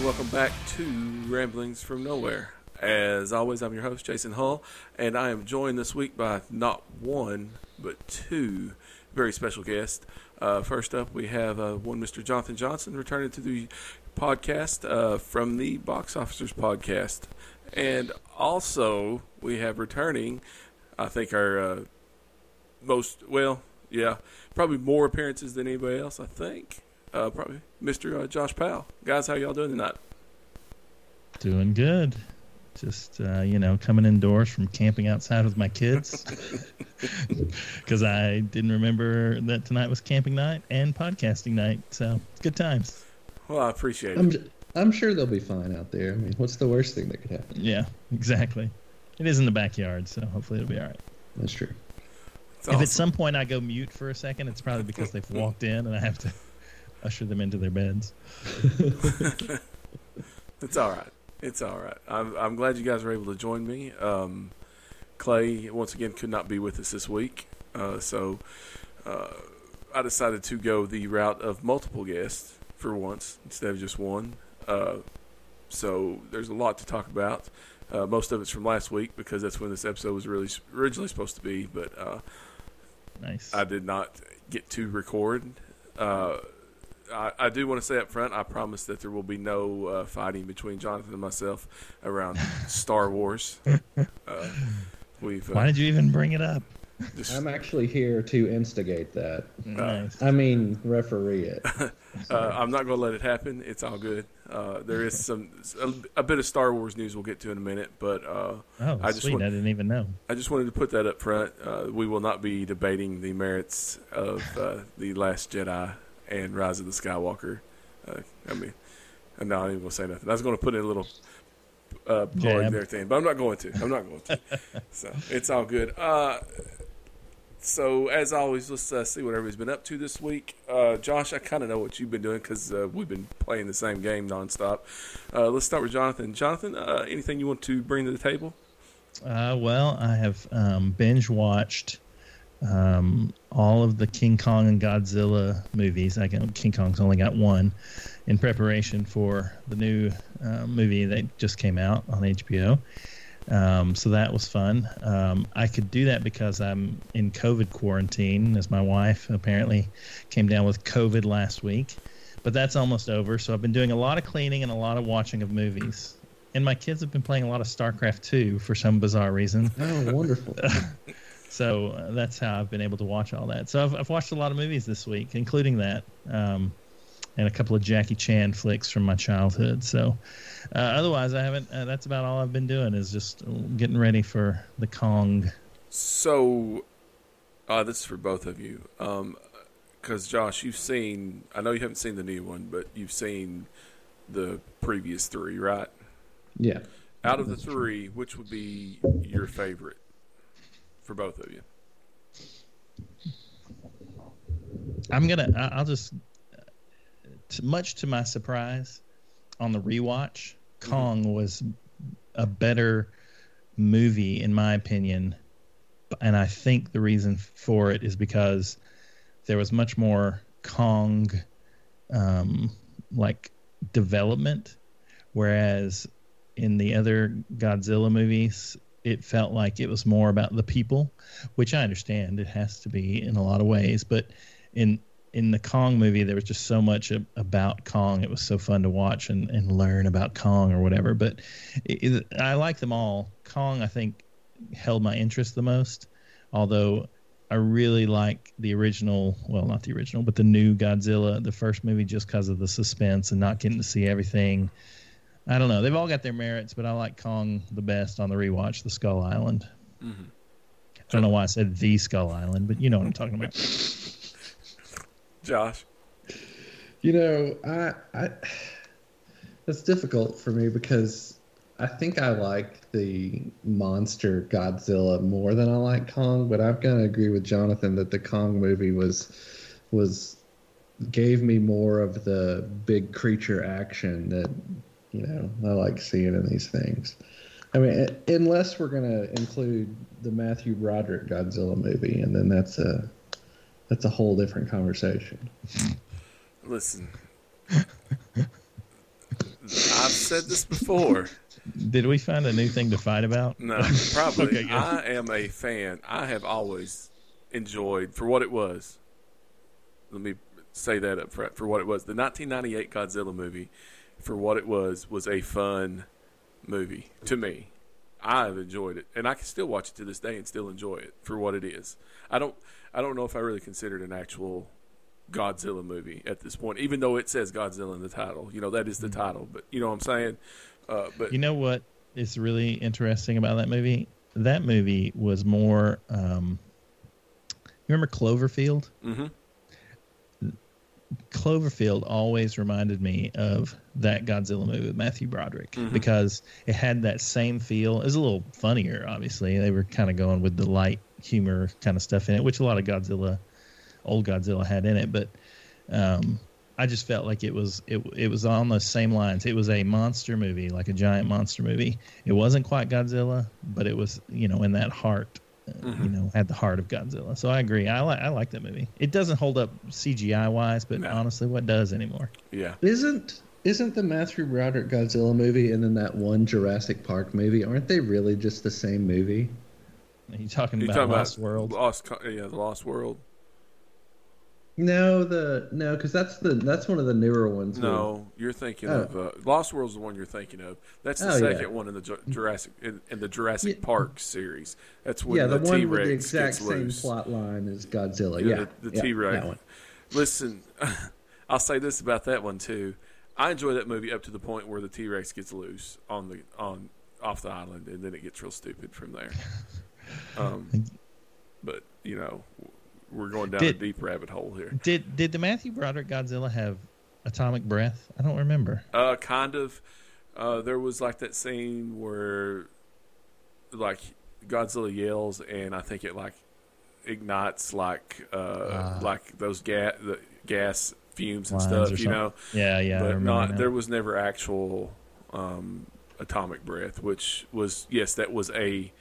and welcome back to Ramblings from Nowhere. As always, I'm your host, Jason Hull, and I am joined this week by not one, but two very special guests. Uh, first up, we have uh, one Mr. Jonathan Johnson returning to the podcast uh, from the Box Officers podcast. And also, we have returning, I think, our uh, most, well, yeah, probably more appearances than anybody else, I think. Uh, probably Mr. Uh, Josh Powell. Guys, how y'all doing tonight? Doing good. Just uh, you know, coming indoors from camping outside with my kids because I didn't remember that tonight was camping night and podcasting night. So good times. Well, I appreciate I'm, it. I'm sure they'll be fine out there. I mean, what's the worst thing that could happen? Yeah, exactly. It is in the backyard, so hopefully it'll be all right. That's true. It's If awesome. at some point I go mute for a second, it's probably because they've walked in and I have to usher them into their beds. It's all right. It's all right. I'm, I'm glad you guys were able to join me. Um, Clay, once again, could not be with us this week. Uh, so uh, I decided to go the route of multiple guests for once instead of just one. Uh, so there's a lot to talk about. Uh, most of it's from last week because that's when this episode was really originally supposed to be, but uh, Nice. I did not get to record. Uh, I, I do want to say up front, I promise that there will be no uh, fighting between Jonathan and myself around Star Wars. Uh, we've Why uh, did you even bring it up? just, I'm actually here to instigate that. nice. I mean, referee it. uh, I'm not going to let it happen. It's all good. Uh, there is some a, a bit of Star Wars news we'll get to in a minute, but uh, Oh, I just sweet. want- I didn't even know. I just wanted to put that up front. Uh, we will not be debating the merits of uh, the Last Jedi and Rise of the Skywalker. Uh, I mean, I'm not even gonna say nothing. I was going to put in a little uh, plug there thing, but I'm not going to. I'm not going to. so it's all good. Uh, so as always, let's uh, see what everybody's been up to this week. Uh, Josh, I kind of know what you've been doing because uh, we've been playing the same game nonstop. Uh, let's start with Jonathan. Jonathan, uh, anything you want to bring to the table? Uh, well, I have um, binge watched um, all of the King Kong and Godzilla movies. I got, King Kong's only got one in preparation for the new uh, movie that just came out on HBO. Um, so that was fun. Um, I could do that because I'm in COVID quarantine, as my wife apparently came down with COVID last week. But that's almost over. So I've been doing a lot of cleaning and a lot of watching of movies. And my kids have been playing a lot of StarCraft 2 for some bizarre reason. Oh, wonderful. So uh, that's how I've been able to watch all that. So I've, I've watched a lot of movies this week, including that, um, and a couple of Jackie Chan flicks from my childhood. So uh, otherwise, I haven't. Uh, that's about all I've been doing is just getting ready for the Kong. So, uh, this is for both of you. Because, Josh, you've seen, I know you haven't seen the new one, but you've seen the previous three, right? Yeah. Out of the That's true. three, which would be your favorite for both of you? I'm gonna. I'll just. To, much to my surprise, on the rewatch, Kong was a better movie in my opinion, and I think the reason for it is because there was much more Kong, um, like development, whereas in the other Godzilla movies, it felt like it was more about the people, which I understand it has to be in a lot of ways, but in in the Kong movie, there was just so much about Kong. It was so fun to watch and, and learn about Kong or whatever. But it, it- I like them all. Kong, I think, held my interest the most. Although I really like the original, well, not the original, but the new Godzilla, the first movie, just because of the suspense and not getting to see everything. I don't know. They've all got their merits, but I like Kong the best on the rewatch, the Skull Island. Mm-hmm. I don't know why I said the Skull Island, but you know what I'm talking about. Josh? You know, I, I it's difficult for me because I think I like the monster Godzilla more than I like Kong, but I'm gonna agree with Jonathan that the Kong movie was was gave me more of the big creature action that you know I like seeing in these things. I mean, unless we're gonna include the Matthew Broderick Godzilla movie, and then that's a that's a whole different conversation. Listen. I've said this before. Did we find a new thing to fight about? No, probably. Okay, good. I am a fan. I have always enjoyed for what it was. Let me say that up front for what it was. The 1998 Godzilla movie, for what it was, was a fun movie to me. I've enjoyed it, and I can still watch it to this day and still enjoy it for what it is. I don't. I don't know if I really consider it an actual Godzilla movie at this point, even though it says Godzilla in the title. You know that is the title, but you know what I'm saying. Uh, but You know what is really interesting about that movie? That movie was more. Um, you remember Cloverfield? Mhm. Cloverfield always reminded me of that Godzilla movie with Matthew Broderick Mhm. because it had that same feel. It was a little funnier, obviously. They were kind of going with the light humor kind of stuff in it, which a lot of Godzilla, old Godzilla, had in it. But um, I just felt like it was it it was on the same lines. It was a monster movie, like a giant monster movie. It wasn't quite Godzilla, but it was you know in that heart. uh, You Mhm. know, had the heart of Godzilla. So I agree. I like I like that movie. It doesn't hold up CGI wise, but No. honestly, what does anymore? yeah, Isn't isn't the Matthew Broderick Godzilla movie and then that one Jurassic Park movie? Aren't they really just the same movie? Are you talking you about talking Lost about World? Lost, yeah, the Lost World. No, the no, because that's the that's one of the newer ones. with- No, you're thinking Oh. of uh, Lost World's the one you're thinking of. That's the Oh, yeah. second one in the Ju- Jurassic in, in the Jurassic Yeah. Park series. That's when yeah, the, the, one T-Rex with the exact same loose. plot line as Godzilla. Yeah, Yeah, the, the yeah, T-Rex. that one. Listen, I'll say this about that one too. I enjoy that movie up to the point where the T-Rex gets loose on the on off the island, and then it gets real stupid from there. Um, but you know, we're going down Did- a deep rabbit hole here. Did did the Matthew Broderick Godzilla have atomic breath? I don't remember. Uh, kind of. Uh, there was like that scene where, like, Godzilla yells, and I think it like ignites like uh Ah. like those gas the gas fumes and stuff. You know, Yeah, yeah. But not there was never actual um, atomic breath, which was yes, that was a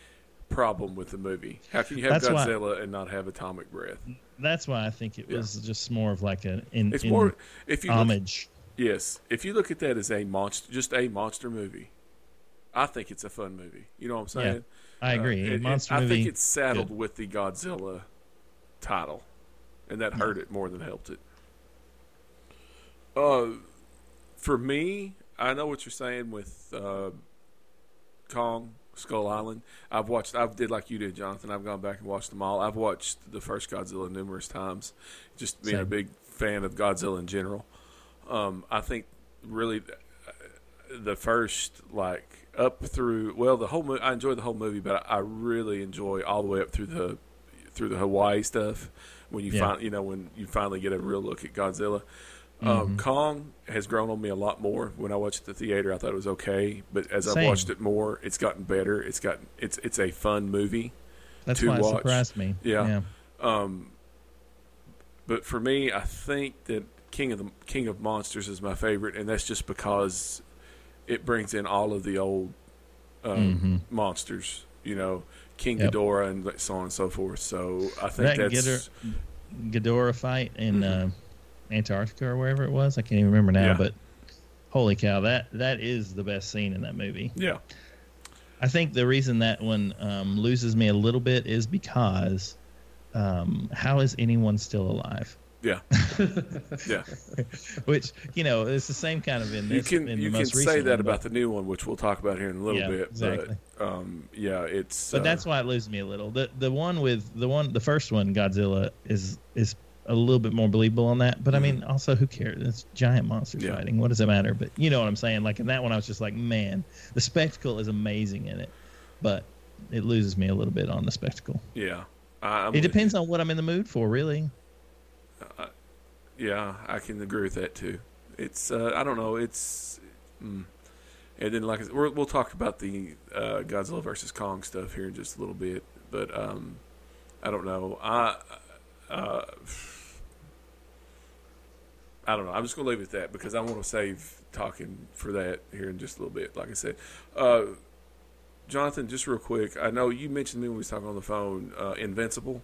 problem with the movie. How can you have That's why- Godzilla and not have atomic breath? That's why I think it Yeah. was just more of like an in, It's in more if you look, homage. yes, if you look at that as a monster, just a monster movie. I think it's a fun movie. You know what I'm saying? I Uh, agree. it- a it- monster I movie. think it's saddled good. with the Godzilla title, and that hurt it more than helped it. Uh, for me, I know what you're saying with uh, Kong Skull Island. I've watched. I've did like you did, Jonathan. I've gone back and watched them all. I've watched the first Godzilla numerous times. Just being a big fan of Godzilla in general. Um, I think really uh, the first like up through well the whole movie I enjoy the whole movie but I, I really enjoy all the way up through the through the Hawaii stuff when you Yeah. find you know when you finally get a real look at Godzilla. Mm-hmm. Um, Kong has grown on me a lot more. When I watched it at the theater, I thought it was okay, but as I've watched it more, it's gotten better. It's gotten it's it's a fun movie. That's to why it watch. surprised me. Yeah. Um, but for me, I think that King of the King of Monsters is my favorite, and that's just because it brings in all of the old um, monsters. You know, King Yep. Ghidorah and so on and so forth. So I think That that's Ghidorah- Ghidorah fight in Mhm. uh, Antarctica or wherever it was. I can't even remember now, Yeah. but holy cow, that that is the best scene in that movie. yeah, I think the reason that one um, loses me a little bit is because um, how is anyone still alive? yeah, yeah. Which you know, it's the same kind of in this. You can you the can say that one, about but, the new one, which we'll talk about here in a little Yeah, bit. exactly. But um, yeah, it's But uh, that's why it loses me a little. The the one with the one the first one Godzilla is is a little bit more believable on that. But I mean, also who cares? It's giant monsters Mm-hmm. Yeah. fighting. What does it matter? But you know what I'm saying? Like in that one, I was just like, man, the spectacle is amazing in it, but it loses me a little bit on the spectacle. yeah. I'm It depends on what I'm in the mood for, really. Yeah, I can agree with that too. It's uh, I don't know. It's mm. and then like I said, we're, we'll talk about the uh, Godzilla versus Kong stuff here in just a little bit, but um, I don't know. I uh, I don't know. I'm just gonna leave it at that because I want to save talking for that here in just a little bit. Like I said, uh, Jonathan, just real quick. I know you mentioned me when we was talking on the phone. Uh, Invincible.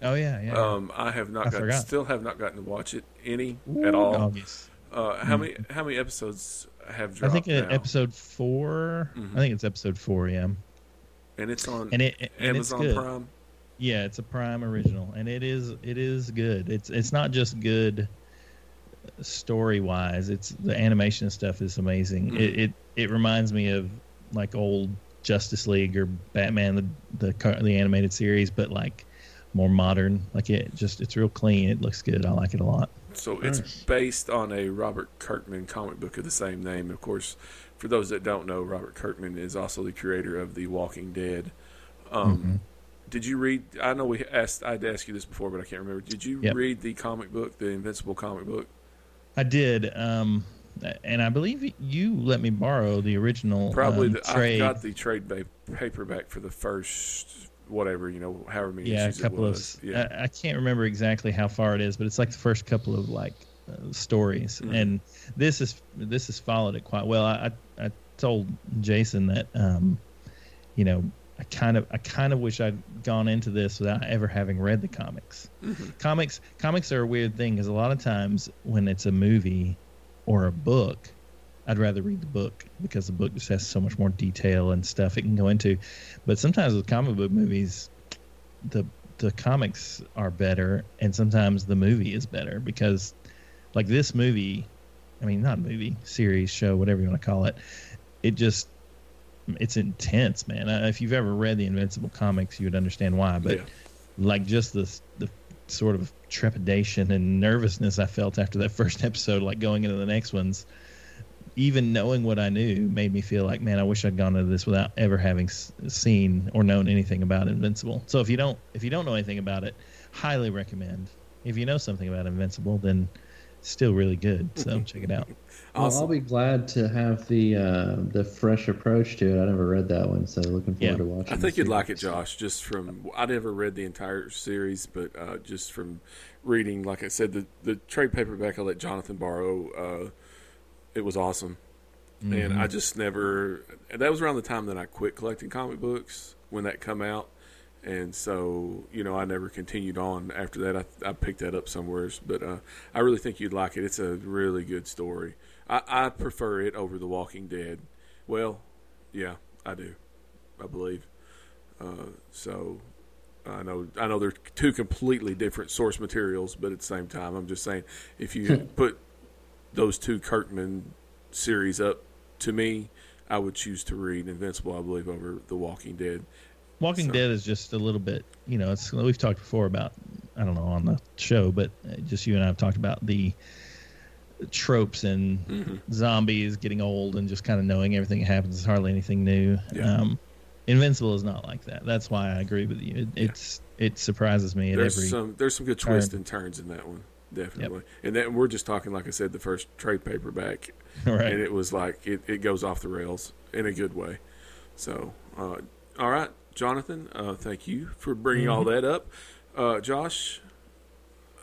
Oh yeah, yeah. Um, I have not I got, forgot. still have not gotten to watch it any at all. Doggies. Uh, how many how many episodes have dropped? I think in now. episode 4 Mhm. I think it's episode four. Yeah, and it's on and it and it's good. Prime. Yeah, it's a Prime original, and it is it is good. It's it's not just good story wise. It's the animation stuff is amazing. Mhm. It, it it reminds me of like old Justice League or Batman the the car- the animated series, but like more modern. Like it just it's real clean. It looks good. I like it a lot. So it's Nice. based on a Robert Kirkman comic book of the same name. Of course, for those that don't know, Robert Kirkman is also the creator of The Walking Dead. Um, Mhm. Did you read? I know we asked. I'd asked you this before, but I can't remember. Did you Yep. read the comic book, the Invincible comic book? I did, um, and I believe you let me borrow the original Probably. um, the, I got the trade ba- paperback for the first whatever you know, however many yeah, a couple of. yeah. I, I can't remember exactly how far it is, but it's like the first couple of like uh, stories, Mhm. and this is this has followed it quite well. I I, I told Jason that um, you know, I kind of I kind of wish I'd gone into this without ever having read the comics. Mhm. Comics comics are a weird thing because a lot of times when it's a movie or a book, I'd rather read the book because the book just has so much more detail and stuff it can go into. But sometimes with comic book movies, the the comics are better, and sometimes the movie is better because, like this movie, I mean not movie, series, show, whatever you want to call it, it just it's intense, man. Uh, If you've ever read the Invincible comics, you would understand why. But Yeah. like just the the sort of trepidation and nervousness I felt after that first episode, like going into the next ones, even knowing what I knew made me feel like, man, I wish I'd gone into this without ever having s- seen or known anything about Invincible. So if you don't if you don't know anything about it, highly recommend. If you know something about Invincible, then still really good. So check it out. Well, I'll be glad to have the uh, the fresh approach to it. I never read that one, so looking forward Yeah. to watching. It. I think you'd like it. Josh. Just from I never read the entire series, but uh, just from reading, like I said, the the trade paperback I let Jonathan borrow. Uh, it was awesome, and I just never. That was around the time that I quit collecting comic books when that come out, and so you know I never continued on after that. I, I picked that up somewhere, but uh, I really think you'd like it. It's a really good story. I, I prefer it over The Walking Dead. Well, yeah, I do. I believe. Uh, so I know I know they're two completely different source materials, but at the same time, I'm just saying if you put those two Kirkman series up to me, I would choose to read Invincible. I believe over The Walking Dead. Walking So- Dead is just a little bit, you know, it's we've talked before about, I don't know on the show, but uh, just you and I have talked about the tropes and Mm-hmm. zombies getting old and just kind of knowing everything that happens is hardly anything new. Yeah. Um, Invincible is not like that. That's why I agree with you. It, Yeah. It's it surprises me at There's every. some there's some good twists turn. and turns in that one, definitely. And then we're just talking, like I said, the first trade paperback right. and it was like it, it goes off the rails in a good way. So, uh, all right, Jonathan, uh, thank you for bringing all that up. Uh, Josh,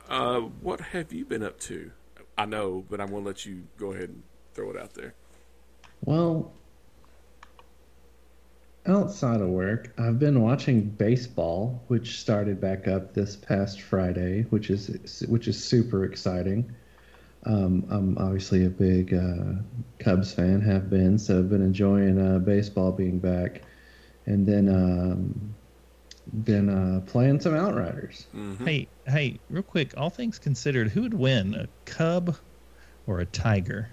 uh, what have you been up to? I know, but I'm going to let you go ahead and throw it out there. Well, outside of work, I've been watching baseball, which started back up this past Friday, which is which is super exciting. Um, I'm obviously a big uh, Cubs fan, have been, so I've been enjoying uh, baseball being back, and then um, been uh, playing some Outriders. Mm-hmm. Hey, hey, real quick. All things considered, who would win, a cub or a tiger?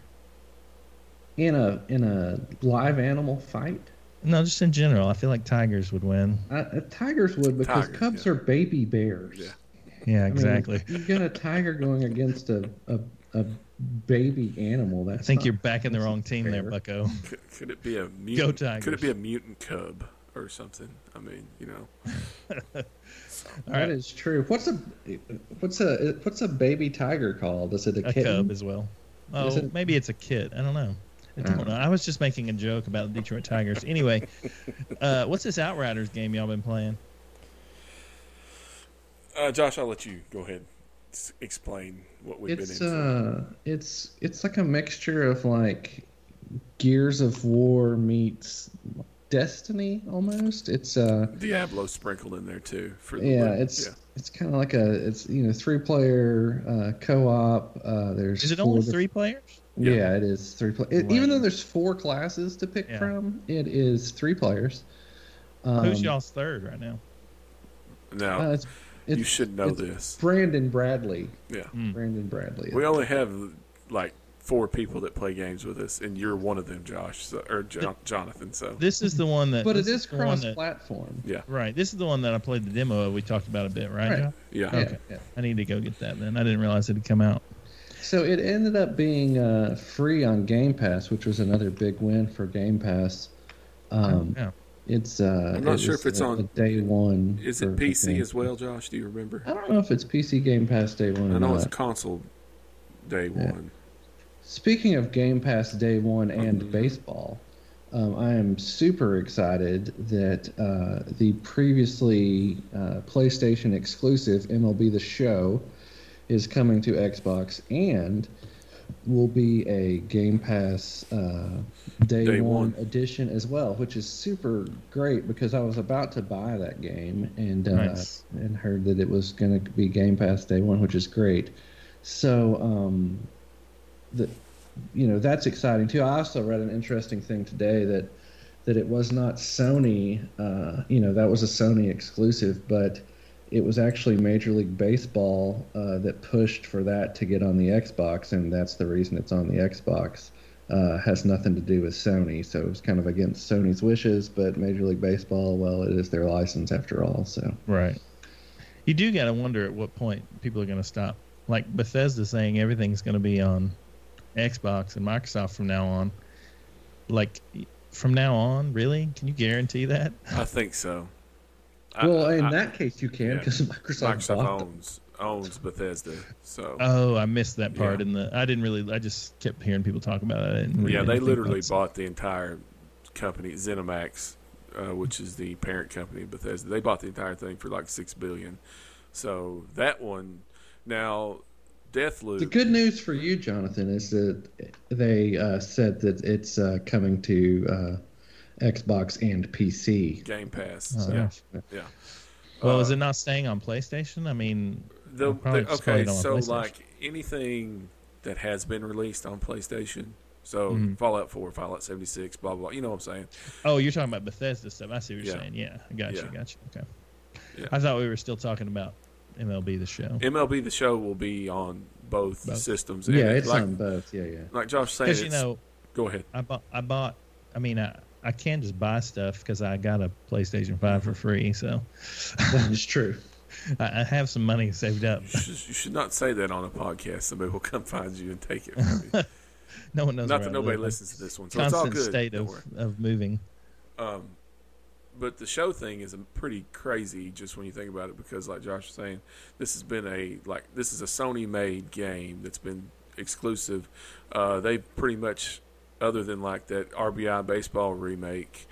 In a in a live animal fight, No, just in general. I feel like tigers would win. uh, uh, tigers would because Tigers, Cubs yeah. are baby bears. Yeah. Yeah, I mean, exactly. you got a tiger going against a, a, a baby animal. That's I think not- you're backing the wrong not team there, fair. Bucko. Could, could it be a mutant? Tigers. Could it be a mutant cub or something? I mean, you know, All That right, is true. What's a what's a what's a baby tiger called? Is it a, a kitten? cub as well. Oh, it- maybe it's a kid. I don't know. I don't Oh. know. I was just making a joke about the Detroit Tigers. Anyway, uh, what's this Outriders game y'all been playing? uh, Josh, I'll let you go ahead. and Explain what we've It's been into. uh, it's it's like a mixture of like Gears of War meets Destiny almost. It's uh, Diablo sprinkled in there too. For the yeah, win. it's yeah. it's kind of like a it's you know three player uh, co op. Uh, there's Is it four only diff- three players? Yeah. Yeah, it is three players. Lame. Even though there's four classes to pick Yeah. from, it is three players. Um, Who's y'all's third right now? Now uh, it's, it's, you should know it's this. Brandon Bradley. Yeah, Hmm. Brandon Bradley. we only have like four people that play games with us, and you're one of them, Josh, so, or jo- Jonathan. So This is the one that. but it this is the that- cross-platform. yeah, Right. This is the one that I played the demo of. We talked about a bit, right? Right. Josh? yeah. Yeah, Okay. yeah. I need to go get that then. I didn't realize it had come out. So it ended up being uh, free on Game Pass, which was another big win for Game Pass. Um, yeah. It's uh, I'm not it sure was if it's a- on- a day one. Is it PC as well, Josh? Do you remember? I don't know if it's PC Game Pass day one. I or know not. it's console day Yeah. one. Speaking of Game Pass Day One and Mhm. baseball, um, I am super excited that uh, the previously uh, PlayStation exclusive MLB The Show is coming to Xbox and will be a Game Pass uh, Day, Day one, one. edition as well, which is super great because I was about to buy that game and uh, Nice. and heard that it was going to be Game Pass Day One, which is great. So um, the you know that's exciting too. I also read an interesting thing today that that it was not Sony. Uh, you know that was a Sony exclusive, but it was actually Major League Baseball uh, that pushed for that to get on the Xbox, and that's the reason it's on the Xbox. Uh, has nothing to do with Sony, so it was kind of against Sony's wishes. But Major League Baseball, well, it is their license after all. So Right. You do got to wonder at what point people are going to stop. Like Bethesda saying everything's going to be on Xbox and Microsoft from now on. Like from now on, really? Can you guarantee that? I think so. I- well, in I- that case, you can yeah. because Microsoft, Microsoft bought them. owns owns Bethesda, so Oh, I missed that part Yeah. in the. I didn't really. I just kept hearing people talk about it. I didn't yeah, they literally bought the entire company, ZeniMax, uh, which is the parent company of Bethesda. They bought the entire thing for like six billion. So that one now, Deathloop. The good news for you, Jonathan, is that they uh, said that it's uh, coming to uh, Xbox and PC. Game Pass. Oh, yeah, yeah. yeah. Well, is Uh, it not staying on PlayStation? I mean, The, I'll probably the- okay, it on so PlayStation. like anything that has been released on PlayStation, so Mhm. Fallout 4, Fallout 76, blah blah. blah. You know what I'm saying? Oh, you're talking about Bethesda stuff. I see what you're Yeah. saying. Yeah, I got you. Yeah. Got you. Okay. Yeah. I thought we were still talking about MLB the show. MLB the Show will be on both, Both. systems. Yeah, it's like, on both. Yeah, yeah. like Josh saying. You know, go ahead. I bought. I bought. I mean, I I can't just buy stuff because I got a PlayStation Five for free. So That is true. I, I have some money saved up. You should, you should not say that on a podcast. Somebody will come find you and take it from you. No one knows. not where that I nobody live. listens to this one, so it's all Constant good. state of, of moving. Um, but the show thing is pretty crazy, just when you think about it, because like Josh was saying, this has been a like this is a Sony made game that's been exclusive. Uh, they pretty much, other than like that RBI baseball remake,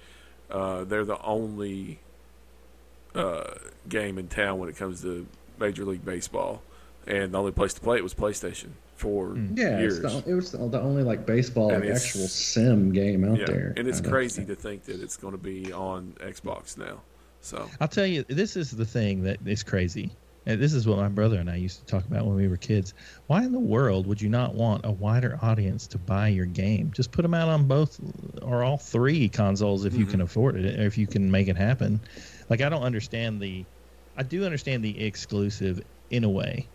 uh, they're the only uh, game in town when it comes to Major League Baseball, and the only place to play it was PlayStation for Hmm. Yeah, years. it's the, it was the, the only like baseball And like actual sim game out yeah, there. and it's crazy think. to think that it's going to be on Xbox now. So I'll tell you, this is the thing that is crazy. And this is what my brother and I used to talk about when we were kids. Why in the world would you not want a wider audience to buy your game? Just put them out on both or all three consoles if you Mhm. can afford it, or if you can make it happen. Like I don't understand the, I do understand the exclusive in a way,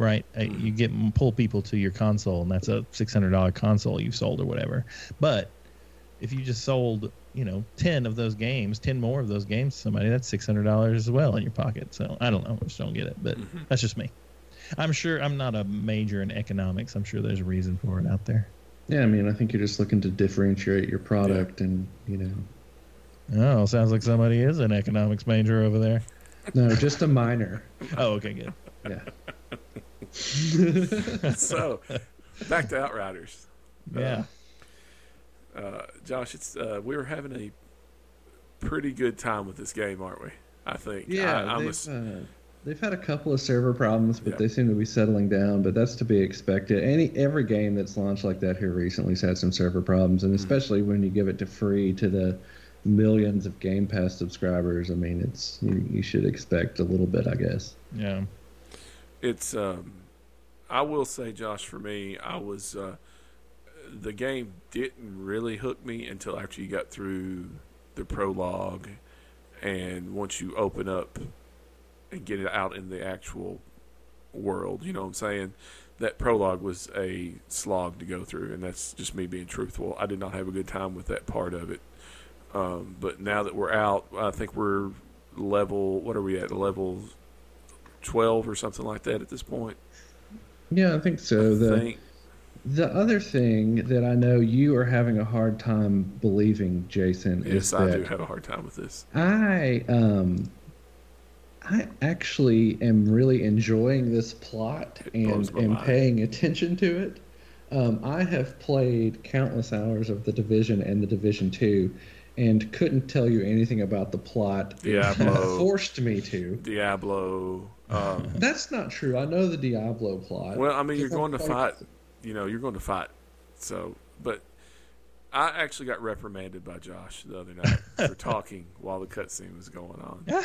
right? Uh. You get pull people to your console, and that's a six hundred dollar console you've sold or whatever. But if you just sold, you know, ten of those games, ten more of those games to somebody, that's six hundred dollars as well in your pocket. So I don't know, I just don't get it, but Mhm. that's just me. I'm sure I'm not a major in economics. I'm sure there's a reason for it out there. Yeah, I mean, I think you're just looking to differentiate your product, and you know, Oh, sounds like somebody is an economics major over there. no, just a minor. Oh, okay, good. Yeah. so back to Outriders. Yeah. Uh, Josh, it's uh, we were having a pretty good time with this game, aren't we? I think. Yeah, I, they've, a, uh, they've had a couple of server problems, but they seem to be settling down. But that's to be expected. Any every game that's launched like that here recently has had some server problems, Mm-hmm. and especially when you give it to free to the millions of Game Pass subscribers. I mean, it's you, you should expect a little bit, I guess. Yeah. it's. Um, I will say, Josh, for me, I was. Uh, the game didn't really hook me until after you got through the prologue, and once you open up and get it out in the actual world. You know what I'm saying? That prologue was a slog to go through, and that's just me being truthful. I did not have a good time with that part of it. Um, but now that we're out, I think we're level. What are we at? Level twelve or something like that at this point. Yeah, I think so. I the think. the other thing that I know you are having a hard time believing, Jason, Yes, is I that do have a hard time with this. I um I actually am really enjoying this plot It and am mind. paying attention to it. Um, I have played countless hours of the Division and the Division Two, and couldn't tell you anything about the plot. Diablo. forced me to. Diablo. Um, That's not true. I know the Diablo plot. well, I mean, you're going to fight. You know, you're going to fight. So, but I actually got reprimanded by Josh the other night for talking while the cutscene was going on.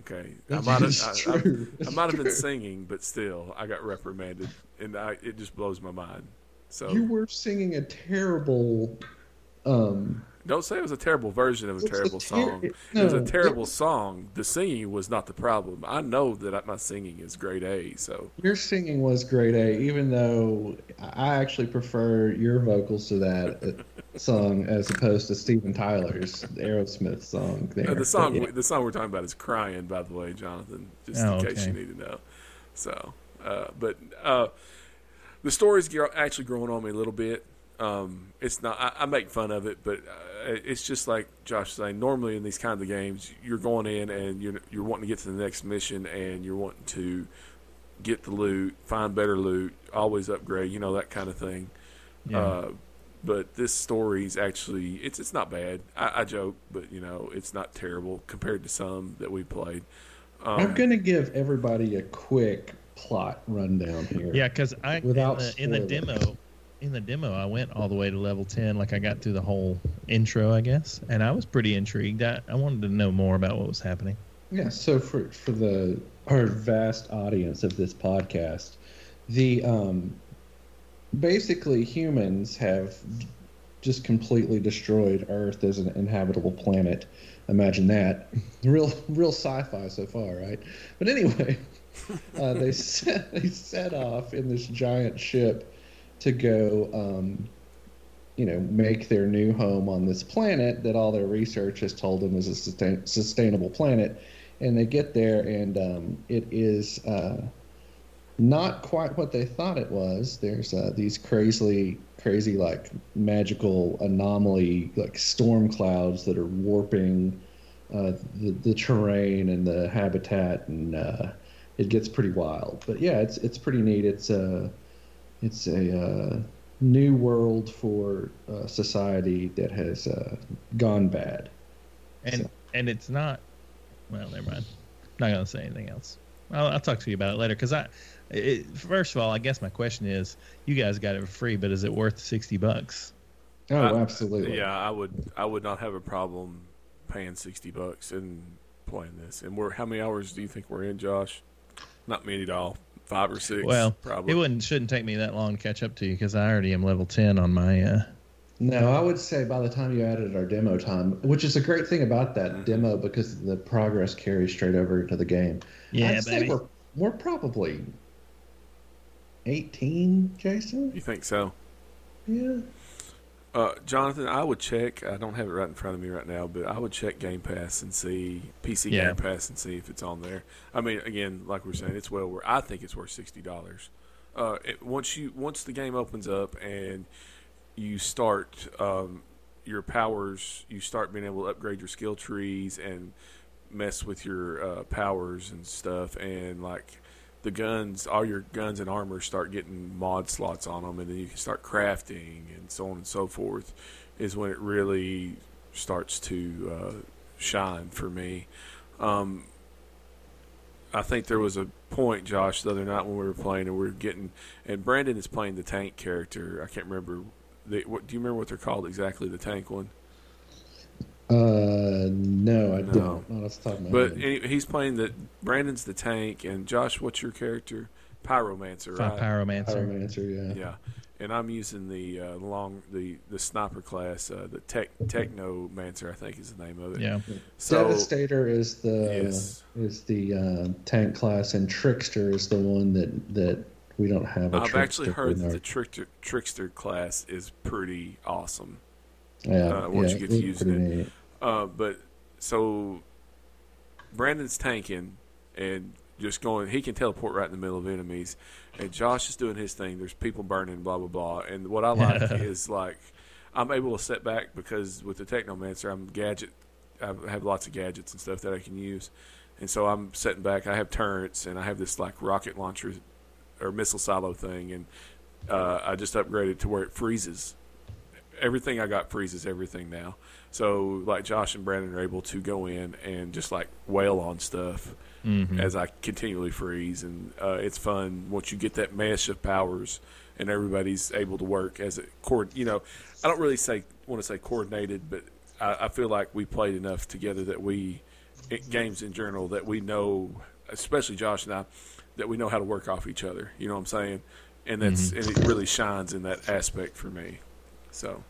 Okay, I might have, I, I. I might have been singing, but still, I got reprimanded, and I, it just blows my mind. So You were singing a terrible. Um, don't say it was a terrible version of a It's a terrible ter- song. it was a terrible it- song. The singing was not the problem. I know that my singing is grade A. So Your singing was grade A, even though I actually prefer your vocals to that uh, song as opposed to Steven Tyler's Aerosmith song. There, Uh, the song, But yeah. the song we're talking about is "Crying." By the way, Jonathan, just Oh, in case okay. you need to know. So, uh, but uh, the story's gr- actually growing on me a little bit. Um, it's not. I, I make fun of it, but uh, it's just like Josh was saying. Normally, in these kinds of games, you're going in and you're you're wanting to get to the next mission, and you're wanting to get the loot, find better loot, always upgrade. You know that kind of thing. Yeah. Uh, but this story's actually it's it's not bad. I, I joke, but you know it's not terrible compared to some that we played. Um, I'm going to give everybody a quick plot rundown here. Yeah, because I Without in, the, in the demo, in the demo, I went all the way to level ten. Like I got through the whole intro, I guess, and I was pretty intrigued. I, I wanted to know more about what was happening. Yeah, so for for the our vast audience of this podcast, the um basically humans have just completely destroyed Earth as an inhabitable planet. Imagine that. Real real sci-fi so far, right? But anyway, uh, they set they set off in this giant ship to go um, you know, make their new home on this planet that all their research has told them is a sustain- sustainable planet. And they get there, and um, it is uh, not quite what they thought it was. There's uh, these crazily, crazy, like magical anomaly, like storm clouds that are warping uh, the, the terrain and the habitat, and uh, it gets pretty wild. But yeah, it's it's pretty neat. It's a it's a uh, new world for uh, society that has uh, gone bad. And So- and it's not. Well, never mind. Not gonna say anything else. I'll, I'll talk to you about it later. Because I, it, first of all, I guess my question is, you guys got it for free, but is it worth sixty bucks? Oh, I- absolutely. Yeah, I would. I would not have a problem paying sixty bucks and playing this. And we're how many hours do you think we're in, Josh? Not many at all. Five or six. Well, probably. It wouldn't shouldn't take me that long to catch up to you because I already am level ten on my. Uh, No, I would say by the time you added our demo time, which is a great thing about that Mhm. demo because the progress carries straight over to the game. yeah, I'd say baby. we're, we're probably 18, Jason? you think so? Yeah. Uh, Jonathan, I would check. I don't have it right in front of me right now, but I would check Game Pass and see PC Yeah. Game Pass and see if it's on there. I mean, again, like we're saying, it's well worth. I think it's worth sixty dollars. Uh, once you once the game opens up and you start um, your powers, you start being able to upgrade your skill trees and mess with your uh, powers and stuff, and like the guns, all your guns and armor start getting mod slots on them, and then you can start crafting and so on and so forth. Is when it really starts to uh, shine for me. Um, I think there was a point, Josh, the other night when we were playing, and we were getting, and Brandon is playing the tank character. I can't remember. The, what, do you remember what they're called exactly? The tank one. Uh, no, I No. don't. Not off the top of my But head. any, he's playing the Brandon's the tank, and Josh, what's your character? Pyromancer, right? Pyromancer. Pyromancer, yeah. Yeah, and I'm using the uh, long the the sniper class, uh, the tech Technomancer, I think is the name of it. Yeah. So Devastator is the Yes. is the uh, tank class, and Trickster is the one that that we don't have. A I've actually Trickster heard that our- the trickster trickster class is pretty awesome. Yeah, uh, once yeah, you get to using it. Uh, but so Brandon's tanking and just going. He can teleport right in the middle of enemies, and Josh is doing his thing. There's people burning, blah blah blah. And what I like is like I'm able to set back because with the Technomancer, I'm gadget. I have lots of gadgets and stuff that I can use, and so I'm setting back. I have turrets and I have this like rocket launcher or missile silo thing, and uh, I just upgraded to where it freezes. Everything I got freezes everything now. So like Josh and Brandon are able to go in and just like wail on stuff Mhm. as I continually freeze, and uh, it's fun once you get that mesh of powers and everybody's able to work as a cord. You know, I don't really say want to say coordinated, but I, I feel like we played enough together that we games in general that we know, especially Josh and I, that we know how to work off each other. You know what I'm saying? And that's and it really shines in that aspect for me. So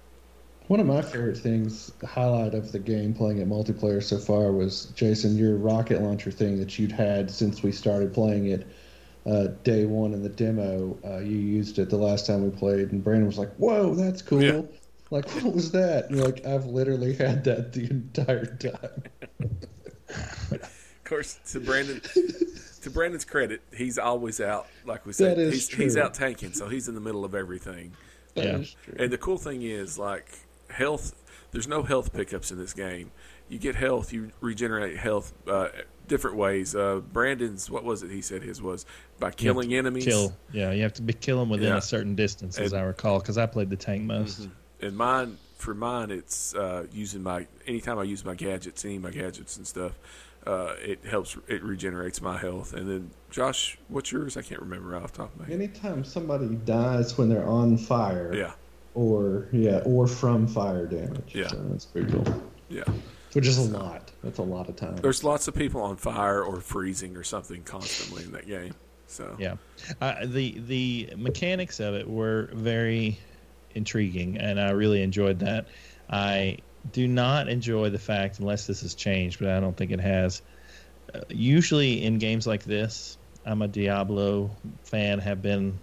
One of my favorite things, the highlight of the game playing at multiplayer so far was Jason, your rocket launcher thing that you'd had since we started playing it. Uh, day one in the demo, uh, you used it the last time we played, and Brandon was like, "Whoa, that's cool! Yeah. Like, what was that?" And you're like, "I've literally had that the entire time." Of course, to Brandon, to Brandon's credit, he's always out. Like we said, That is he's, he's out tanking, so he's in the middle of everything. That Yeah. true. And the cool thing is, like health, there's no health pickups in this game. You get health, you regenerate health uh, different ways. Uh, Brandon's, what was it? He said his was by killing enemies. Kill. Yeah, you have to be kill them within Yeah. a certain distance, as And- I recall, because I played the tank most. Mhm. And mine, for mine, it's uh, using my anytime I use my gadgets, any of my gadgets and stuff. Uh, it helps. It regenerates my health. And then, Josh, what's yours? I can't remember off the top of my head. Anytime somebody dies when they're on fire, Yeah, or yeah, or from fire damage, Yeah. so that's pretty cool. yeah. Which is a lot. That's a lot of time. There's lots of people on fire or freezing or something constantly in that game. So Yeah, uh, the the mechanics of it were very intriguing, and I really enjoyed that. I do not enjoy the fact, unless this has changed, but I don't think it has. Uh, usually in games like this, I'm a Diablo fan, have been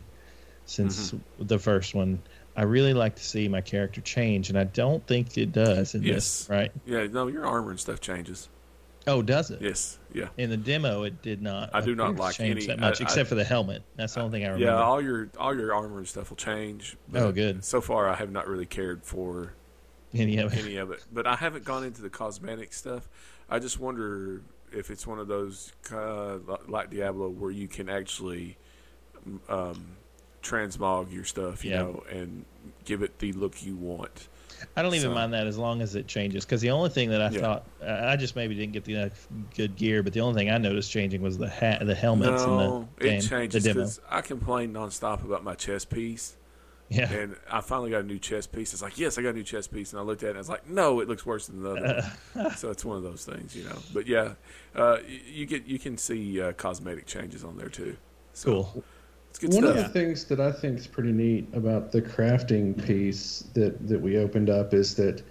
since the first one. I really like to see my character change, and I don't think it does in Yes. this. Right? yeah, no, your armor and stuff changes. Oh, does it? Yes, yeah, In the demo, it did not. I do not like change any- that much, I- I- except for the helmet. That's the only thing I remember. yeah. All your all your armor and stuff will change. Oh, good. So far, I have not really cared for Any of it. any of it, but I haven't gone into the cosmetic stuff. I just wonder if it's one of those uh, like Diablo where you can actually um, transmog your stuff, you Yeah. know, and give it the look you want. I don't even So- mind that as long as it changes. Because the only thing that I Yeah. thought I just maybe didn't get the enough good gear, but the only thing I noticed changing was the hat, the helmets, no, and the game, it changes the. I complain nonstop about my chest piece. Yeah, And I finally got a new chest piece. It's like, yes, I got a new chest piece. And I looked at it and I was like, no, it looks worse than the other one. So it's one of those things, you know. But yeah, uh, you get you can see uh, cosmetic changes on there too. So cool. It's good One stuff. of the things that I think is pretty neat about the crafting piece that, that we opened up is that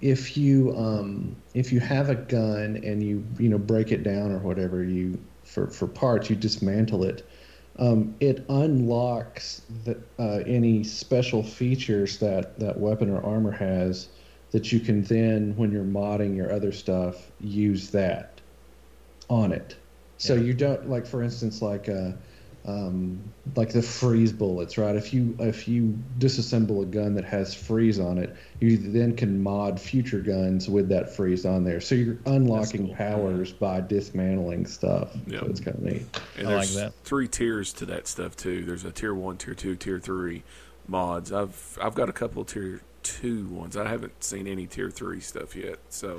if you um, if you have a gun and you you know break it down or whatever you for, for parts you dismantle it, um, it unlocks the, uh, any special features that that weapon or armor has that you can then when you're modding your other stuff use that on it. So Yeah. you don't like for instance like uh, um, like the freeze bullets, right? If you if you disassemble a gun that has freeze on it, you then can mod future guns with that freeze on there. So you're unlocking cool. powers by dismantling stuff. Yeah. So it's kind of neat. And I like there's that. three tiers to that stuff too. There's a tier one, tier two, tier three mods. I've I've got a couple of tier two ones. I haven't seen any tier three stuff yet. So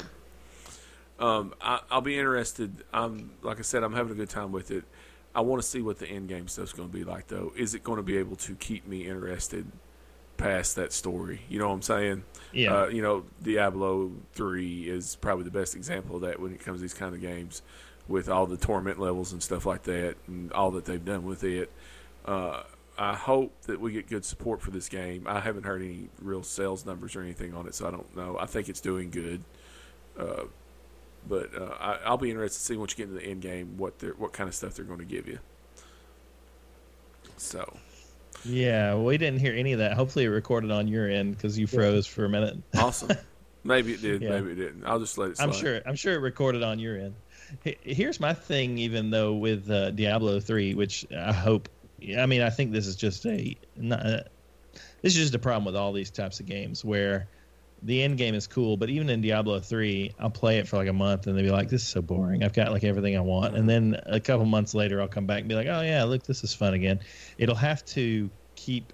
um, I, I'll be interested. I'm like I said, I'm having a good time with it. I want to see what the end game stuff's going to be like, though. Is it going to be able to keep me interested past that story? You know what I'm saying? Yeah. Uh, you know, Diablo three is probably the best example of that when it comes to these kind of games, with all the torment levels and stuff like that, and all that they've done with it. Uh, I hope that we get good support for this game. I haven't heard any real sales numbers or anything on it, so I don't know. I think it's doing good, uh, but uh, I, I'll be interested to see once you get into the end game what they're what kind of stuff they're going to give you. So Yeah, we didn't hear any of that. Hopefully, it recorded on your end because you froze for a minute. awesome. maybe it did, Yeah. maybe it didn't. I'll just let it slide. I'm sure. I'm sure it recorded on your end. Here's my thing, even though with uh, Diablo three, which I hope. I mean, I think this is just a. Not, uh, this is just a problem with all these types of games where the end game is cool, but even in Diablo three, I'll play it for like a month and they'll be like, "This is so boring. I've got like everything I want," and then a couple months later, I'll come back and be like, "Oh yeah, look, this is fun again." It'll have to keep,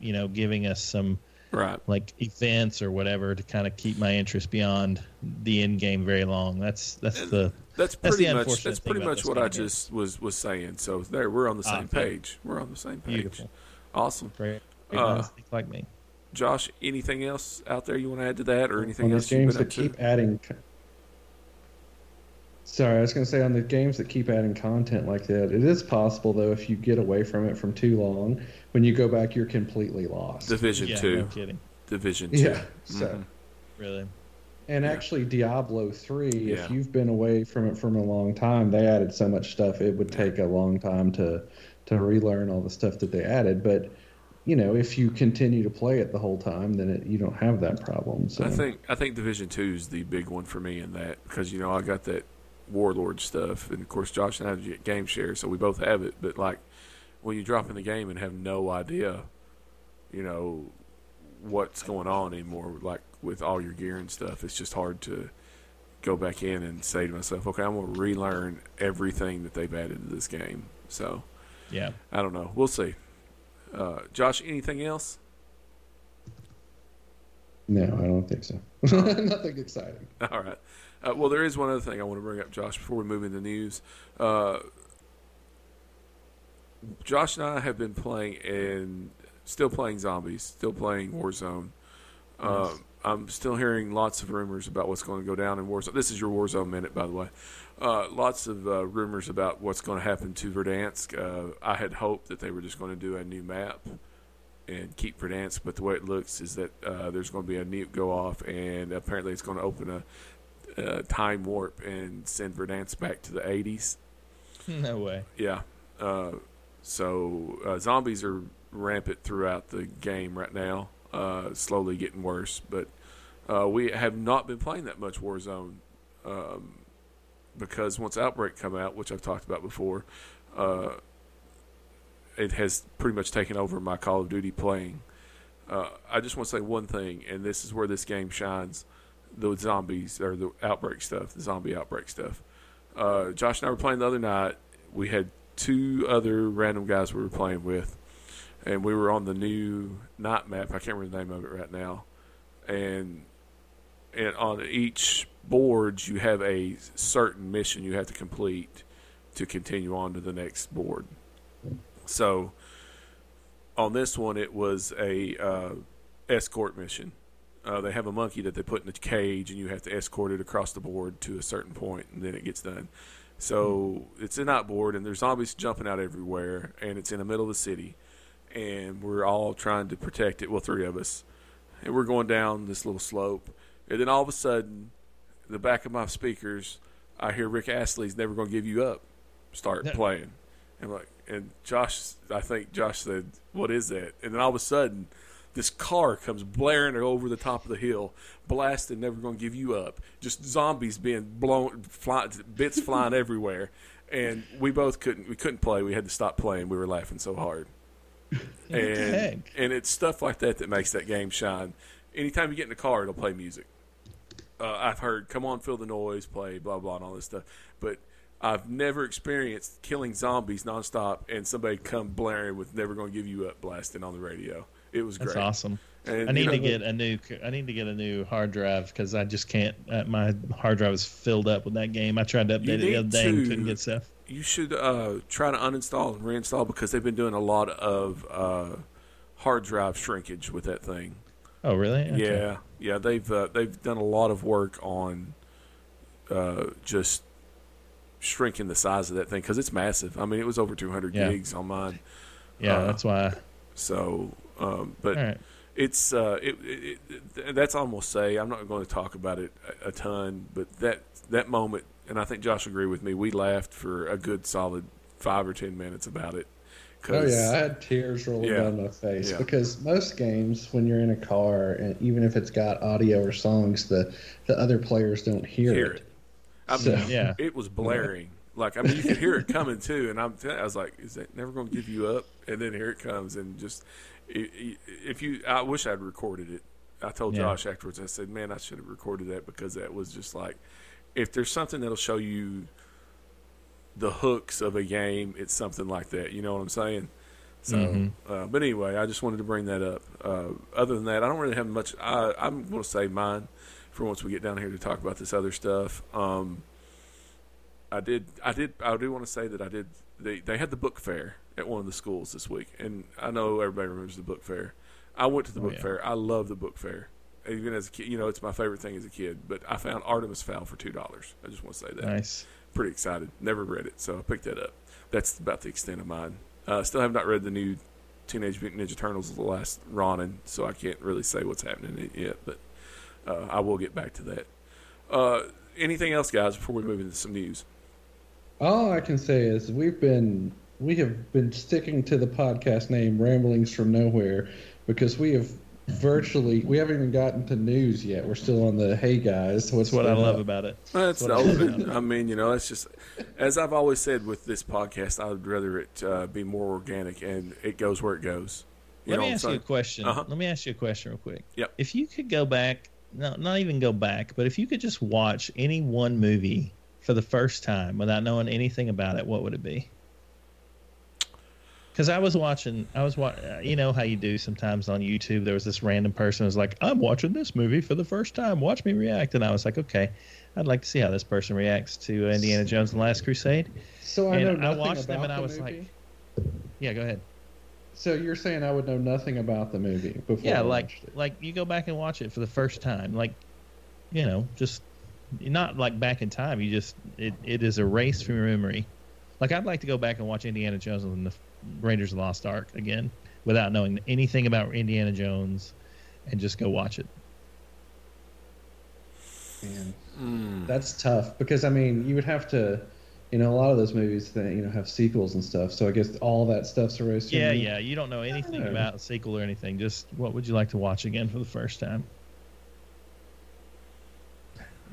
you know, giving us some Right. like events or whatever to kind of keep my interest beyond the end game very long. That's that's And the That's That's pretty the much that's pretty much what I game. just was was saying. So there, we're on the same good. page. We're on the same page. beautiful. Awesome. Great. Uh, Great like me. Josh, anything else out there you want to add to that, or anything on else these you've games that up to? keep adding. Sorry, I was going to say on the games that keep adding content like that, it is possible though if you get away from it from too long, when you go back, you're completely lost. Division Yeah, two. no kidding. Division two. yeah. So, Mhm. Really. and Yeah. actually, Diablo three, Yeah. if you've been away from it from a long time, they added so much stuff. It would take a long time to to relearn all the stuff that they added. But you know, if you continue to play it the whole time, then it, you don't have that problem. So I think I think Division Two is the big one for me in that because you know I got that Warlord stuff, and of course Josh and I have game share, so we both have it. But like when you drop in the game and have no idea, you know what's going on anymore, like with all your gear and stuff, it's just hard to go back in and say to myself, okay, I'm going to relearn everything that they've added to this game. So Yeah. I don't know. We'll see. Uh, Josh, anything else? no, I don't think so. Nothing exciting. All right. Uh, well, there is one other thing I want to bring up, Josh, before we move into news. Uh, Josh and I have been playing and still playing zombies, still playing Warzone. Uh, Nice. I'm still hearing lots of rumors about what's going to go down in Warzone. This is your Warzone minute, by the way. Uh, lots of uh, rumors about what's going to happen to Verdansk. Uh, I had hoped that they were just going to do a new map and keep Verdansk, but the way it looks is that uh, there's going to be a nuke go off, and apparently it's going to open a, a time warp and send Verdansk back to the 80s. No way. Yeah. Uh, so uh, zombies are rampant throughout the game right now, uh, slowly getting worse. But uh, we have not been playing that much Warzone um, because once Outbreak come out, which I've talked about before, uh, it has pretty much taken over my Call of Duty playing. Uh, I just want to say one thing, and this is where this game shines: the zombies or the Outbreak stuff, the zombie Outbreak stuff. Uh, Josh and I were playing the other night. We had two other random guys we were playing with, and we were on the new night map. I can't remember the name of it right now. And and on each board, you have a certain mission you have to complete to continue on to the next board. So on this one, it was a uh, escort mission. Uh, they have a monkey that they put in a cage, and you have to escort it across the board to a certain point, and then it gets done. So it's a night board, and there's zombies jumping out everywhere, and it's in the middle of the city, and we're all trying to protect it. Well, three of us, and we're going down this little slope, and then all of a sudden, the back of my speakers, I hear Rick Astley's "Never Gonna Give You Up" start playing, and like, and Josh, I think Josh said, "What is that?" And then all of a sudden, this car comes blaring over the top of the hill, blasting "Never Gonna Give You Up." Just zombies being blown, fly, bits flying everywhere, and we both couldn't. We couldn't play. We had to stop playing. We were laughing so hard. And and it's stuff like that that makes that game shine. Anytime you get in the car, it'll play music. Uh, I've heard "Come on, feel the noise," play blah blah and all this stuff, but I've never experienced killing zombies nonstop and somebody come blaring with "Never Gonna Give You Up" blasting on the radio. It was That's great. awesome. And, I need you know, to get a new. I need to get a new hard drive because I just can't. Uh, my hard drive is filled up with that game. I tried to update it the other day and couldn't get stuff. you should uh, try to uninstall and reinstall because they've been doing a lot of uh, hard drive shrinkage with that thing. Oh, really? Okay. Yeah, yeah, they've uh, they've done a lot of work on uh, just shrinking the size of that thing because it's massive. I mean, it was over 200 Yeah. gigs on mine. Yeah, Uh, that's why. So, um, but right. it's uh, it, it, it, that's almost say I'm not going to talk about it a, a ton, but that that moment, and I think Josh agreed with me. We laughed for a good solid five or ten minutes about it. Oh 'cause- yeah, I had tears rolling Yeah. down my face Yeah. because most games, when you're in a car, and even if it's got audio or songs, the the other players don't hear, Hear it. it. I mean, Yeah. it was blaring. Like I mean, you could hear it coming too, and I'm I was like, is that never going to give you up? And then here it comes, and just i- i- if you, I wish I'd recorded it. I told Yeah. Josh afterwards. I said, man, I should have recorded that because that was just like, if there's something that'll show you the hooks of a game, it's something like that. You know what I'm saying? So, Mhm. uh, but anyway, I just wanted to bring that up. Uh, other than that, I don't really have much. I, I'm going to save mine for once we get down here to talk about this other stuff. Um, I did, I did, I do want to say that I did. They they had the book fair at one of the schools this week, and I know everybody remembers the book fair. I went to the Oh, book yeah. fair. I love the book fair. Even as a kid, you know, it's my favorite thing as a kid. But I found Artemis Fowl for two dollars. I just want to say that Nice. Pretty excited. Never read it, so I picked that up. That's about the extent of mine. Uh, still have not read the new Teenage Mutant Ninja Turtles: The Last Ronin, so I can't really say what's happening yet. But uh, I will get back to that. Uh, anything else, guys, before we move into some news? All I can say is we've been we have been sticking to the podcast name Ramblings from Nowhere because we have virtually we haven't even gotten to news yet. We're still on the hey guys. What's That's what I love on?" about it. That's the what I open. I mean, you know, that's just as I've always said with this podcast. I would rather it uh, be more organic and it goes where it goes. You Let know me ask you a question. Uh-huh. Let me ask you a question real quick. Yep. If you could go back, no, not even go back, but if you could just watch any one movie for the first time without knowing anything about it, what would it be? Because I was watching, I was wa- uh, you know how you do sometimes on YouTube. There was this random person who was like, "I'm watching this movie for the first time. Watch me react." And I was like, "Okay, I'd like to see how this person reacts to Indiana Jones and the Last Crusade." So I And know I nothing watched them and I was like. Yeah, go ahead. So you're saying I would know nothing about the movie before? yeah I like like you go back and watch it for the first time like you know just not like back in time you just it, it is erased from your memory like i'd like to go back and watch indiana jones and the raiders of the lost ark again without knowing anything about indiana jones and just go watch it Man, Mm. that's tough because I mean you would have to. You know, a lot of those movies that you know have sequels and stuff. So I guess all that stuff's erased. yeah yeah you don't know anything Yeah. about a sequel or anything just what would you like to watch again for the first time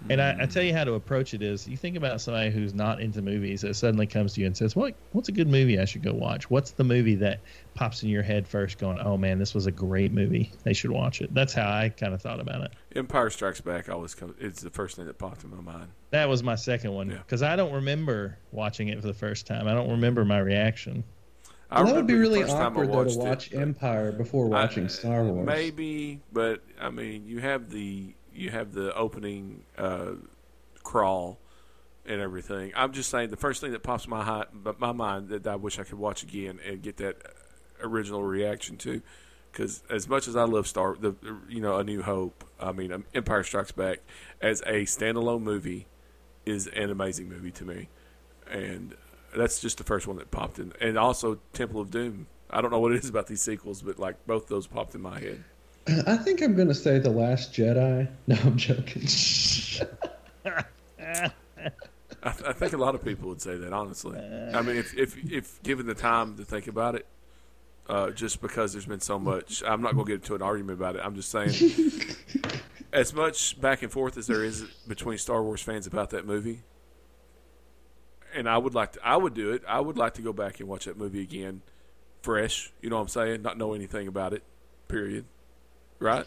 And I, I mm. tell you how to approach it is you think about somebody who's not into movies that suddenly comes to you and says, "What what's a good movie I should go watch? What's the movie that pops in your head first going, "Oh man, this was a great movie. They should watch it." That's how I kind of thought about it. Empire Strikes Back always comes. It's the first thing that popped in my mind. That was my second one Yeah. because I don't remember watching it for the first time. I don't remember my reaction. Well, that would be really first time I awkward though to watched it, watch Empire before watching I- Star Wars. Maybe, but I mean, you have the you have the opening uh, crawl and everything. I'm just saying the first thing that pops my hi- but my mind that I wish I could watch again and get that original reaction to. Because as much as I love Star, the you know A New Hope, I mean um, Empire Strikes Back as a standalone movie is an amazing movie to me, and that's just the first one that popped in. And also Temple of Doom. I don't know what it is about these sequels, but like both those popped in my head. I think I'm gonna say the Last Jedi. No, I'm joking. I, th- I think a lot of people would say that honestly. I mean, if if if given the time to think about it, uh, just because there's been so much, I'm not going to get into an argument about it. I'm just saying, as much back and forth as there is between Star Wars fans about that movie, and I would like to, I would do it. I would like to go back and watch that movie again, fresh. You know what I'm saying? Not know anything about it. Period. Right?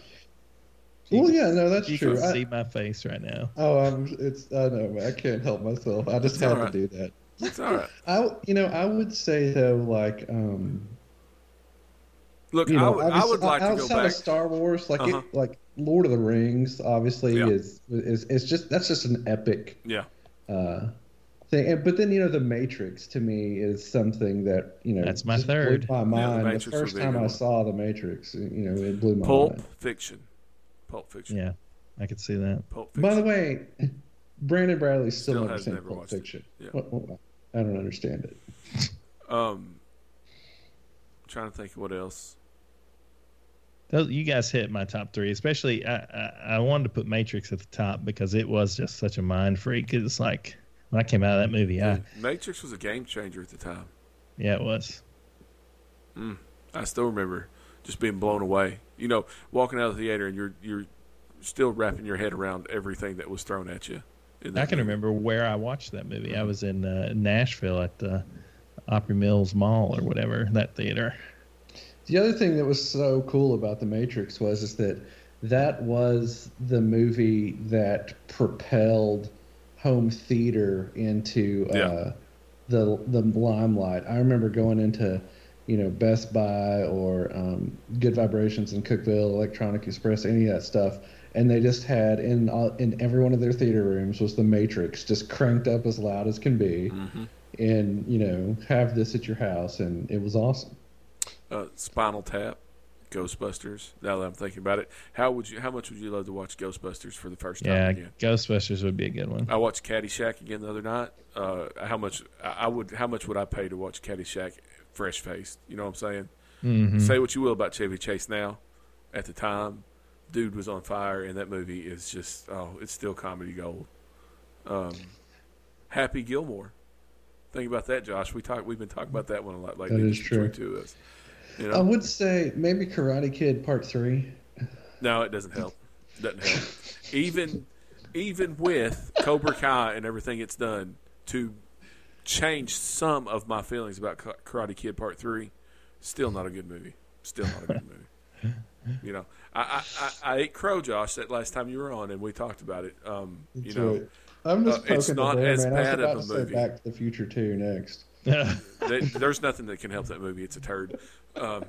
well, yeah, no, that's You true. can I- see my face right now. oh, I'm. It's. I know. I can't help myself. I just It's had all right. to do that. It's all right. I, you know, I would say though, like, um, Look, you I know, would, I would like to go outside back. of Star Wars, like, Uh-huh. it, like Lord of the Rings, obviously Yeah. is is is just that's just an epic Yeah. uh, thing. And, but then you know, the Matrix to me is something that you know That's my just blew third. My The mind. the, Matrix would first time I one. saw the Matrix, you know, it blew my Pulp mind. Fiction. Pulp Fiction. Yeah, I could see that. Pulp Fiction. By the way, Brandon Bradley still, Still never has seen never Pulp watched it. Fiction. Yeah. What- what- I don't understand it. Um, trying to think what else. Those, you guys hit my top three, especially I, I, I wanted to put Matrix at the top because it was just such a mind freak. It's like when I came out of that movie, I, Matrix was a game changer at the time. yeah, it was. Mm, I still remember just being blown away. You know, walking out of the theater and you're you're still wrapping your head around everything that was thrown at you. I can movie. remember where I watched that movie. I was in uh, Nashville at the Opry Mills Mall or whatever that theater. The other thing that was so cool about The Matrix was is that that was the movie that propelled home theater into Yeah. uh, the the limelight. I remember going into you know Best Buy or um, Good Vibrations in Cookeville, Electronic Express, any of that stuff, and they just had in all, in every one of their theater rooms was The Matrix just cranked up as loud as can be, Mhm. and you know have this at your house, and it was awesome. Uh, Spinal Tap, Ghostbusters. Now that I'm thinking about it, how would you? How much would you love to watch Ghostbusters for the first time Yeah, again? Ghostbusters would be a good one. I watched Caddyshack again the other night. Uh, how much I would? How much would I pay to watch Caddyshack fresh faced? You know what I'm saying? hmm Say what you will about Chevy Chase now. At the time, dude was on fire, and that movie is just oh, it's still comedy gold. Um, Happy Gilmore. Think about that, Josh. We talk. We've been talking about that one a lot lately. That is true. of us. You I would say maybe Karate Kid Part Three. no, it doesn't help. Doesn't help. even, even with Cobra Kai and everything it's done to change some of my feelings about Karate Kid Part Three, still not a good movie. Still not a good movie. You know, I, I, I, I ate crow, Josh, that last time you were on, and we talked about it. Um, you That's know. I'm just uh, it's not bear, as man. bad of a movie. Back to the Future Two next. There- there's nothing that can help that movie. It's a turd. Um,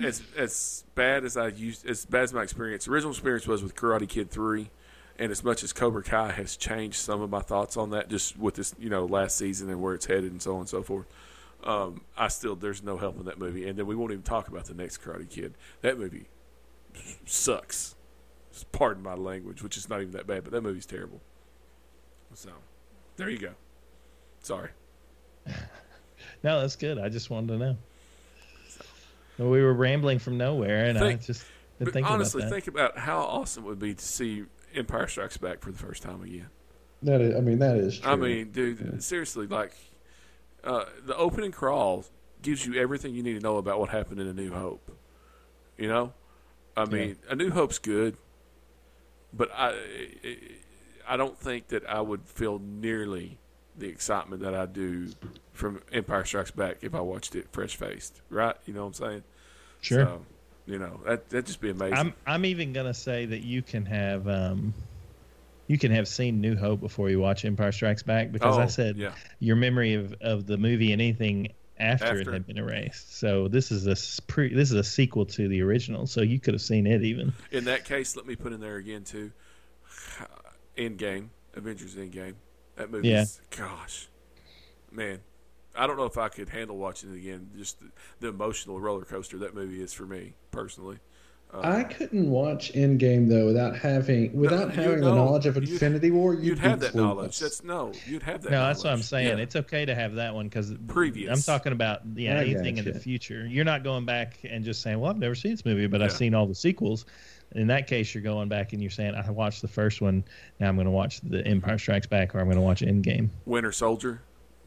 as as bad as I used, as bad as my experience, original experience was with Karate Kid three, and as much as Cobra Kai has changed some of my thoughts on that, just with this, you know, last season and where it's headed and so on and so forth. Um, I still there's no help in that movie, and then we won't even talk about the next Karate Kid. That movie sucks. Pardon my language, which is not even that bad, but that movie's terrible. So, there you go. Sorry. No, that's good. I just wanted to know. Well, we were rambling from nowhere, and I just been But thinking honestly, about that. think about how awesome it would be to see Empire Strikes Back for the first time again. That is, I mean, that is true. I mean, dude, seriously, like uh, the opening crawl gives you everything you need to know about what happened in A New Hope. You know, I mean, A New Hope's good, but I, I don't think that I would feel nearly the excitement that I do from Empire Strikes Back if I watched it fresh faced. Right? You know what I'm saying? Sure. So, you know, that that'd just be amazing. I'm I'm even gonna say that you can have um, you can have seen New Hope before you watch Empire Strikes Back because I Oh, said yeah. your memory of, of the movie and anything after, After. it had been erased. So this is a pre this is a sequel to the original. So you could have seen it even. In that case, let me put in there again too. Endgame, Avengers Endgame. That movie Yeah. is gosh, man. I don't know if I could handle watching it again. Just the, the emotional roller coaster that movie is for me personally. Uh, I couldn't watch Endgame though without having without you having know, the knowledge of you'd- Infinity War. You'd, you'd have that clueless. knowledge. That's no, you'd have that. no, that's what I'm saying. Yeah. It's okay to have that one because Previous. I'm talking about yeah I anything in the future. You're not going back and just saying, "Well, I've never seen this movie, but I've seen all the sequels." In that case, you're going back and you're saying, "I watched the first one. Now I'm going to watch the Empire Strikes Back, or I'm going to watch Endgame." Winter Soldier,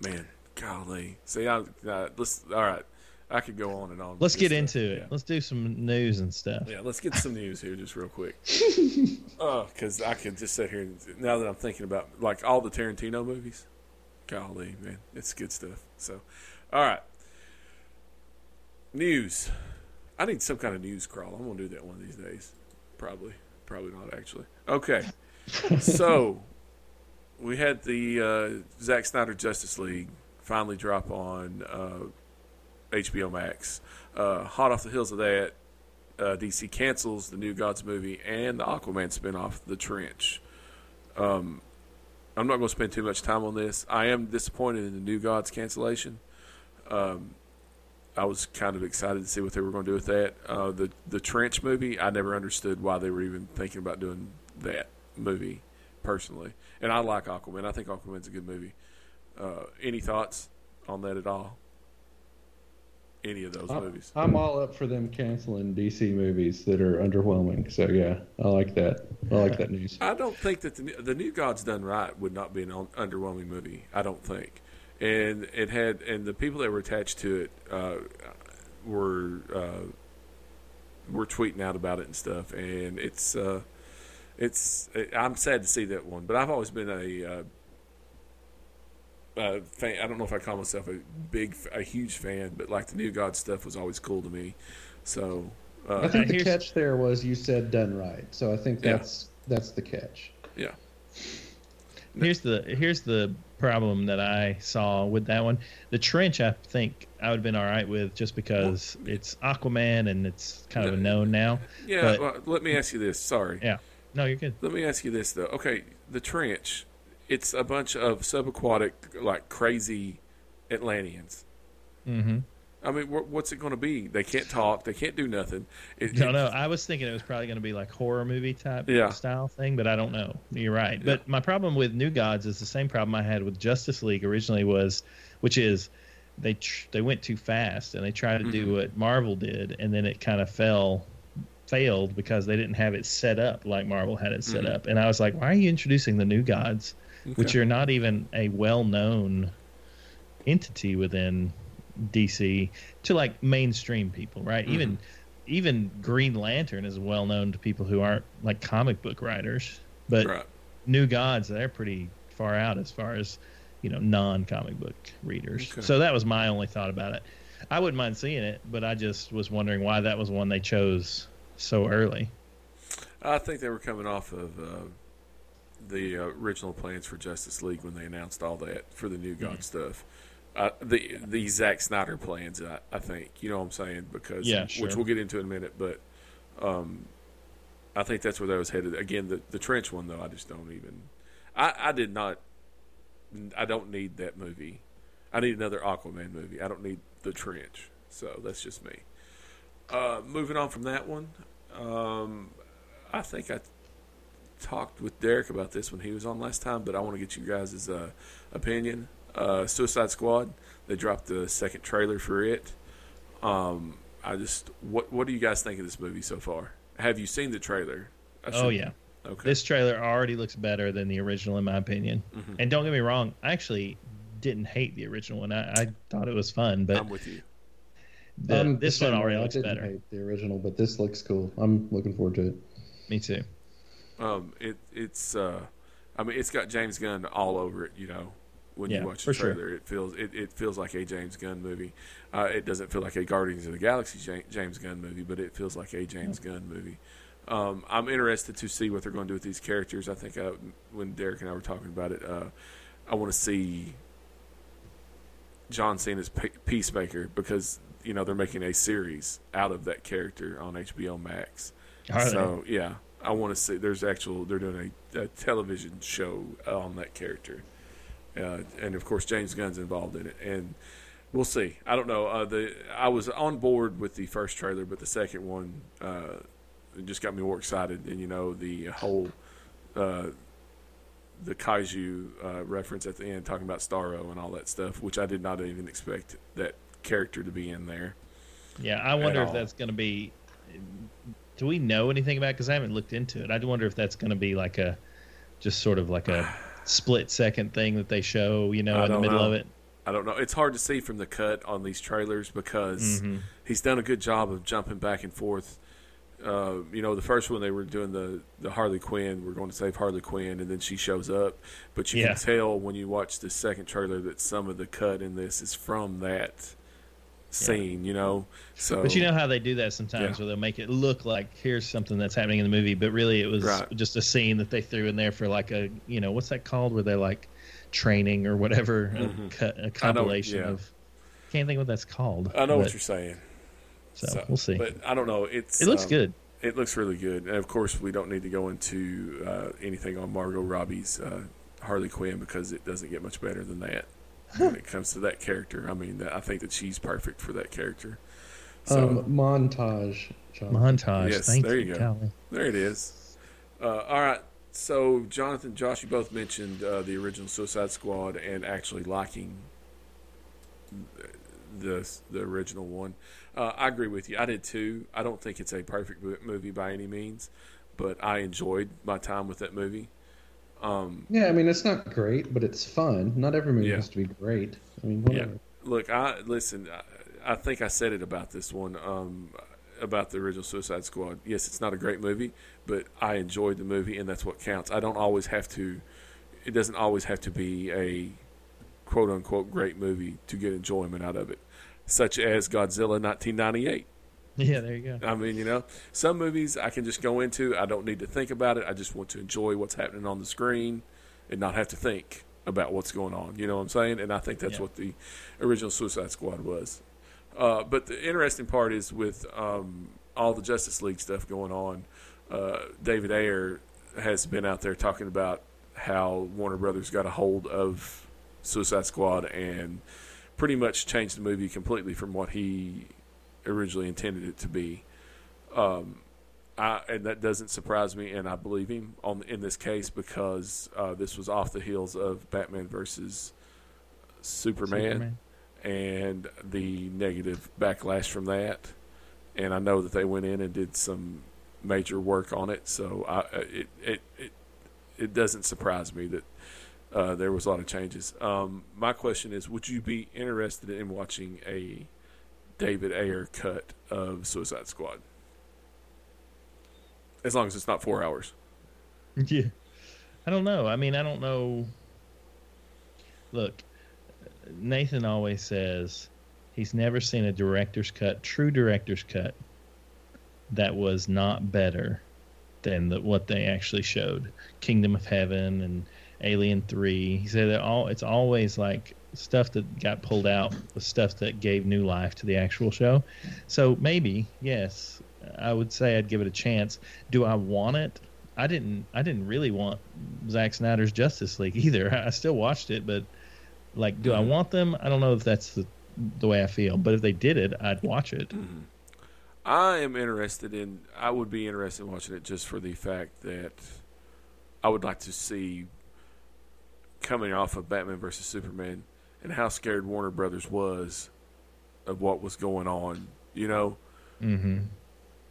man, golly. See, I uh, let's all right. I could go on and on. Let's get stuff. into it. Yeah. Let's do some news and stuff. Yeah, let's get some news here just real quick. Because I can just sit here and now that I'm thinking about like all the Tarantino movies, golly, man, it's good stuff. So, all right, news. I need some kind of news crawl. I'm gonna do that one of these days. Probably, probably not actually. Okay, so we had the uh, Zack Snyder Justice League finally drop on uh, HBO Max. Uh, hot off the heels of that, uh, DC cancels the New Gods movie and the Aquaman spinoff, The Trench. Um, I'm not going to spend too much time on this. I am disappointed in the New Gods cancellation. Um, I was kind of excited to see what they were going to do with that. Uh, the the Trench movie, I never understood why they were even thinking about doing that movie personally. And I like Aquaman. I think Aquaman's a good movie. Uh, any thoughts on that at all? any of those I'm, movies. I'm all up for them canceling DC movies that are underwhelming. So yeah, I like that. I like that news. I don't think that the New- the New Gods done right would not be an un- underwhelming movie. I don't think, and it had and the people that were attached to it uh, were uh, were tweeting out about it and stuff, and it's uh, it's I'm sad to see that one, but I've always been a uh, uh, fan. I don't know if I call myself a big, a huge fan, but like the New God stuff was always cool to me. So I uh, think the catch there was you said done right. So I think Yeah. that's that's the catch. yeah, Here's the here's the problem that I saw with that one. The trench, I think I would have been all right with just because it's Aquaman and it's kind of a known now. yeah. But- well, let me ask you this. Sorry. Yeah. No, you're good. Let me ask you this though. Okay, the trench, it's a bunch of subaquatic, like crazy Atlanteans. Mm-hmm. I mean, wh- what's it going to be? They can't talk. They can't do nothing. It, No, it- no. I was thinking it was probably going to be like horror movie type Yeah. style thing, but I don't know. You're right. But my problem with New Gods is the same problem I had with Justice League originally was, which is they tr- they went too fast and they tried to Mm-hmm. do what Marvel did, and then it kind of fell failed because they didn't have it set up like Marvel had it set Mhm. up. And I was like, why are you introducing the New Gods, which are not even a well known entity within DC to like mainstream people, right? Mm-hmm. Even even Green Lantern is well known to people who aren't like comic book writers, but right. New Gods they're pretty far out as far as you know non comic book readers. Okay. So that was my only thought about it. I wouldn't mind seeing it, but I just was wondering why that was one they chose so early. I think they were coming off of uh, the uh, original plans for Justice League when they announced all that for the New God Mm-hmm. stuff. Uh, the the Zack Snyder plans, I, I think. You know what I'm saying? Because Yeah, which we'll get into in a minute, but um, I think that's where that was headed. Again, the the trench one though, I just don't even. I, I did not. I don't need that movie. I need another Aquaman movie. I don't need the trench. So that's just me. Uh, moving on from that one, um, I think I talked with Derek about this when he was on last time, but I want to get you guys' uh, opinion. Uh, Suicide Squad, they dropped the second trailer for it. Um, I just, what what do you guys think of this movie so far? Have you seen the trailer? Oh yeah. Okay. This trailer already looks better than the original, in my opinion. Mhm. And don't get me wrong, I actually didn't hate the original one. I, I thought it was fun, but I'm with you. the, I'm this one same way. already I looks didn't better. hate the original, but this looks cool. I'm looking forward to it. Me too. Um, it it's, uh, I mean, it's got James Gunn all over it. You know, when Yeah, you watch the sure. trailer, it feels it, it feels like a James Gunn movie. Uh, it doesn't feel like a Guardians of the Galaxy James Gunn movie, but it feels like a James Gunn movie. Um, I'm interested to see what they're going to do with these characters. I think uh, when Derek and I were talking about it, uh, I want to see John Cena's Pe- Peacemaker because you know they're making a series out of that character on HBO Max. Are they? so yeah, I want to see. There's actual. They're doing a, a television show on that character, uh, and of course James Gunn's involved in it, and we'll see. I don't know. Uh, the I was on board with the first trailer, but the second one uh, just got me more excited. And you know the whole. Uh, the kaiju uh, reference at the end, talking about Starro and all that stuff, which I did not even expect that character to be in there. Yeah, I wonder if all. that's going to be. Do we know anything about? Because I haven't looked into it. I wonder if that's going to be like a, just sort of like a split second thing that they show, you know, I in the middle know. of it. I don't know. It's hard to see from the cut on these trailers because Mhm. he's done a good job of jumping back and forth. Uh, you know, the first one they were doing the, the Harley Quinn, we're going to save Harley Quinn, and then she shows up. But you Yeah. can tell when you watch the second trailer that some of the cut in this is from that scene, you know? So, But you know how they do that sometimes, Yeah. where they'll make it look like here's something that's happening in the movie, but really it was Right. just a scene that they threw in there for like a, you know, what's that called? Where they're like training or whatever, Mhm. a, co- a compilation yeah. of. Can't think what that's called. I know but- what you're saying. So, we'll see. But I don't know. It's it looks um, good. It looks really good, and of course, we don't need to go into uh, anything on Margot Robbie's uh, Harley Quinn because it doesn't get much better than that when it comes to that character. I mean, I think that she's perfect for that character. So um, montage. John. Montage. yes, Thank there you, you go. Callie. there it is. Uh, all right. So, Jonathan, Josh, you both mentioned uh, the original Suicide Squad and actually liking the the original one. Uh, I agree with you. I did too. I don't think it's a perfect movie by any means, but I enjoyed my time with that movie. Um, Yeah, I mean it's not great, but it's fun. Not every movie Yeah. has to be great. I mean, yeah. whatever. Look, I listen. I, I think I said it about this one, um, about the original Suicide Squad. Yes, it's not a great movie, but I enjoyed the movie, and that's what counts. I don't always have to. It doesn't always have to be a quote unquote great movie to get enjoyment out of it, such as Godzilla 1998. Yeah, there you go. I mean, you know, some movies I can just go into. I don't need to think about it. I just want to enjoy what's happening on the screen and not have to think about what's going on. You know what I'm saying? And I think that's Yeah. what the original Suicide Squad was. Uh, but the interesting part is with um, all the Justice League stuff going on, uh, David Ayer has been out there talking about how Warner Brothers got a hold of Suicide Squad and pretty much changed the movie completely from what he originally intended it to be. Um, I, and that doesn't surprise me, and I believe him on in this case because uh, this was off the heels of Batman versus Superman, and the negative backlash from that. And I know that they went in and did some major work on it, so I, it, it it it doesn't surprise me that uh, there was a lot of changes. Um, my question is, would you be interested in watching a David Ayer cut of Suicide Squad? As long as it's not four hours. Yeah. I don't know. I mean, I don't know. Look, Nathan always says he's never seen a director's cut, true director's cut, that was not better than the, what they actually showed. Kingdom of Heaven and Alien Three. He said that all it's always like stuff that got pulled out was stuff that gave new life to the actual show. So maybe yes, I would say I'd give it a chance. Do I want it? I didn't. I didn't really want Zack Snyder's Justice League either. I still watched it, but like, do I Mhm. want them? I don't know if that's the the way I feel. But if they did it, I'd watch it. I am interested in. I would be interested in watching it just for the fact that I would like to see coming off of Batman versus Superman and how scared Warner Brothers was of what was going on. You know Mm-hmm.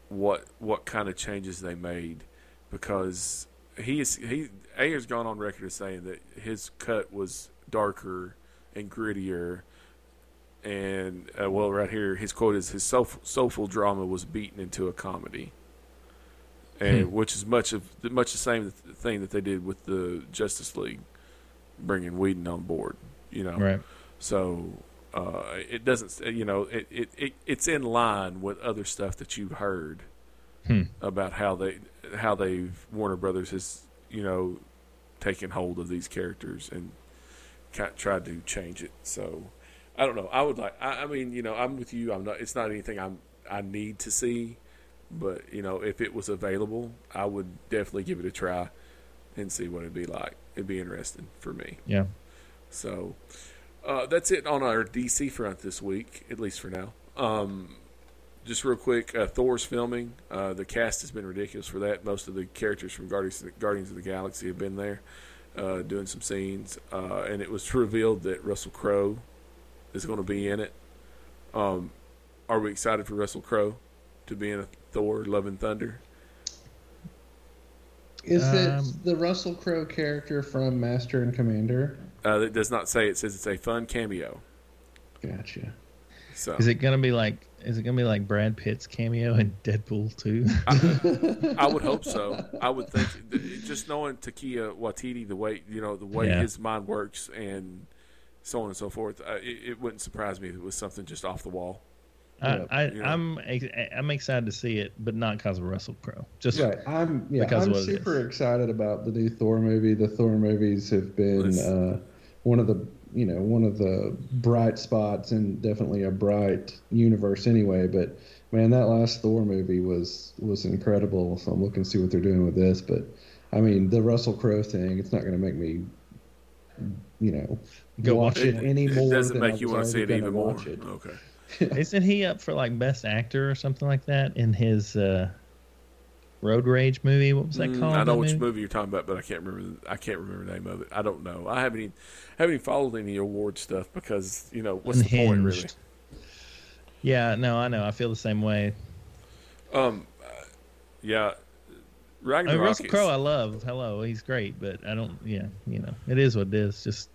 what what kind of changes they made because he is he Ayer's gone on record as saying that his cut was darker and grittier. And uh, well, right here, his quote is: "His soulful, soulful drama was beaten into a comedy," and Hmm. which is much of much the same thing that they did with the Justice League, bringing Whedon on board. You know, Right. so uh, it doesn't, you know, it, it, it it's in line with other stuff that you've heard Hmm. about how they how they Warner Brothers has you know taken hold of these characters and tried to change it. So I don't know. I would like. I, I mean, you know, I'm with you. I'm not. It's not anything I'm I need to see, but you know, if it was available, I would definitely give it a try and see what it'd be like. It'd be interesting for me. Yeah. So uh, that's it on our DC front this week, at least for now. Um, just real quick, uh, Thor's filming. Uh, the cast has been ridiculous for that. Most of the characters from Guardians, Guardians of the Galaxy have been there uh, doing some scenes, uh, and it was revealed that Russell Crowe is going to be in it. Um, are we excited for Russell Crowe to be in a Thor: Love and Thunder? Is Um, it the Russell Crowe character from Master and Commander? Uh, it does not say. It says it's a fun cameo. Gotcha. So Is it gonna be like? Is it gonna be like Brad Pitt's cameo in Deadpool two? I would hope so. I would think just knowing Taika Waititi, the way you know the way Yeah. his mind works, and so on and so forth, uh, it, it wouldn't surprise me if it was something just off the wall. I, I you know. I'm I'm excited to see it, but not because of Russell Crowe. Just Right. I'm yeah. Because I'm of what it super excited about the new Thor movie. The Thor movies have been uh, one of the you know one of the bright spots and definitely a bright universe anyway. But man, that last Thor movie was was incredible. So I'm looking to see what they're doing with this. But I mean, the Russell Crowe thing, it's not going to make me. You know, Go watch watch it, it. any more. it doesn't make I you want to see it even more. it. Okay. Isn't he up for like best actor or something like that in his uh, Road Rage movie? What was that Mm, called? I know which movie? movie you're talking about, but I can't remember. I can't remember the name of it. I don't know. I haven't even haven't even followed any award stuff because you know what's the point really? Yeah, no, I know. I feel the same way. Um, uh, yeah, I mean, Russell Crowe, I love. Hello, he's great, but I don't. Yeah, you know, it is what it is. Just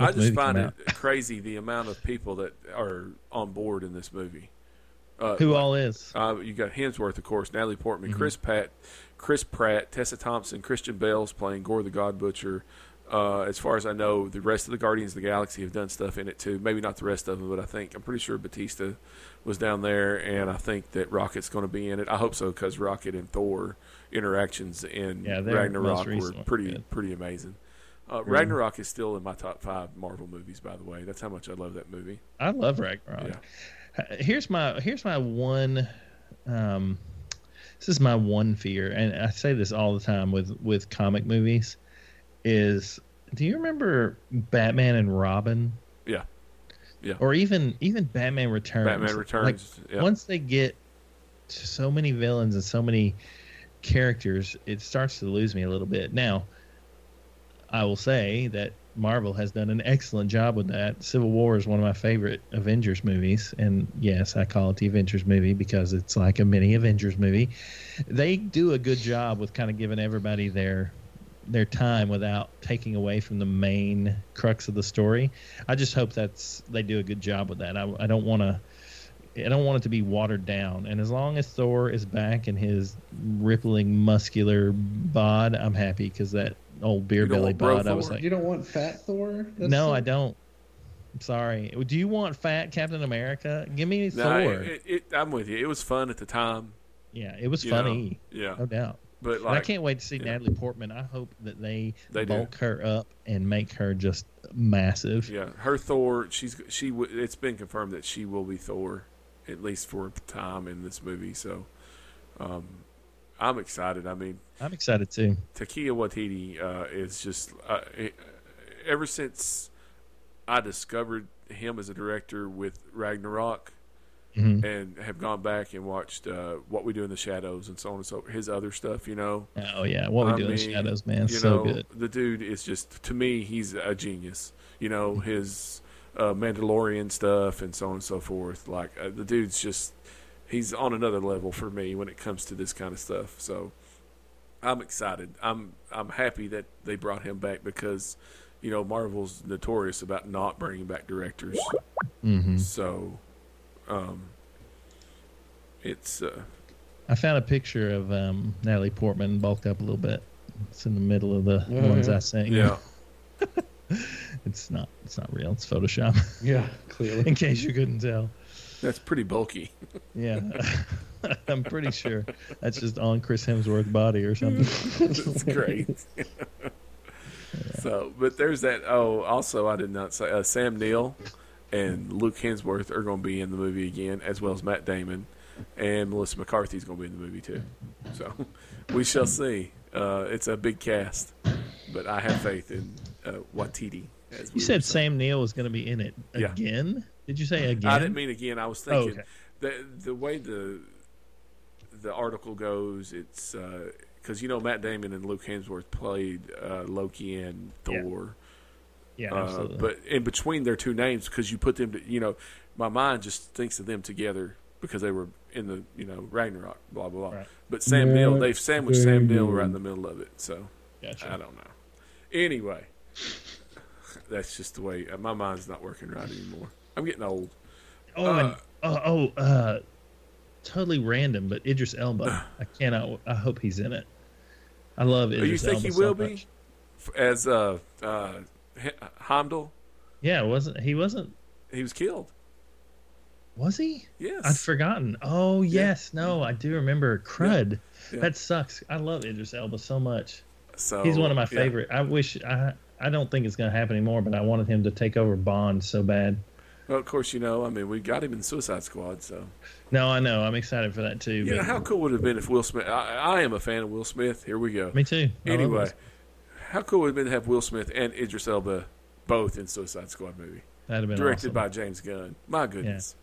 I just find it crazy the amount of people that are on board in this movie. Uh, who all is. Uh, you got Hemsworth, of course, Natalie Portman, Mm-hmm. Chris Pratt, Chris Pratt, Tessa Thompson, Christian Bale's playing Gorr the God Butcher. Uh, as far as I know, the rest of the Guardians of the Galaxy have done stuff in it too. Maybe not the rest of them, but I think I'm pretty sure Bautista was down there, and I think that Rocket's going to be in it. I hope so because Rocket and Thor interactions in Yeah, Ragnarok were pretty yeah. pretty amazing. Uh, Ragnarok is still in my top five Marvel movies, by the way. That's how much I love that movie. I love Ragnarok. Yeah. Uh, Here's my here's my one. Um, this is my one fear, and I say this all the time with with comic movies. Is do you remember Batman and Robin? Yeah. Yeah. Or even even Batman Returns. Batman Like, Returns. yeah. once they get so many villains and so many characters, it starts to lose me a little bit. Now, I will say that Marvel has done an excellent job with that. Civil War is one of my favorite Avengers movies, and yes, I call it the Avengers movie because it's like a mini Avengers movie. They do a good job with kind of giving everybody their their time without taking away from the main crux of the story. I just hope that's they do a good job with that. I, I don't want to I don't want it to be watered down. And as long as Thor is back in his rippling muscular bod, I'm happy because that old beer belly want bod. I was like, You don't want Fat Thor? That's no, so- I don't. I'm sorry. Do you want fat Captain America? Give me No, Thor. it, it, I'm with you. It was fun at the time. yeah, it was you funny, know? Yeah, no doubt. but And I can't wait to see yeah. Natalie Portman. I hope that they, They do. bulk her up and make her just massive. yeah, her Thor. She's she. It's been confirmed that she will be Thor, at least for a time in this movie. So, um, I'm excited. I mean, I'm excited too. Taika Waititi uh, is just uh, ever since I discovered him as a director with Ragnarok. Mhm. And have gone back and watched uh, what we do in the shadows and so on and so his other stuff, you know. Oh yeah, what we I do in the shadows, man, you so know, good. The dude is just to me, he's a genius. You know his uh, Mandalorian stuff and so on and so forth. Like uh, the dude's just he's on another level for me when it comes to this kind of stuff. So I'm excited. I'm I'm happy that they brought him back because you know Marvel's notorious about not bringing back directors. hmm So um, it's uh, I found a picture of um, Natalie Portman bulked up a little bit. It's in the middle of the Yeah, ones yeah. I sent yeah. It's not. It's not real. It's Photoshop. Yeah, clearly. in case you couldn't tell. That's pretty bulky. Yeah, I'm pretty sure that's just on Chris Hemsworth's body or something. That's great. so, but there's that. Oh, also, I did not say uh, Sam Neill and Luke Hemsworth are going to be in the movie again, as well as Matt Damon, and Melissa McCarthy's going to be in the movie too. So, we shall see. Uh, it's a big cast, but I have faith in uh, Waititi. You said. Sam Neill was going to be in it Yeah. again. Did you say again? I didn't mean again. I was Oh, thinking okay. the the way the the article goes. It's because you know Matt Damon and Luke Hemsworth played uh, Loki and Thor. Yeah, Uh, absolutely. but in between their two names, because you put them, to, you know, my mind just thinks of them together because they were in the, you know, Ragnarok, blah blah blah. Right. But Sam Matt Neill, they've sandwiched Sam Neill right in the middle of it. So gotcha. I don't know. Anyway, that's just the way uh, my mind's not working right anymore. I'm getting old. Oh, Uh, and, oh, oh, uh, totally random, but Idris Elba. I cannot. I hope he's in it. I love Oh, Idris you think Elba he so will be much. As uh, uh, Heimdall? Yeah, wasn't he? Wasn't He was killed. was he? Yes. I'd forgotten. Oh yes, no, I do remember. Crud. Yeah. That sucks. I love Idris Elba so much. so He's one of my yeah. favorite. I wish I. I don't think it's going to happen anymore, but I wanted him to take over Bond so bad. Well, of course, you know. I mean, we got him in Suicide Squad, so No, I know. I'm excited for that too. you know how cool would it have been if Will Smith? I, I am a fan of Will Smith. Here we go. Me too. I Anyway, how cool would it have been to have Will Smith and Idris Elba both in Suicide Squad movie, that'd have been directed awesome. by James Gunn? My goodness.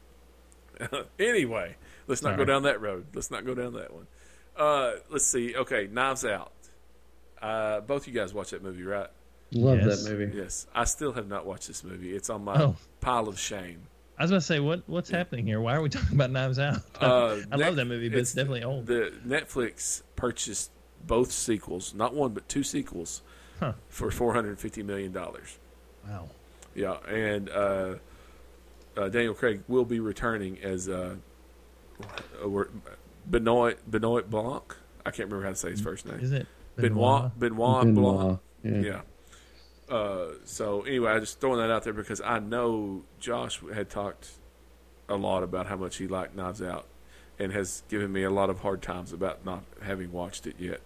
anyway, let's not go down that road. Let's not go down that one. Uh, let's see. Okay, Knives Out. Uh, both you guys watch that movie, right? Love Yes. that movie. Yes. I still have not watched this movie. It's on my Oh. pile of shame. I was going to say, what what's happening here? Why are we talking about Knives Out? Uh, I Net- love that movie, but it's, definitely old. The Netflix purchased both sequels, not one but two sequels, Huh. for four hundred and fifty million dollars. wow. Yeah, and uh, uh, Daniel Craig will be returning as uh, uh, Benoit Benoit Blanc. I can't remember how to say his first name. Is it Benoit Benoit Blanc. Benoit, Yeah. Yeah. Uh, so anyway, I just throwing that out there because I know Josh had talked a lot about how much he liked Knives Out, and has given me a lot of hard times about not having watched it yet.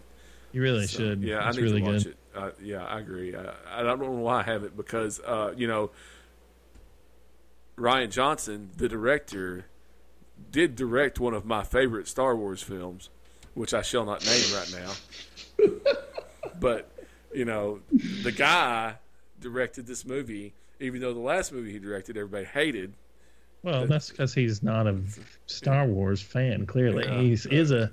You really So, should. Yeah, it's I need really to watch good. it. Uh, yeah, I agree. I, I don't know why I have it because uh, you know Rian Johnson, the director, did direct one of my favorite Star Wars films, which I shall not name right now. but you know, the guy directed this movie, even though the last movie he directed everybody hated. Well, that's because he's not a Star Wars fan. Clearly, Yeah. he's is a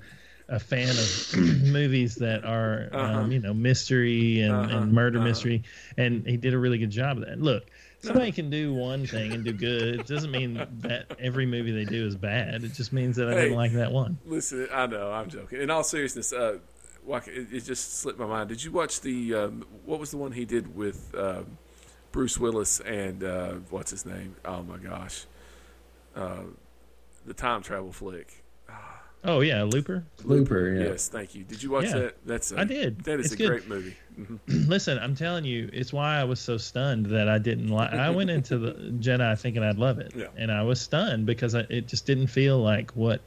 a fan of movies that are, Uh-huh. um, you know, mystery and, Uh-huh, and murder uh-huh. mystery, and he did a really good job of that. Look, somebody can do one thing and do good. It doesn't mean that every movie they do is bad. It just means that I Hey. didn't like that one. Listen, I know I'm joking. In all seriousness, uh, Waka- it, it just slipped my mind. Did you watch the um, what was the one he did with um, Bruce Willis and uh, what's his name? Oh my gosh, uh, the time travel flick. Oh yeah, Looper. Looper, yeah. Yes, thank you. Did you watch Yeah. that? That's a, I did. That is It's a good. great movie. hmm Listen, I'm telling you, it's why I was so stunned that I didn't like. I went into the Jedi thinking I'd love it, Yeah. and I was stunned because I, it just didn't feel like what.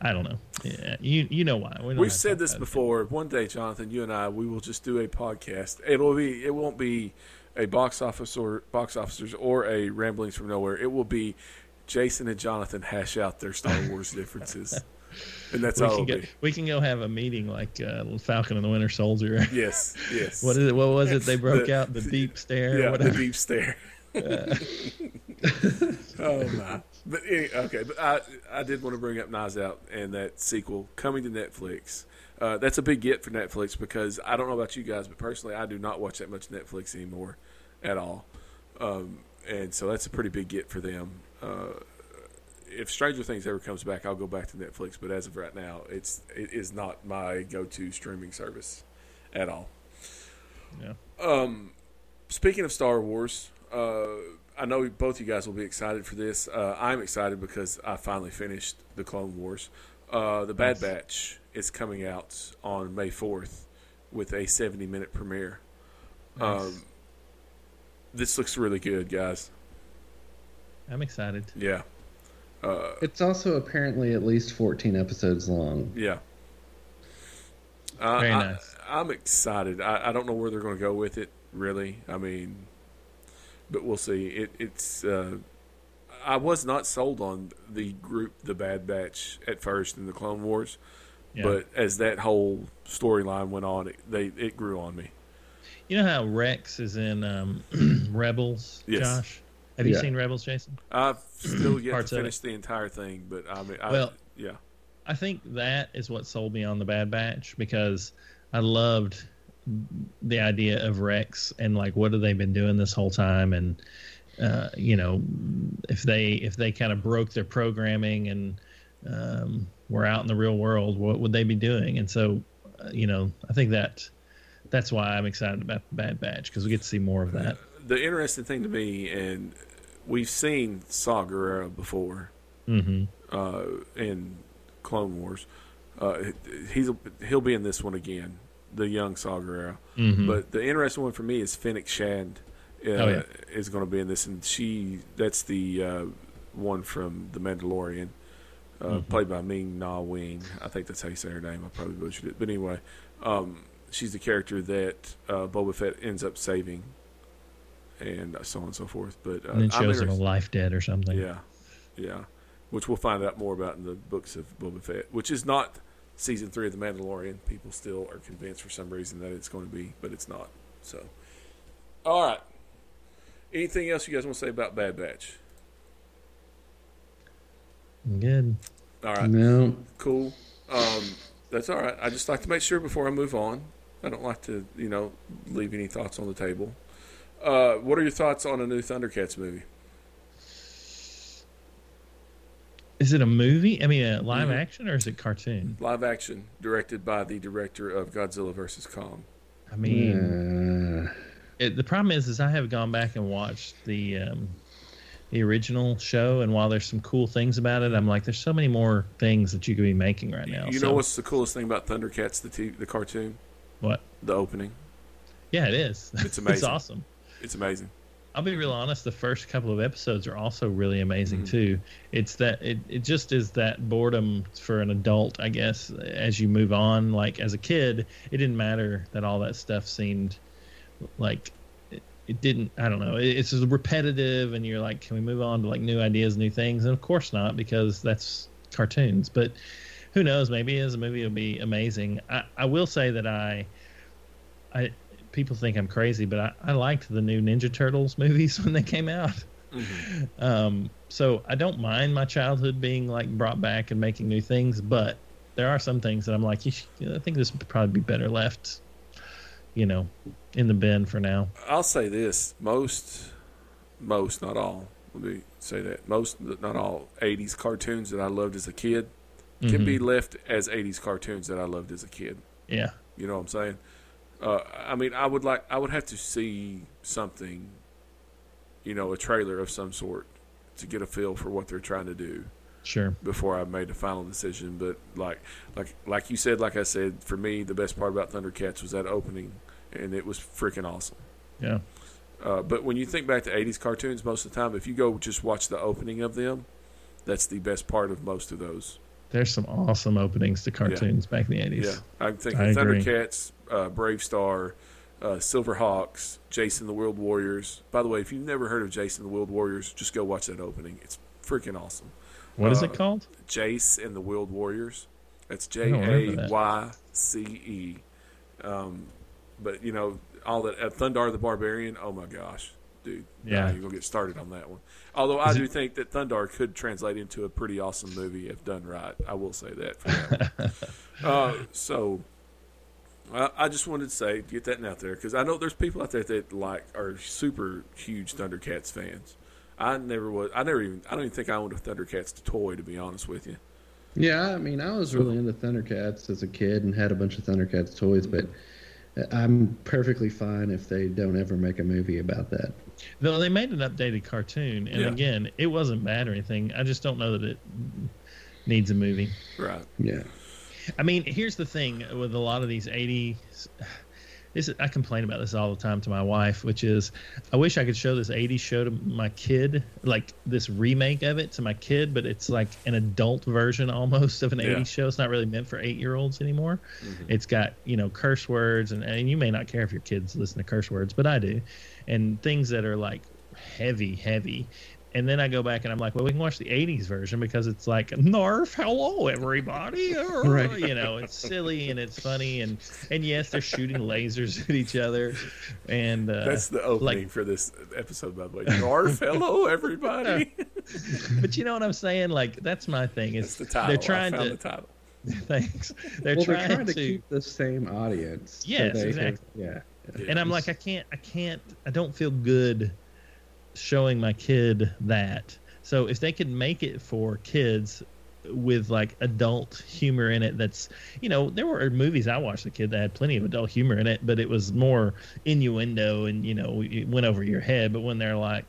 I don't know. Yeah, you you know why? we have We've said this about it. before. One day, Jonathan, you and I, we will just do a podcast. It'll be. It won't be a box office or box officers or a ramblings from nowhere. It will be Jason and Jonathan hash out their Star Wars differences, and that's We all can go. We can go have a meeting like uh, Falcon and the Winter Soldier. Yes, yes. what is it? What was it? They broke The- out the deep stare. Yeah, the deep stare. oh my! But any- okay, but I I did want to bring up Knives Out and that sequel coming to Netflix. Uh, that's a big get for Netflix because I don't know about you guys, but personally, I do not watch that much Netflix anymore, at all. Um, and so that's a pretty big get for them. Uh, if Stranger Things ever comes back, I'll go back to Netflix. But as of right now, it's it is not my go-to streaming service at all. Yeah. Um, speaking of Star Wars, uh, I know both of you guys will be excited for this. Uh, I'm excited because I finally finished the Clone Wars. Uh, the Bad Nice. Batch is coming out on May 4th with a 70 minute premiere. Nice. Um, this looks really good, guys. I'm excited. Yeah. Uh, It's also apparently at least 14 episodes long. yeah. Uh, Very I, nice. I'm excited. I, I don't know where they're going to go with it, really. I mean, but we'll see. It, it's. Uh, I was not sold on the group, the Bad Batch, at first in the Clone Wars, Yeah. but as that whole storyline went on, it, they it grew on me. you know how Rex is in um, Rebels, Yes. Josh? Have you seen Rebels, Jason? I've still yet Parts to finish the entire thing, but I mean, I, Well- yeah, I think that is what sold me on the Bad Batch because I loved the idea of Rex and like what have they been doing this whole time? And uh, you know if they if they kind of broke their programming and um, were out in the real world what would they be doing? And so uh, you know I think that that's why I'm excited about the Bad Batch because we get to see more of that. the interesting thing to me, and we've seen Saw Gerrera before. Hmm uh, in Clone Wars. Uh, he's he'll be in this one again, the young Saw Gerrera. hmm But the interesting one for me is Fennec Shand uh, Oh, yeah. is going to be in this, and she that's the uh, one from The Mandalorian, uh, Mhm. played by Ming Na Wing. I think that's how you say her name. I probably butchered it, but anyway, um, she's the character that uh, Boba Fett ends up saving, and so on and so forth. But uh, and then shows him a life dead or something. yeah, yeah. Which we'll find out more about in the books of Boba Fett, which is not season three of The Mandalorian. People still are convinced for some reason that it's going to be, but it's not. So, all right. Anything else you guys want to say about Bad Batch? Good. All right, No, cool. Um, that's all right. I just like to make sure before I move on. I don't like to, you know, leave any thoughts on the table. Uh, what are your thoughts on a new Thundercats movie? Is it a movie? I mean, a live Mhm. action or is it cartoon? Live action, directed by the director of Godzilla vs Kong. I mean, Uh, it, the problem is, is I have gone back and watched the um, the original show, and while there's some cool things about it, I'm like, there's so many more things that you could be making right now. you So- know what's the coolest thing about Thundercats, the t- the cartoon, what? the opening? Yeah, it is. It's amazing. it's awesome. It's amazing. I'll be real honest. The first couple of episodes are also really amazing Mhm. too. It's that it, it just is that boredom for an adult, I guess. As you move on, like as a kid, it didn't matter that all that stuff seemed like it, it didn't. I don't know. It, it's just repetitive, and you're like, can we move on to like new ideas, new things? And of course not, because that's cartoons. But who knows? Maybe as a movie, it'll be amazing. I, I will say that I, I people think I'm crazy, but I, I liked the new Ninja Turtles movies when they came out. Mhm. Um, so I don't mind my childhood being like brought back and making new things, but there are some things that I'm like, you should, I think this would probably be better left, you know, in the bin for now. I'll say this: most, most, not all. Let me say that most, not all, '80s cartoons that I loved as a kid can Mhm. be left as '80s cartoons that I loved as a kid. Yeah. You know what I'm saying? Uh, I mean, I would like, I would have to see something, you know, a trailer of some sort to get a feel for what they're trying to do Sure. before I made a final decision. But like, like, like you said, like I said, for me, the best part about Thundercats was that opening, and it was freaking awesome. Yeah. Uh, but when you think back to 80s cartoons, most of the time, if you go just watch the opening of them, that's the best part of most of those. There's some awesome openings to cartoons back in the 80s. Yeah, I think I agree. Uh, BraveStarr, uh, Silverhawks, Jason the World Warriors. By the way, if you've never heard of Jason the World Warriors, just go watch that opening. It's freaking awesome. What is Uh, it called? Jayce and the World Warriors. That's J A. Y C E. Um, but you know all that uh, Thundarr the Barbarian. Oh my gosh, dude! Yeah. You're gonna get started on that one. Although I do it- think that Thundarr could translate into a pretty awesome movie if done right. I will say that. For that uh, so. I I just wanted to say, get that out there because I know there's people out there that like are super huge Thundercats fans. I never was. I never even. I don't even think I owned a Thundercats toy to be honest with you. yeah, I mean, I was really into Thundercats as a kid and had a bunch of Thundercats toys, but I'm perfectly fine if they don't ever make a movie about that. Though they made an updated cartoon, and Yeah. again, it wasn't bad or anything. I just don't know that it needs a movie. Right. Yeah. I mean, here's the thing with a lot of these 80s. This is, I complain about this all the time to my wife, which is I wish I could show this 80s show to my kid, like this remake of it to my kid, but it's like an adult version almost of an Yeah. 80s show. It's not really meant for eight year olds anymore. Mhm. It's got, you know, curse words, and, and you may not care if your kids listen to curse words, but I do. And things that are like heavy, heavy. And then I go back and I'm like, well, we can watch the 80s version because it's like, Narf, hello, everybody. Right. You know, it's silly and it's funny. And, and yes, they're shooting lasers at each other. And uh, That's the opening like- for this episode, by the way. Narf, hello, everybody. but you know what I'm saying? Like, that's my thing. That's Is the title. they're trying I found to, the title. thanks. They're, well, trying, they're trying to, to keep the same audience. so Yes, they have- exactly. yeah. and I'm like, I can't, I can't, I don't feel good showing my kid that. So if they could make it for kids with like adult humor in it, that's you know, there were movies I watched as a kid that had plenty of adult humor in it, but it was more innuendo and you know, it went over your head. But when they're like,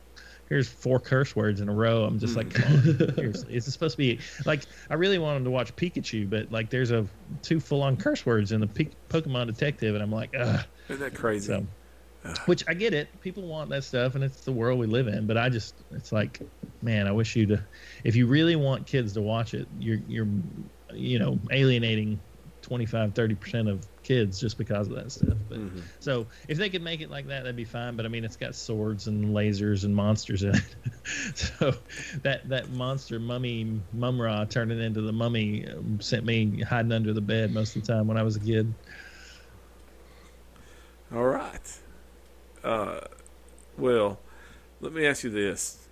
here's four curse words in a row, I'm just like, come mm. seriously, is it supposed to be like? I really wanted to watch Pikachu, but like, there's a two full on curse words in the P- Pokemon Detective, and I'm like, ugh. Isn't that crazy? So, which I get it. People want that stuff, and it's the world we live in. But I just, it's like, man, I wish you to, if you really want kids to watch it, you're, you're, you know, alienating 25, 30 percent of kids just because of that stuff. But Mhm. so if they could make it like that, that'd be fine. But I mean, it's got swords and lasers and monsters in it. so that that monster mummy Mumm-Ra turning into the mummy um, sent me hiding under the bed most of the time when I was a kid. All right. Uh, well, let me ask you this: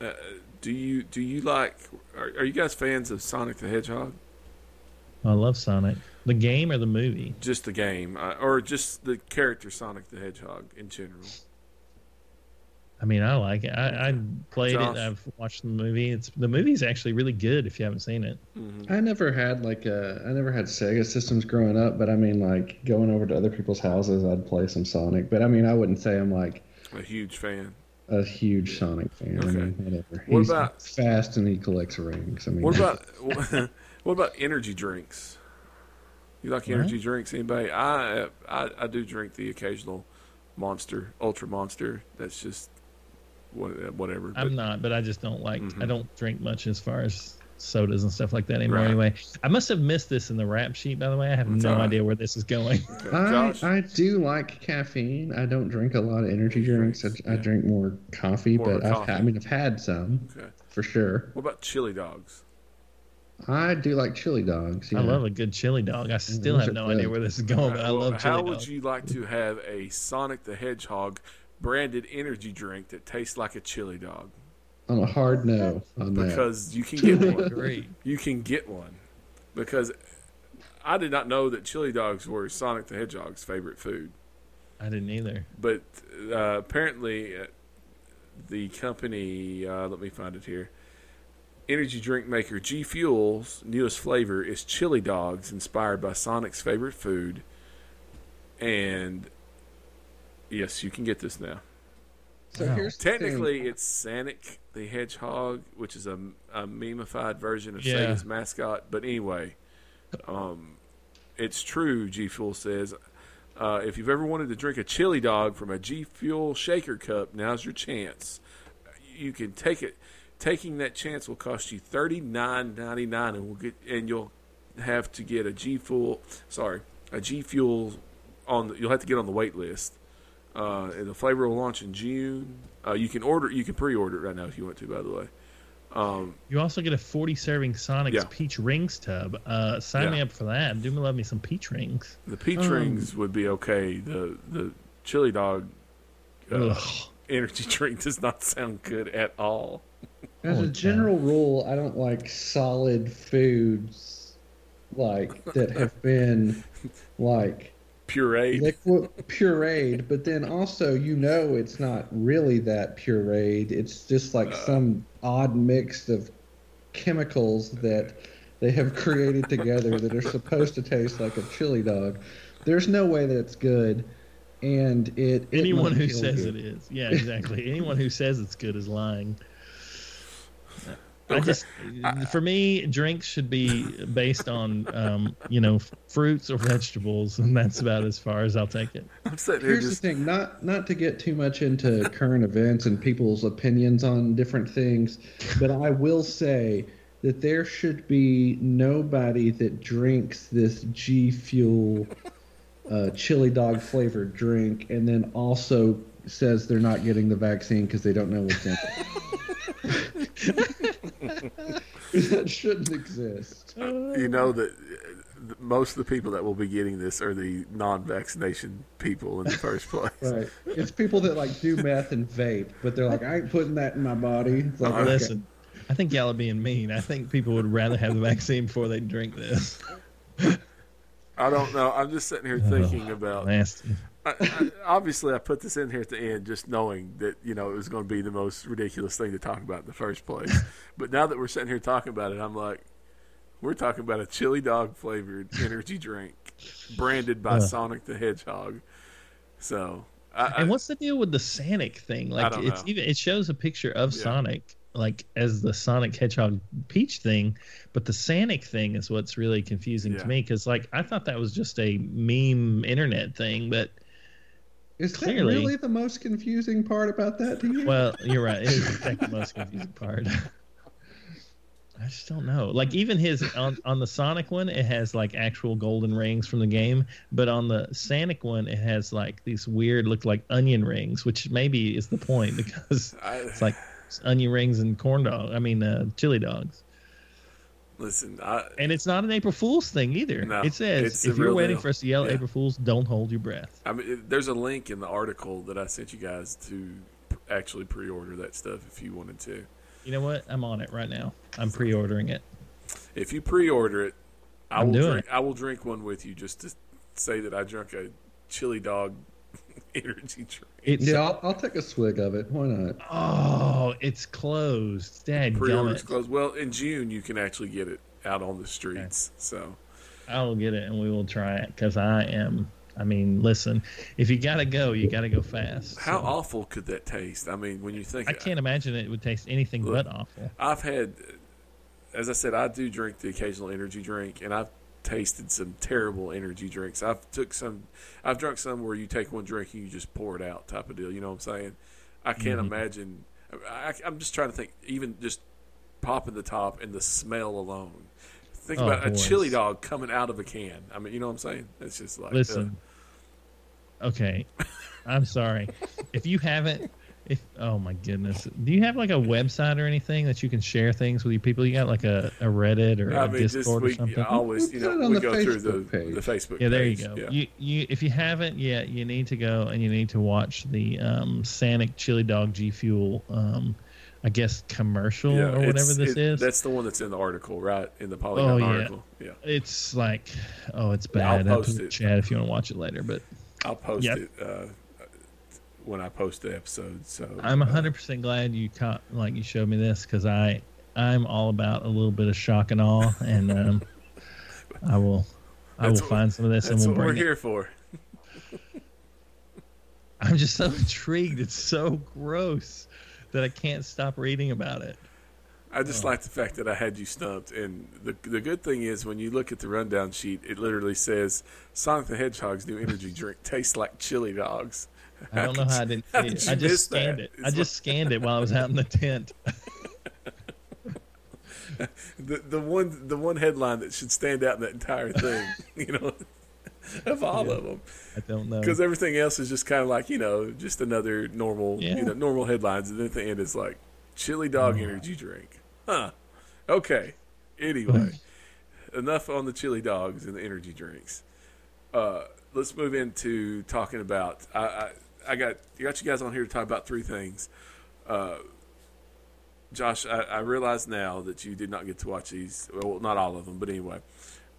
uh, Do you do you like? Are, are you guys fans of Sonic the Hedgehog? I love Sonic. The game or the movie? Just the game, uh, or just the character Sonic the Hedgehog in general? I mean, I like it. I, I played it. I've watched the movie. It's the movie's actually really good if you haven't seen it. Mhm. I never had like a I never had Sega systems growing up, but I mean like going over to other people's houses, I'd play some Sonic. But I mean, I wouldn't say I'm like A huge fan. a huge Sonic fan. I Okay. mean, whatever. What He's about- fast and he collects rings? I mean, What about what about energy drinks? You like What? energy drinks? Anybody? I, I I do drink the occasional Monster, Ultra Monster. That's just what- whatever. I'm not, but I just don't like. Mhm. I don't drink much as far as sodas and stuff like that anymore. Right. Anyway, I must have missed this in the rap sheet. By the way, I have It's no all right. idea where this is going. I, I do like caffeine. I don't drink a lot of energy drinks. I, I drink more coffee, More but I've coffee. had, I mean, I've had some okay. for sure. What about chili dogs? I do like chili dogs. I love a good chili dog. I still those have no good. idea where this is going, but I Well, love chili How dog. would you like to have a Sonic the Hedgehog branded energy drink that tastes like a chili dog? I'm a hard no on that. Because you can get one. Great. you can get one because I did not know that chili dogs were Sonic the Hedgehog's favorite food. I didn't either. But uh, apparently, uh, the company, uh, let me find it here, energy drink maker G Fuel's newest flavor is chili dogs, inspired by Sonic's favorite food. And yes, you can get this now. So Wow. here's. Technically, it's Sanic the Hedgehog, which is a, a memeified version of Yeah. Sega's mascot. But anyway, um, it's true, G Fuel says. Uh, if you've ever wanted to drink a chili dog from a G Fuel shaker cup, now's your chance. You can take it. Taking that chance will cost you thirty nine ninety nine, and we'll get and you'll have to get a G Fuel. Sorry, a G Fuel on. The, you'll have to get on the wait list. Uh, and the flavor will launch in June. Uh, you can order. You can pre-order it right now if you want to. By the way, um, You also get a 40 serving Sonic's Yeah. peach rings tub. Uh, sign me up for that. Do me love me some peach rings. the peach Um, rings would be okay. The the chili dog uh, energy drink does not sound good at all. As a general rule, I don't like solid foods like that have been like Pureed. liquid pureed, but then also you know it's not really that pureed. It's just like Uh. some odd mix of chemicals that they have created together that are supposed to taste like a chili dog. There's no way that it's good, and it, it Anyone won't who says good. it is. Yeah, exactly. Anyone who says it's good is lying. I Okay. just, for me, drinks should be based on, um, you know, fruits or vegetables, and that's about as far as I'll take it. I'm sitting Here's just the thing, not not to get too much into current events and people's opinions on different things, but I will say that there should be nobody that drinks this G Fuel uh, chili dog flavored drink and then also says they're not getting the vaccine because they don't know what's in it. that shouldn't exist. you know that uh, most of the people that will be getting this are the non-vaccination people in the first place. Right. It's people that like do meth and vape, but they're like, I ain't putting that in my body. It's like, Uh, okay. Listen, I think y'all are being mean. I think people would rather have the vaccine before they drink this. I don't know. I'm just sitting here thinking about. Nasty. I, I, obviously, I put this in here at the end just knowing that you know it was going to be the most ridiculous thing to talk about in the first place. but now that we're sitting here talking about it, I'm like, we're talking about a chili dog flavored energy drink branded by Ugh. Sonic the Hedgehog. So, I, And what's the deal with the Sanic thing? Like it's know. even it shows a picture of Yeah. Sonic like as the Sonic Hedgehog Peach thing, but the Sanic thing is what's really confusing Yeah. to me because like I thought that was just a meme internet thing, but Is Clearly. that really the most confusing part about that to you? well, you're right. It is the second most confusing part. I just don't know. Like even his on on the Sonic one, it has like actual golden rings from the game, but on the Sonic one, it has like these weird, look like onion rings, which maybe is the point because I, it's like onion rings and corn dog. I mean, uh, chili dogs. Listen. I, And it's not an April Fool's thing either. No, it says if you're waiting deal. for us to yell Yeah. April Fool's, don't hold your breath. I mean, it- there's a link in the article that I sent you guys to actually pre-order that stuff if you wanted to. You know what? I'm on it right now. I'm pre-ordering it. If you pre-order it, I I'm will drink. I will drink one with you just to say that I drank a chili dog energy drink. It's Yeah, I'll, I'll take a swig of it. Why not? oh, it's closed. Dad, Pre-orders closed. Well, in June you can actually get it out on the streets. So I'll get it and we will try it because I am. I mean, listen, if you gotta go, you gotta go fast. how So, awful could that taste? I mean, when you think I can't imagine it would taste anything Look, but awful. I've had, as I said, I do drink the occasional energy drink, and I've tasted some terrible energy drinks. I've took some, I've drunk some where you take one drink and you just pour it out, type of deal. You know what I'm saying? I can't Mm-hmm. imagine. I, I'm just trying to think, even just popping the top and the smell alone. Think Oh, about a chili dog coming out of a can. I mean, you know what I'm saying? It's just like, uh, Listen. Okay, I'm sorry. if you haven't, if oh my goodness, do you have like a website or anything that you can share things with your people? You got like a, a Reddit or I a mean, just Discord or we something? always, you Put it know, on we the go through the Facebook page. the Facebook. Yeah, there you page. go. Yeah. You you if you haven't yet, you need to go and you need to watch the um, Sanic Chili Dog G Fuel, um, I guess commercial or whatever this it- is. That's the one that's in the article, right? In the Polygon Oh, yeah. article. Yeah. It's like, oh, it's Yeah, I'll bad. I'll post put it in it. chat if you want to watch it later. But I'll post Yep. it uh, when I post the episode. So I'm uh, 100 percent glad you caught like you showed me this because I I'm all about a little bit of shock and awe, and um, I will I will what- find some of this and we'll what we're it. here for. I'm just so intrigued. It's so gross that I can't stop reading about it. I just Oh. like the fact that I had you stumped. And the the good thing is when you look at the rundown sheet, it literally says Sonic the Hedgehog's new energy drink tastes like chili dogs. I don't know how I didn't how did it. I just scanned that? it. I It's just scanned it while I was out in the tent. The the one the one headline that should stand out in that entire thing, you know, of all of them. I don't know. because everything else is just kind of like you know just another normal Yeah. you know normal headlines and then at the end it's like chili dog energy drink huh okay anyway enough on the chili dogs and the energy drinks uh, let's move into talking about I, I I got I got you guys on here to talk about three things uh, Josh I, I realize now that you did not get to watch these well not all of them but anyway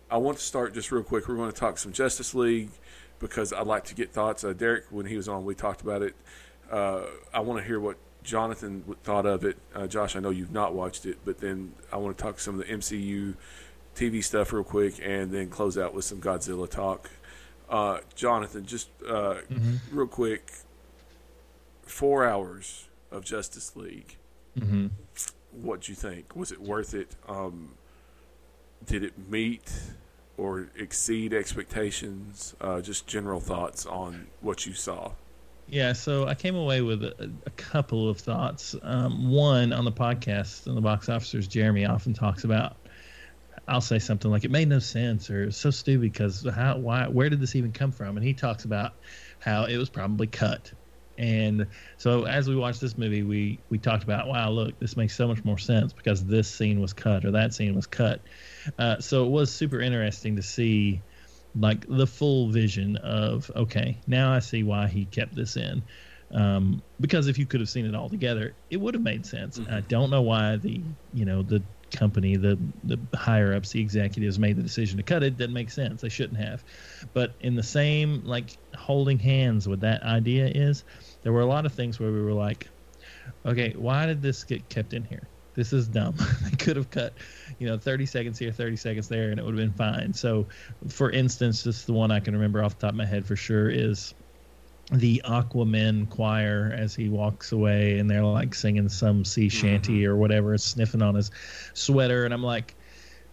I want to start just real quick we're going to talk some Justice League because I'd like to get thoughts. Uh, Derek, when he was on, we talked about it. Uh, I want to hear what Jonathan thought of it. Uh, Josh, I know you've not watched it, but then I want to talk some of the MCU TV stuff real quick, and then close out with some Godzilla talk. Uh, Jonathan, just uh, real quick, four hours of Justice League. hmm What'd you think? Was it worth it? Um, did it meet or exceed expectations? Uh, just general thoughts on what you saw. Yeah, so I came away with a, a couple of thoughts. Um, one on the podcast, and the box officers, Jeremy often talks about. I'll say something like it made no sense or it's so stupid because how why where did this even come from? And he talks about how it was probably cut. And so as we watched this movie, we we talked about wow, look, this makes so much more sense because this scene was cut or that scene was cut. Uh, so it was super interesting to see like the full vision of okay now i see why he kept this in um, because if you could have seen it all together it would have made sense i don't know why the you know the company the the higher ups the executives made the decision to cut it doesn't make sense. They shouldn't have. But in the same like holding hands with that idea is there were a lot of things where we were like okay why did this get kept in here? This is dumb. They could have cut you know 30 seconds here 30 seconds there and it would have been fine. So for instance just the one i can remember off the top of my head for sure is the aquaman choir as he walks away and they're like singing some sea shanty or whatever sniffing on his sweater and i'm like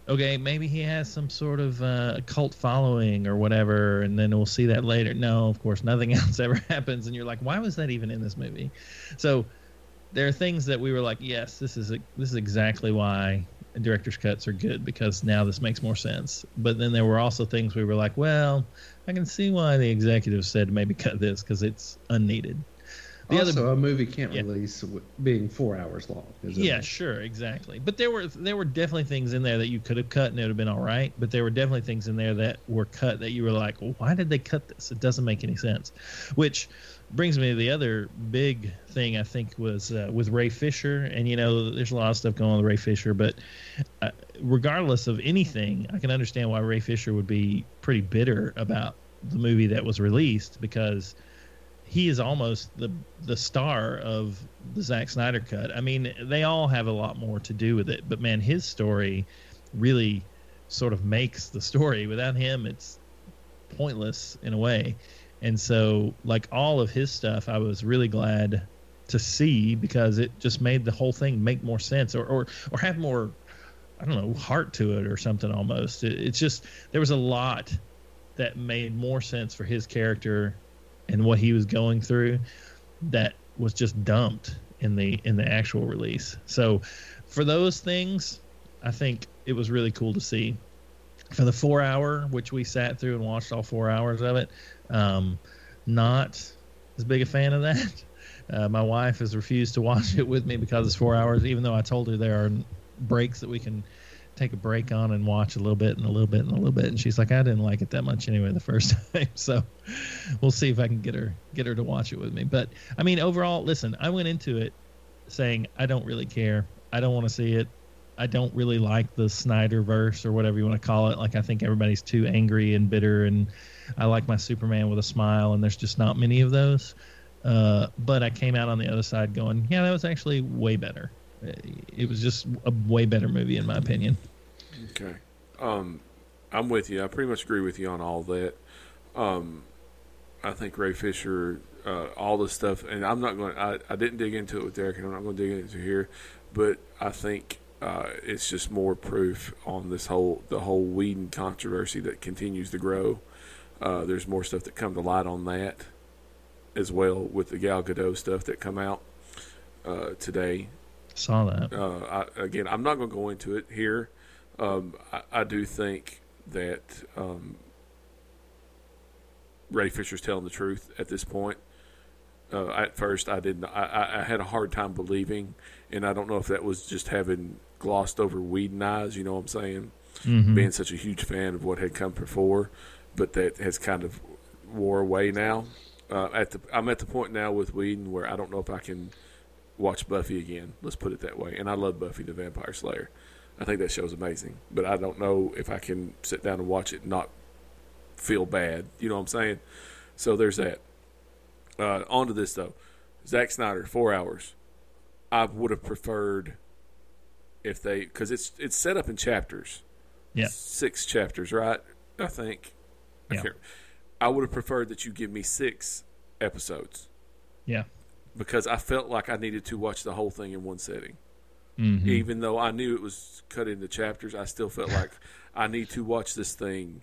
okay maybe he has some sort of uh, cult following or whatever and then we'll see that later. No of course nothing else ever happens and you're like why was that even in this movie? So there are things that we were like, yes, this is this is exactly why director's cuts are good because now this makes more sense. But then there were also things we were like, well, I can see why the executive said maybe cut this because it's unneeded. The also, other, a movie can't Yeah. release being four hours long. Yeah, sure, exactly. But there were there were definitely things in there that you could have cut and it would have been all right. But there were definitely things in there that were cut that you were like, well, why did they cut this? It doesn't make any sense. Which brings me to the other big thing I think was uh, with Ray Fisher, and you know, there's a lot of stuff going on with Ray Fisher, but uh, regardless of anything, I can understand why Ray Fisher would be pretty bitter about the movie that was released because he is almost the the star of the Zack Snyder cut. I mean, they all have a lot more to do with it, but man, his story really sort of makes the story. Without him, it's pointless in a way. And so, like all of his stuff, I was really glad to see because it just made the whole thing make more sense or or, or have more I don't know heart to it or something almost. It, it's just there was a lot that made more sense for his character and what he was going through that was just dumped in the in the actual release. So for those things, I think it was really cool to see. For the four hour, which we sat through and watched all four hours of it, um, not as big a fan of that. Uh, my wife has refused to watch it with me because it's four hours, even though I told her there are breaks that we can take a break on and watch a little bit and a little bit and a little bit. And she's like, I didn't like it that much anyway the first time. So we'll see if I can get her get her to watch it with me. But I mean, overall, listen, I went into it saying I don't really care. I don't want to see it. I don't really like the Snyder verse or whatever you want to call it. Like I think everybody's too angry and bitter, and I like my Superman with a smile, and there's just not many of those. Uh, but I came out on the other side going, yeah, that was actually way better. It was just a way better movie in my opinion. Okay, um, I'm with you. I pretty much agree with you on all that. Um, I think Ray Fisher, uh, all the stuff, and I'm not going. I I didn't dig into it with Derek, and I'm not going to dig into here, but I think uh, it's just more proof on this whole the whole Whedon controversy that continues to grow. Uh, there's more stuff that come to light on that as well with the Gal Gadot stuff that come out uh, today. Saw that. Uh, I, again, I'm not going to go into it here. Um, I, I, do think that um, Ray Fisher's telling the truth at this point. Uh, at first, I didn't. I, I, had a hard time believing, and I don't know if that was just having glossed over Whedon eyes. You know what I'm saying? Mm-hmm. Being such a huge fan of what had come before, but that has kind of wore away now. Uh, at the I'm at the point now with Whedon where I don't know if I can watch Buffy again. Let's put it that way. And I love Buffy the Vampire Slayer. I think that show's amazing, but I don't know if I can sit down and watch it and not feel bad. You know what I'm saying? So there's that. Uh, on to this though, Zack Snyder, four hours. I would have preferred if they because it's it's set up in chapters. Yeah, six chapters, right? I think. Yeah. I I would have preferred that you give me six episodes. Yeah. Because I felt like I needed to watch the whole thing in one setting. Mm-hmm. Even though I knew it was cut into chapters, I still felt like I need to watch this thing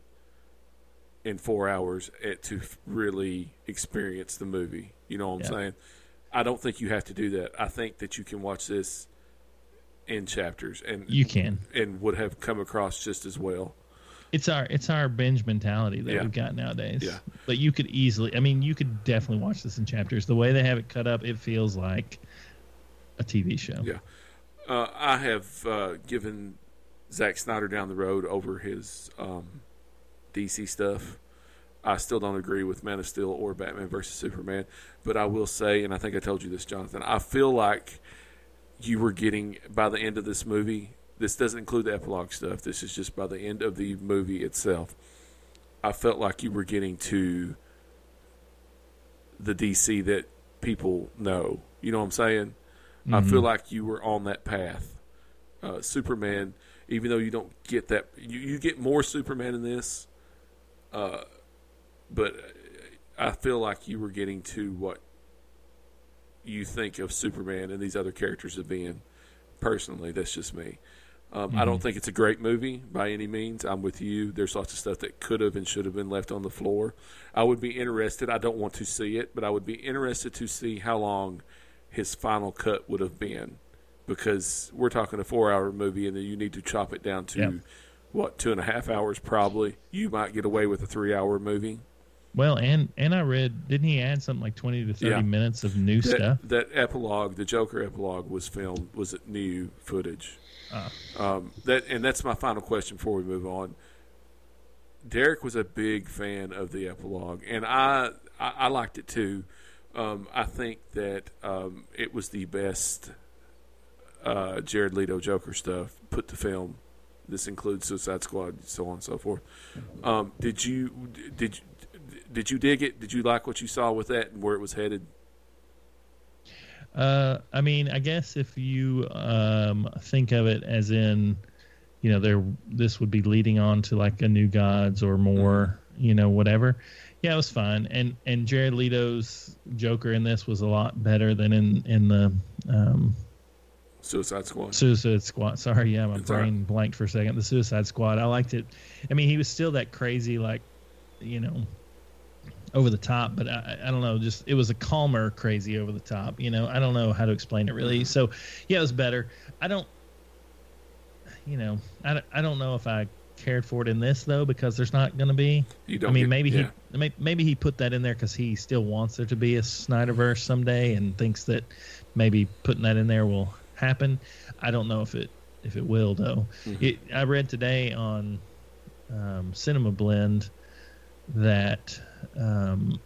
in four hours to really experience the movie. You know what I'm yeah. saying? I don't think you have to do that. I think that you can watch this in chapters, and you can, and would have come across just as well. It's our it's our binge mentality that yeah. we've got nowadays. Yeah. But you could easily, I mean, you could definitely watch this in chapters. The way they have it cut up, it feels like a TV show. Yeah. Uh, I have uh, given Zack Snyder down the road over his um, DC stuff. I still don't agree with Man of Steel or Batman versus Superman, but I will say, and I think I told you this, Jonathan. I feel like you were getting by the end of this movie this doesn't include the epilogue stuff. This is just by the end of the movie itself. I felt like you were getting to the DC that people know. You know what I'm saying? Mm-hmm. I feel like you were on that path. Uh, Superman, even though you don't get that, you, you get more Superman in this, uh, but I feel like you were getting to what you think of Superman and these other characters as being. Personally, that's just me. Um, mm-hmm. I don't mm-hmm. think it's a great movie by any means. I'm with you. There's lots of stuff that could have and should have been left on the floor. I would be interested. I don't want to see it, but I would be interested to see how long his final cut would have been, because we're talking a four-hour movie, and then you need to chop it down to yep. what two and a half hours probably. You might get away with a three-hour movie. Well, and and I read, didn't he add something like twenty to thirty yeah. minutes of new that, stuff? That epilogue, the Joker epilogue, was filmed was it new footage. Uh. Um, that and that's my final question before we move on. Derek was a big fan of the epilogue, and I I, I liked it too. Um, I think that um, it was the best uh, Jared Leto Joker stuff put to film. This includes Suicide Squad, so on and so forth. Um, did you did did you dig it? Did you like what you saw with that and where it was headed? Uh, I mean, I guess if you um, think of it as in, you know, there this would be leading on to like a new gods or more, you know, whatever. Yeah, it was fun, and and Jared Leto's Joker in this was a lot better than in in the um, Suicide Squad. Suicide Squad. Sorry, yeah, my It's brain right. blanked for a second. The Suicide Squad. I liked it. I mean, he was still that crazy, like, you know, over the top. But I, I don't know. Just it was a calmer crazy over the top. You know, I don't know how to explain it really. So, yeah, it was better. I don't. You know, I, don't- I don't know if I cared for it in this though because there's not going to be. You don't. I mean, get- maybe yeah. he may- maybe he put that in there because he still wants there to be a Snyderverse someday and thinks that maybe putting that in there will happen. I don't know if it if it will though. Mhm. It, I read today on um, Cinema Blend that um,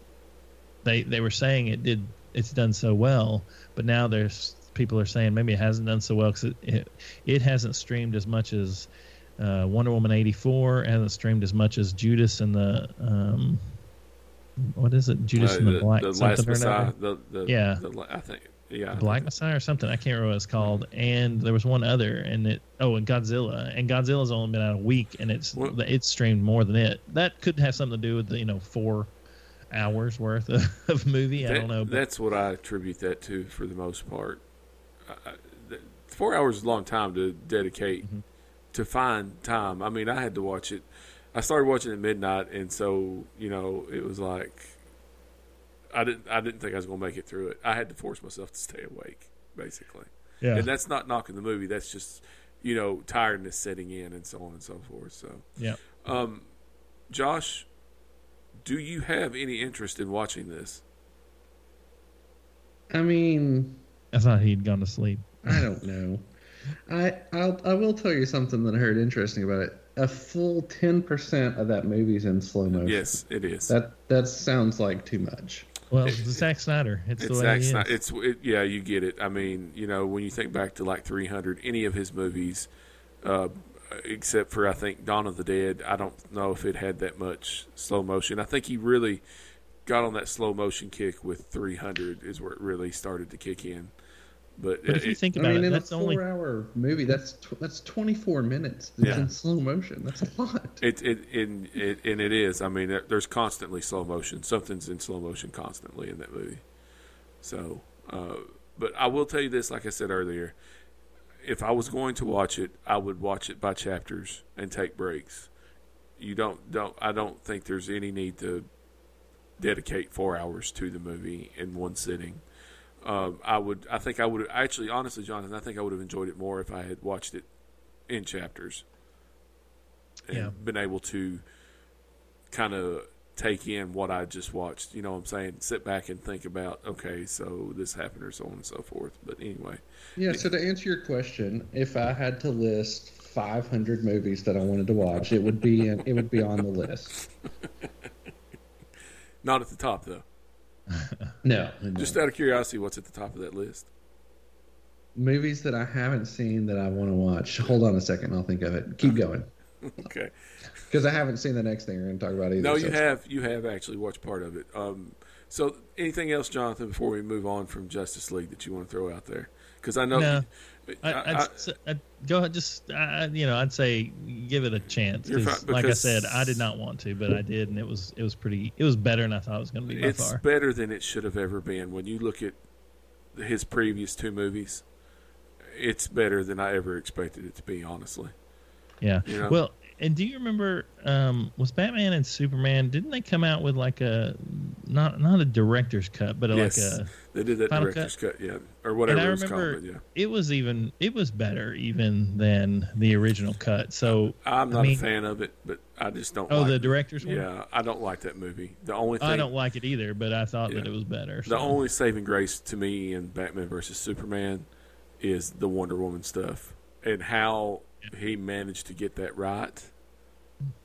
they they were saying it did it's done so well, but now there's people are saying maybe it hasn't done so well because it, it it hasn't streamed as much as uh, Wonder Woman eighty four hasn't streamed as much as Judas and the um, what is it Judas Uh, and the, Black the something last or another? The, the, Yeah. The, I think. Yeah. Black Messiah or something. I can't remember what it's called. And there was one other, and it oh, and Godzilla, and Godzilla's only been out a week, and it's Well- it's streamed more than it. That could have something to do with the you know four hours worth of, of movie. I don't know. But That's what I attribute that to for the most part. I, four hours is a long time to dedicate Mm-hmm. to find time. I mean, I had to watch it. I started watching at midnight, and so you know, it was like I didn't. I didn't think I was going to make it through it. I had to force myself to stay awake, basically. yeah, And that's not knocking the movie. That's just you know tiredness setting in, and so on and so forth. So, yeah. um, Josh, do you have any interest in watching this? I mean, I thought he'd gone to sleep. I don't know. I I'll, I will tell you something that I heard interesting about it. A full ten percent of that movie's in slow motion. Yes, it is. That that sounds like too much. Well, it's Zack Snyder. It's, the It's way Zack Snyder. is. It's it, yeah, you get it. I mean, you know, when you think back to like 300, any of his movies, uh, except for I think Dawn of the Dead, I don't know if it had that much slow motion. I think he really got on that slow motion kick with 300 is where it really started to kick in. But, But if you it- think I about mean, it, in a that's only four-hour movie, that's tw- that's twenty-four minutes. It's Yeah. in slow motion. That's a lot. It it, in it and it is. I mean, there's constantly slow motion. Something's in slow motion constantly in that movie. So, uh, but I will tell you this. Like I said earlier, if I was going to watch it, I would watch it by chapters and take breaks. You don't don't. I don't think there's any need to dedicate four hours to the movie in one sitting. Um, I would. I think I would actually, honestly, Jonathan. I think I would have enjoyed it more if I had watched it in chapters and Yeah. been able to kind of take in what I just watched. You know what I'm saying? Sit back and think about, okay, so this happened or so on and so forth. But anyway, Yeah. So to answer your question, if I had to list 500 movies that I wanted to watch, it would be in, it would be on the list. not at the top though. No, no. Just out of curiosity, what's at the top of that list? movies that I haven't seen that I want to watch. Hold on a second, I'll think of it. Keep going, Okay. because I haven't seen the next thing we're going to talk about either. No, you so- have you have actually watched part of it. Um, so anything else, Jonathan, before we move on from Justice League that you want to throw out there? Because I know. No. I, I'd, I- I'd go ahead, just I, you know, I'd say give it a chance. Fine, like I said, I did not want to, but I did, and it was it was pretty. It was better than I thought it was going to be by it's far. better than it should have ever been. When you look at his previous two movies, it's better than I ever expected it to be. Honestly, Yeah. You know? Well, and do you remember um, was Batman and Superman? Didn't they come out with like a not not a director's cut, but a, yes, like a they did that director's cut. yeah, or whatever and I it was remember called. But yeah, it was even it was better even than the original cut. So I'm I not mean- a fan of it, but I just don't. oh, like the director's one. Yeah, I don't like that movie. The only thing I don't like it either, but I thought that it was better. The only saving grace to me in Batman versus Superman is the Wonder Woman stuff and how he managed to get that right.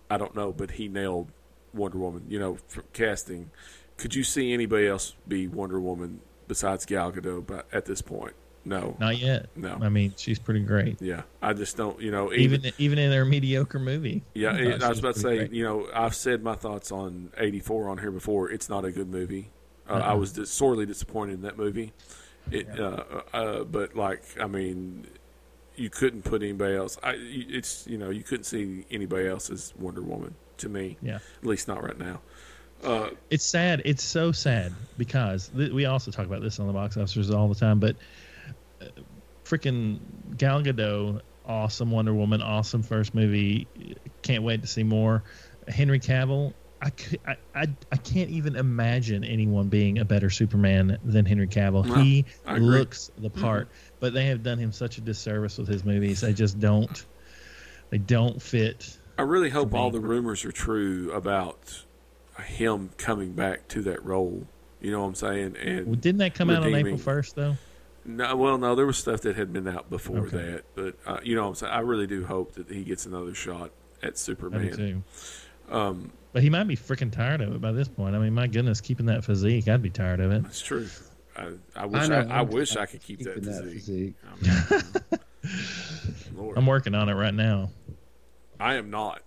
I don't know, but he nailed Wonder Woman. You know, for casting. Could you see anybody else be Wonder Woman besides Gal Gadot? But at this point, No, Not yet. no. I mean, she's pretty great. Yeah, I just don't. You know, even, Even even in their mediocre movie. yeah. I I was about to say, great. you know, I've said my thoughts on '84 on here before. It's not a good movie. Uh, I Uh-uh. was sorely disappointed in that movie. It, uh, uh, but like, I mean, you couldn't put anybody else. I, it's you know, you couldn't see anybody else as Wonder Woman to me. Yeah. At least not right now. Uh, It's sad. It's so sad because th- we also talk about this on the box officers all the time. But uh, freaking Gal Gadot, awesome Wonder Woman, awesome first movie. Can't wait to see more. Henry Cavill. I, I, I, can't even imagine anyone being a better Superman than Henry Cavill. No, he looks the part, but they have done him such a disservice with his movies. They just don't. They don't fit. I really hope all the rumors are true about him coming back to that role. You know what I'm saying? And Well, didn't that come out on April first though? No, well, no, there was stuff that had been out before Okay. that, but uh, you know, what I'm saying I really do hope that he gets another shot at I do Superman. too. Um, But he might be freaking tired of it by this point. I mean, my goodness, keeping that physique, I'd be tired of it. that's true. I, I wish I, know, I, I'm wish I could keep that keeping that physique. physique. I mean, Lord, I'm working on it right now. I am not.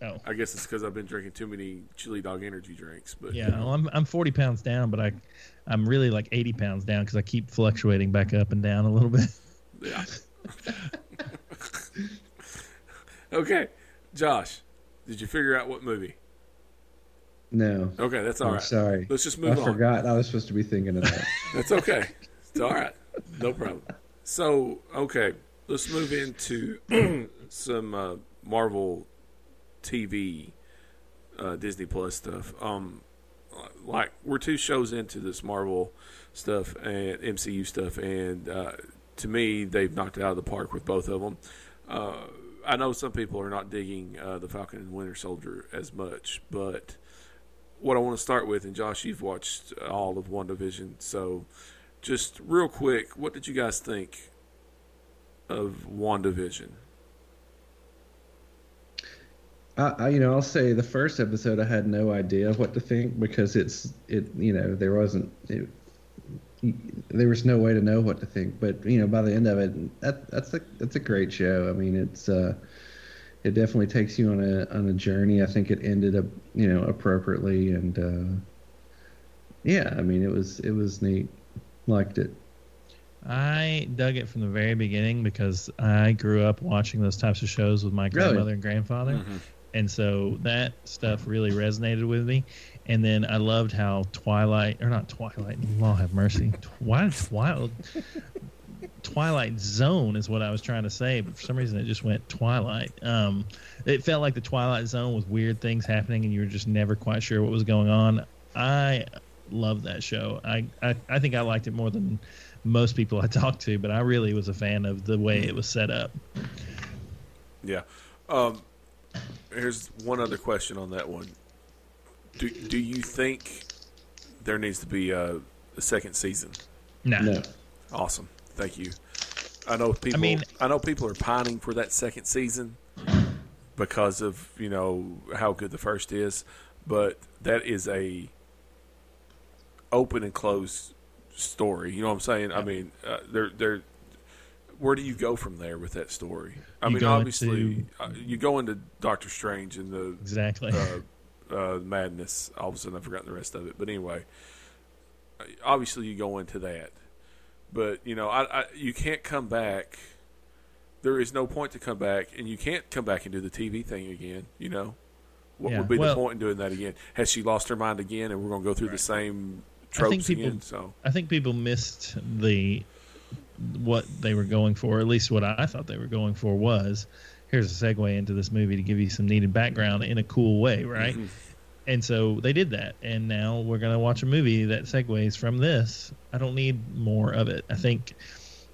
Oh, I guess it's because I've been drinking too many chili dog energy drinks. But yeah. Well, I'm I'm 40 pounds down, but I, I'm really like 80 pounds down because I keep fluctuating back up and down a little bit. yeah. okay, Josh, did you figure out what movie? No. Okay, that's all I'm right. sorry. Let's just I move on. I forgot I was supposed to be thinking of that. That's okay. It's all right. No problem. So, okay, let's move into some uh, Marvel TV, uh, Disney Plus stuff. Um, like we're two shows into this Marvel stuff and MCU stuff, and uh, to me, they've knocked it out of the park with both of them. Uh, I know some people are not digging uh, the Falcon and Winter Soldier as much, but what I want to start with, and Josh, you've watched all of WandaVision, so just real quick, what did you guys think of WandaVision? I, I, you know, I'll say the first episode I had no idea what to think because it's it, you know, there wasn't it, there was no way to know what to think. But you know, by the end of it, that that's a that's a great show. I mean, it's uh, it definitely takes you on a on a journey. I think it ended up you know appropriately and uh, yeah, I mean, it was it was neat. Liked it. I dug it from the very beginning because I grew up watching those types of shows with my Really? grandmother and grandfather. And so that stuff really resonated with me. And then I loved how Twilight, or not Twilight, Law have mercy. Why Twilight? Twilight Zone is what I was trying to say, but for some reason it just went Twilight. Um, it felt like the Twilight Zone with weird things happening, and you were just never quite sure what was going on. I love that show. I, I I think I liked it more than most people I talked to, but I really was a fan of the way it was set up. Yeah. Um, here's one other question on that one. Do Do you think there needs to be a, a second season? Nah, No. Awesome. Thank you. I know people. I mean- know people are pining for that second season because of you know how good the first is, but that is a open and closed story. You know what I'm saying? I mean, uh, they're they're. Where do you go from there with that story? I You mean, obviously, into- uh, you go into Doctor Strange and the exactly. uh, uh, madness. All of a sudden, I've forgotten the rest of it. But anyway, uh, obviously, you go into that. But you know, I, I you can't come back. There is no point to come back, and you can't come back and do the TV thing again. You know, what Yeah, would be well- the point in doing that again? Has she lost her mind again, and we're going to go through the same I think tropes people- again? So I think people missed the what they were going for. At least what I thought they were going for was here's a segue into this movie to give you some needed background in a cool way, right? Mhm. And so they did that, and now we're gonna watch a movie that segues from this. I don't need more of it. I think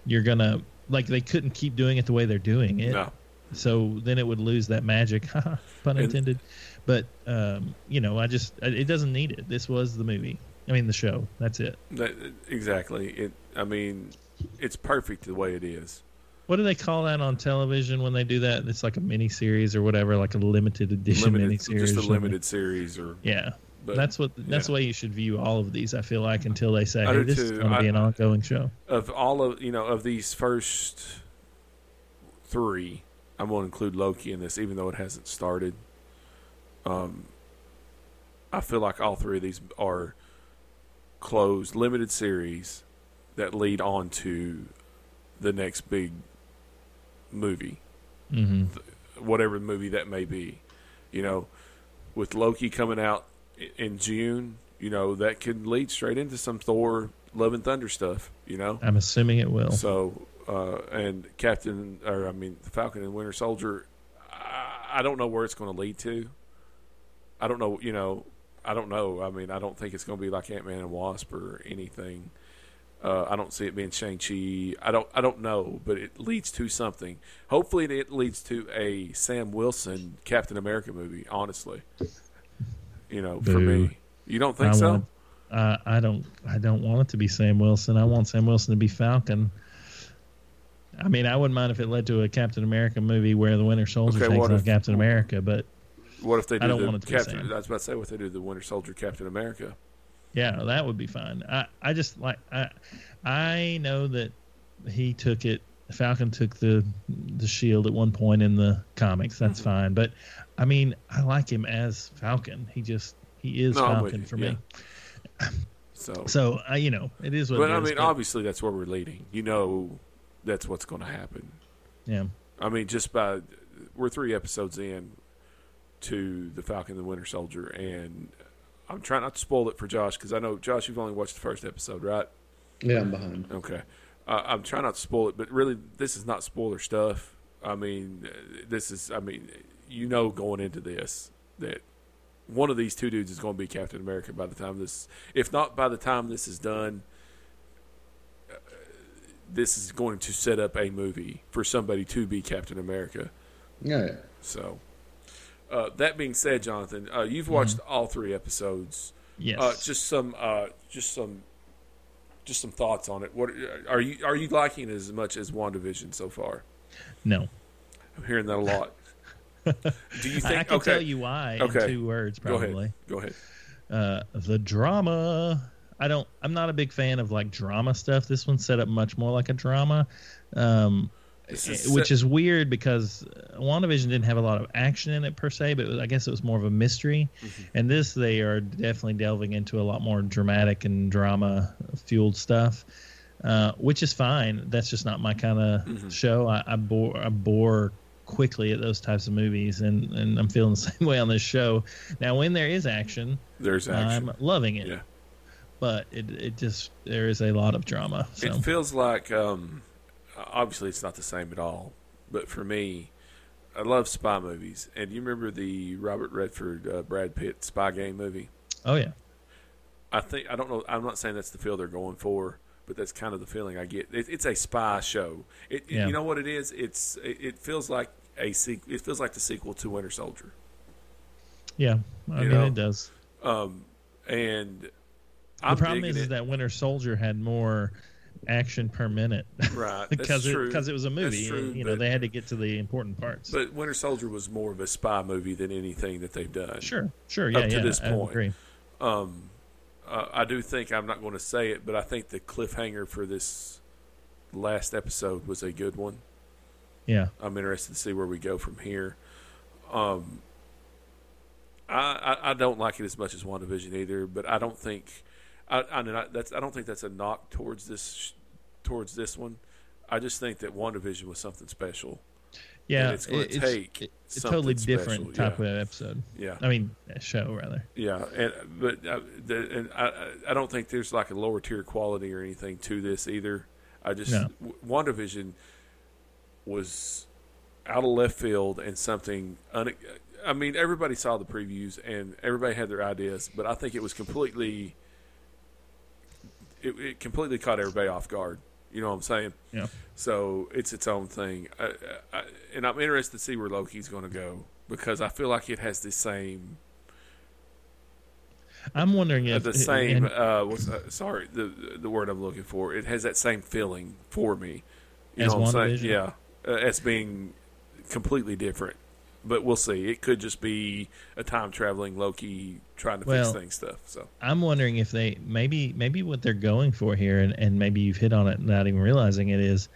you're gonna like they couldn't keep doing it the way they're doing it. no, So then it would lose that magic, pun intended. But um, you know, I just it doesn't need it. This was the movie. I mean, the show. That's it. that, exactly. It. I mean, it's perfect the way it is. What do they call that on television when they do that? It's like a mini series or whatever, like a limited edition mini series. just a limited series, or Yeah, But that's what that's yeah. the way you should view all of these. I feel like until they say, "Hey, this is going to be an ongoing show." of all of you know of these first three, I'm going to include Loki in this, even though it hasn't started. Um, I feel like all three of these are closed, limited series that lead on to the next big movie, hmm whatever movie that may be. You know, with Loki coming out in June, you know that could lead straight into some Thor, Love and Thunder stuff. You know, I'm assuming it will. So, uh, and Captain, or I mean, the Falcon and Winter Soldier, I, I don't know where it's going to lead to. I don't know, you know, I don't know. I mean, I don't think it's going to be like Ant Man and Wasp or anything. Uh, I don't see it being Shang Chi. I don't. I don't know, but it leads to something. Hopefully, it leads to a Sam Wilson Captain America movie. Honestly, you know, for me, you don't think I so? want- Uh, I don't. I don't want it to be Sam Wilson. I want Sam Wilson to be Falcon. I mean, I wouldn't mind if it led to a Captain America movie where the Winter Soldier Okay, takes on if- Captain America, but What if they do I don't the want it to be Captain? Sam. I was about to say what they do the Winter Soldier Captain America. Yeah, that would be fine. I, I just like I I know that he took it Falcon took the the shield at one point in the comics. That's Mm-hmm. fine. But I mean, I like him as Falcon. He just he is No, Falcon for yeah. me. So, So I you know, it is what but it I is, mean, obviously that's where we're leading. You know, that's what's going to happen. yeah. I mean, just by we're three episodes in to the Falcon and the Winter Soldier, and I'm trying not to spoil it for Josh because I know Josh, you've only watched the first episode, right? Yeah, I'm behind. Okay, uh, I'm trying not to spoil it, but really, this is not spoiler stuff. I mean, this is, I mean, you know, going into this that one of these two dudes is going to be Captain America by the time this, if not by the time this is done. uh, This is going to set up a movie for somebody to be Captain America. Yeah. So, uh, that being said, Jonathan, uh, you've watched all three episodes. Yes. Uh, just some, uh, just some, just some thoughts on it. What are you are you liking it as much as WandaVision so far? no. I'm hearing that a lot. Do you think? I, can okay, tell you why Okay. in two words go probably. ahead. Go ahead. uh, the drama. I don't. I'm not a big fan of like drama stuff. This one's set up much more like a drama, um, is which is weird because uh, WandaVision didn't have a lot of action in it per se, but it was- I guess it was more of a mystery. Mm-hmm. And this, they are definitely delving into a lot more dramatic and drama fueled stuff, uh, which is fine. That's just not my kind of Mm-hmm. show. I, I bore I bore quickly at those types of movies, and and I'm feeling the same way on this show. Now, when there is action, There's action. I'm loving it. Yeah. But it it just there is a lot of drama. So It feels like um, obviously it's not the same at all, but for me, I love spy movies. And you remember the Robert Redford, uh, Brad Pitt spy game movie? oh yeah. I think I don't know. I'm not saying that's the feel they're going for, but that's kind of the feeling I get. It, it's a spy show. It, Yeah. You know what it is? It's it, it feels like a sequ- It feels like the sequel to Winter Soldier. Yeah. I You mean know, it does. Um, and The I'm problem is, is it. that Winter Soldier had more action per minute. right because it, because it was a movie. true, you know, they had to get to the important parts. But Winter Soldier was more of a spy movie than anything that they've done. sure, sure, yeah, Up to yeah. this I point. agree. Um, uh, I do think I'm not going to say it, but I think the cliffhanger for this last episode was a good one. Yeah. I'm interested to see where we go from here. Um, I, I I don't like it as much as WandaVision either, but I don't think I I, mean, I that's I don't think that's a knock towards this towards this one. I just think that WandaVision was something special. Yeah, it's gonna take it- a something totally different special, type yeah. of episode. Yeah, I mean, a show rather. yeah, and but uh, the, and I I- don't think there's like a lower tier quality or anything to this either. I just No. w WandaVision was out of left field and something. Un- I mean, everybody saw the previews and everybody had their ideas, but I think it was completely. It, it completely caught everybody off guard. You know what I'm saying? Yeah. So it's its own thing, I, I, and I'm interested to see where Loki's going to go because I feel like it has the same I'm wondering uh, if the same. Uh, what's uh, sorry, the the word I'm looking for. It has that same feeling for me. You As know what I'm saying? Yeah, uh, as being completely different but we'll see. It could just be a time traveling Loki trying to Well- fix things stuff. So I'm wondering if they maybe maybe what they're going for here, and, and maybe you've hit on it not even realizing it is,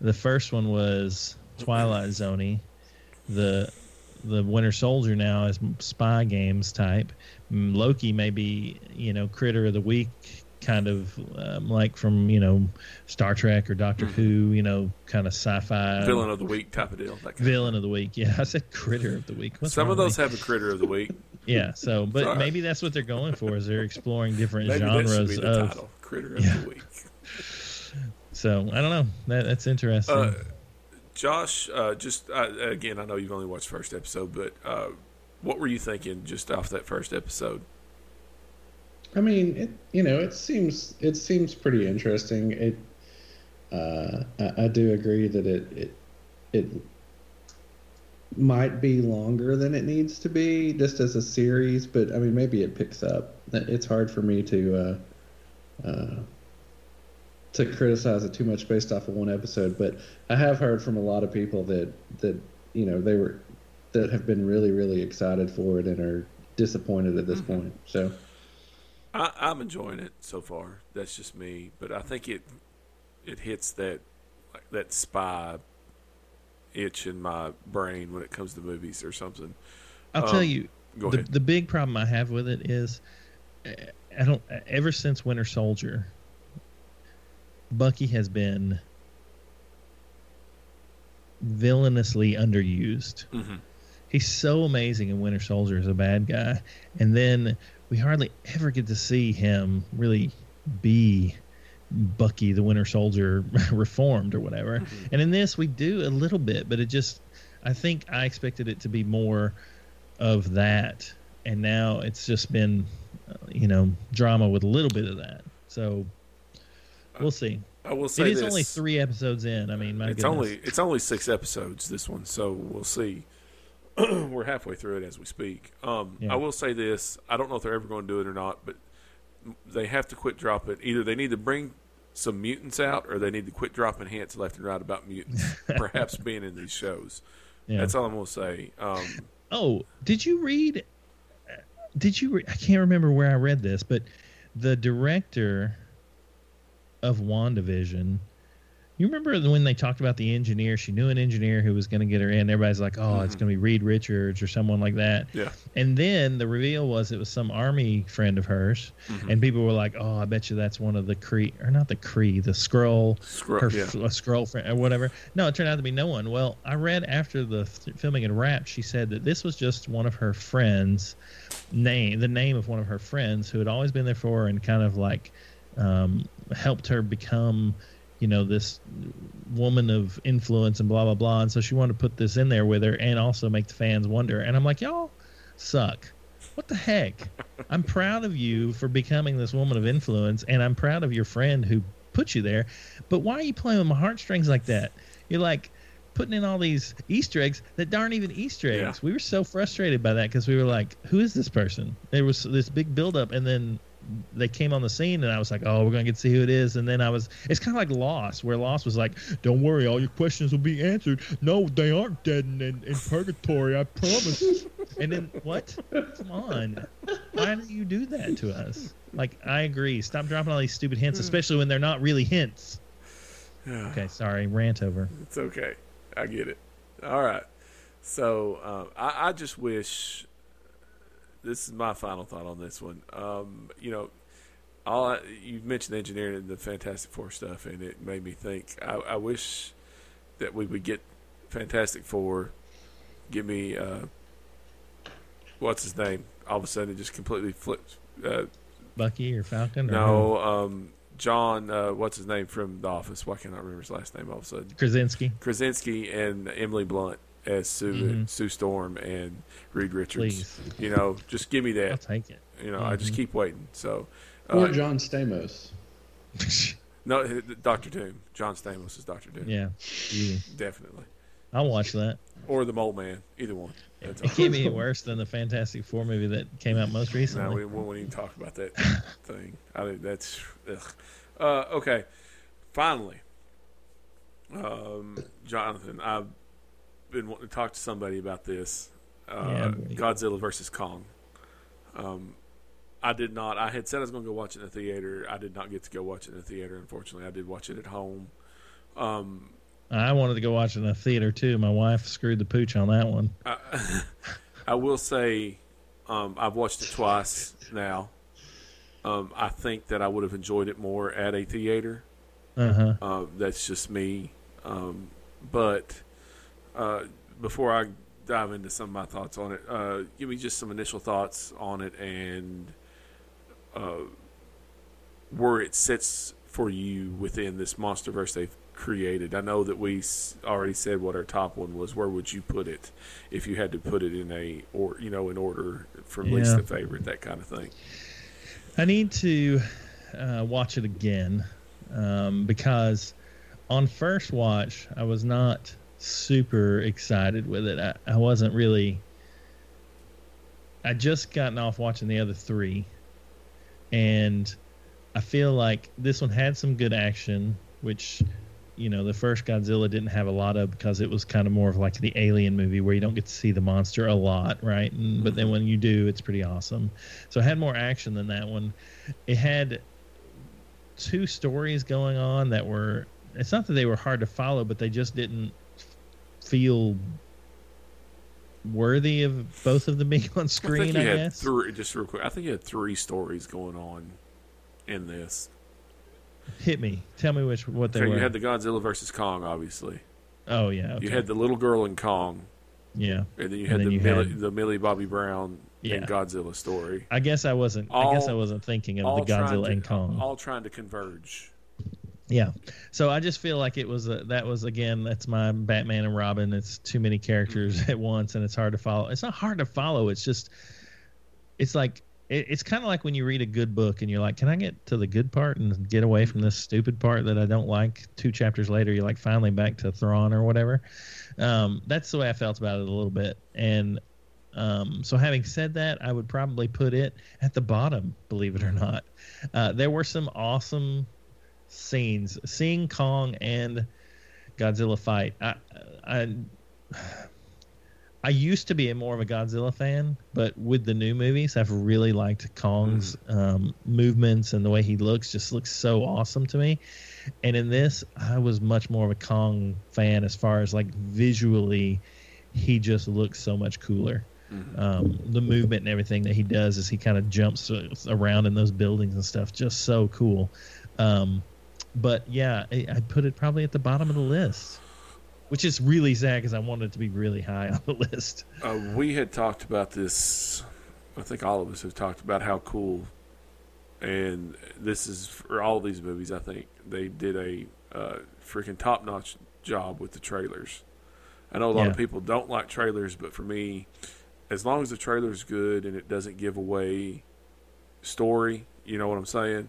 the first one was Twilight Zoney, the the Winter Soldier now is spy games type. Loki maybe you know critter of the week kind of um, like from you know Star Trek or Doctor Who, you know kind of sci-fi villain of the week type of deal. Villain of the week. Yeah, I said critter of the week. What's Some of those have a critter of the week. Yeah, so but Sorry. maybe that's what they're going for is they're exploring different Maybe genres of title. Critter of Yeah. the week. So I don't know. That, that's interesting. Uh, Josh, uh, just uh, again, I know you've only watched first episode, but uh, what were you thinking just off that first episode? I mean, it, you know, it seems it seems pretty interesting. It, uh, I, I do agree that it it it might be longer than it needs to be just as a series, but I mean, maybe it picks up. It's hard for me to uh, uh, to criticize it too much based off of one episode, but I have heard from a lot of people that that you know they were that have been really really excited for it and are disappointed at this point. So. I, I'm enjoying it so far. That's just me, but I think it it hits that like that spy itch in my brain when it comes to movies or something. I'll um, tell you, Go the, ahead. the big problem I have with it is, uh, I don't. Ever since Winter Soldier, Bucky has been villainously underused. hmm He's so amazing in Winter Soldier as a bad guy, and then we hardly ever get to see him really be Bucky the Winter Soldier reformed or whatever. Mm-hmm. And in this, we do a little bit, but it just, I think I expected it to be more of that, and now it's just been, uh, you know, drama with a little bit of that. So we'll see. I will say It is this. only three episodes in. I mean, my it's goodness. only it's only six episodes this one, so we'll see. We're halfway through it as we speak. Um, Yeah. I will say this: I don't know if they're ever going to do it or not, but they have to quit dropping. Either they need to bring some mutants out, or they need to quit dropping hints left and right about mutants, perhaps being in these shows. Yeah. That's all I'm going to say. Um, Oh, did you read? Did you? Re- I can't remember where I read this, but the director of WandaVision. You remember when they talked about the engineer? She knew an engineer who was going to get her in. Everybody's like, "Oh, it's going to be Reed Richards or someone like that." yeah, And then the reveal was it was some army friend of hers, and people were like, "Oh, I bet you that's one of the Kree or not the Kree, the Skrull, Skrull, her yeah. Skrull friend or whatever." No, it turned out to be no one. Well, I read after the th- filming had wrapped, she said that this was just one of her friends' name, the name of one of her friends who had always been there for her and kind of like um, helped her become. You know this woman of influence and blah blah blah, and so she wanted to put this in there with her and also make the fans wonder. And I'm like, y'all suck. What the heck? I'm proud of you for becoming this woman of influence, and I'm proud of your friend who put you there. But why are you playing with my heartstrings like that? You're like putting in all these Easter eggs that aren't even Easter eggs. Yeah. We were so frustrated by that because we were like, who is this person? There was this big buildup, and then they came on the scene, and I was like, oh, we're gonna get to see who it is. And then I was, it's kind of like Lost, where Lost was like, don't worry, all your questions will be answered. No, they aren't dead in, in, in purgatory, I promise. and then what? Come on, why do you do that to us? Like, I agree. Stop dropping all these stupid hints, especially when they're not really hints. Okay, sorry, rant over. It's okay. I get it. All right. So um, I, I just wish. This is my final thought on this one. Um, you know, all I, you mentioned engineering and the Fantastic Four stuff, and it made me think. I, I wish that we would get Fantastic Four. Give me uh, what's his name? All of a sudden, it just completely flipped. Uh, Bucky or Falcon? Or no, um, John. Uh, what's his name from The Office? Why can't I remember his last name? All of a sudden, Krasinski. Krasinski and Emily Blunt as Sue Mhm. Sue Storm and Reed Richards. Please. You know, just give me that. I'll take it. You know, I just keep waiting. So, Or uh, John Stamos. no, Doctor Doom. John Stamos is Doctor Doom. yeah, you. definitely. I'll watch that. Or the Mole Man. Either one. That's It can't be worse than the Fantastic Four movie that came out most No, recently. we won't even talk about that thing. I mean, that's ugh. Uh, okay. Finally, um, Jonathan, I been wanting to talk to somebody about this. Uh, buddy. Godzilla versus Kong. Um, I did not. I had said I was going to go watch it in the theater. I did not get to go watch it in the theater. Unfortunately, I did watch it at home. Um, I wanted to go watch it in a theater too. My wife screwed the pooch on that one. I, I will say, um, I've watched it twice now. Um, I think that I would have enjoyed it more at a theater. Uh huh. Uh, that's just me. Um, but uh, before I dive into some of my thoughts on it, uh, give me just some initial thoughts on it and uh, where it sits for you within this MonsterVerse they've created. I know that we already said what our top one was. Where would you put it if you had to put it in a or you know in order from least Yeah. to favorite, that kind of thing? I need to uh, watch it again um, because on first watch I was not super excited with it. I, I wasn't really. I just gotten off watching the other three, and I feel like this one had some good action, which you know the first Godzilla didn't have a lot of because it was kind of more of like the Alien movie where you don't get to see the monster a lot, right? And, but then mm-hmm. when you do, it's pretty awesome. So it had more action than that one. It had two stories going on that were. It's not that they were hard to follow, but they just didn't feel worthy of both of them being on I screen. I, had guess. three. Just real quick, I think you had three stories going on in this. Hit me. Tell me which what they Okay, were. you had the Godzilla versus Kong, obviously. oh yeah. Okay. You had the little girl in Kong, yeah. and then you had then the you Millie, had- the Millie Bobby Brown Yeah. and Godzilla story. I guess I wasn't. I guess I wasn't thinking of the Godzilla to, and Kong. all trying to converge. Yeah. So I just feel like it was a, that was again that's my Batman and Robin. It's too many characters at once and it's hard to follow. It's not hard to follow. It's just it's like it, it's kind of like when you read a good book and you're like, can I get to the good part and get away from this stupid part that I don't like? Two chapters later, you're like finally back to Thrawn or whatever. Um, that's the way I felt about it a little bit. And um, so having said that, I would probably put it at the bottom, believe it or not. Uh, there were some awesome scenes. Seeing Kong and Godzilla fight, I, I, I used to be a more of a Godzilla fan, but with the new movies, I've really liked Kong's um, movements and the way he looks. Just looks so awesome to me. And in this, I was much more of a Kong fan as far as like visually, he just looks so much cooler. Um, the movement and everything that he does as he kind of jumps around in those buildings and stuff, just so cool. Um, but yeah, I, I'd put it probably at the bottom of the list, which is really sad because I wanted it to be really high on the list. Uh, we had talked about this. I think all of us have talked about how cool, and this is for all these movies. I think they did a uh, freaking top notch job with the trailers. I know a lot Yeah. of people don't like trailers, but for me, as long as the trailer's good and it doesn't give away story, you know what I'm saying?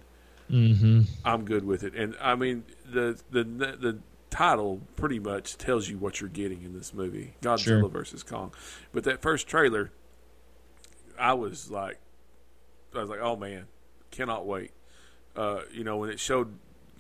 Mm-hmm. I'm good with it. And I mean, the the the title pretty much tells you what you're getting in this movie: Godzilla Sure. versus Kong. But that first trailer, I was like, I was like, oh man, cannot wait. Uh, you know, when it showed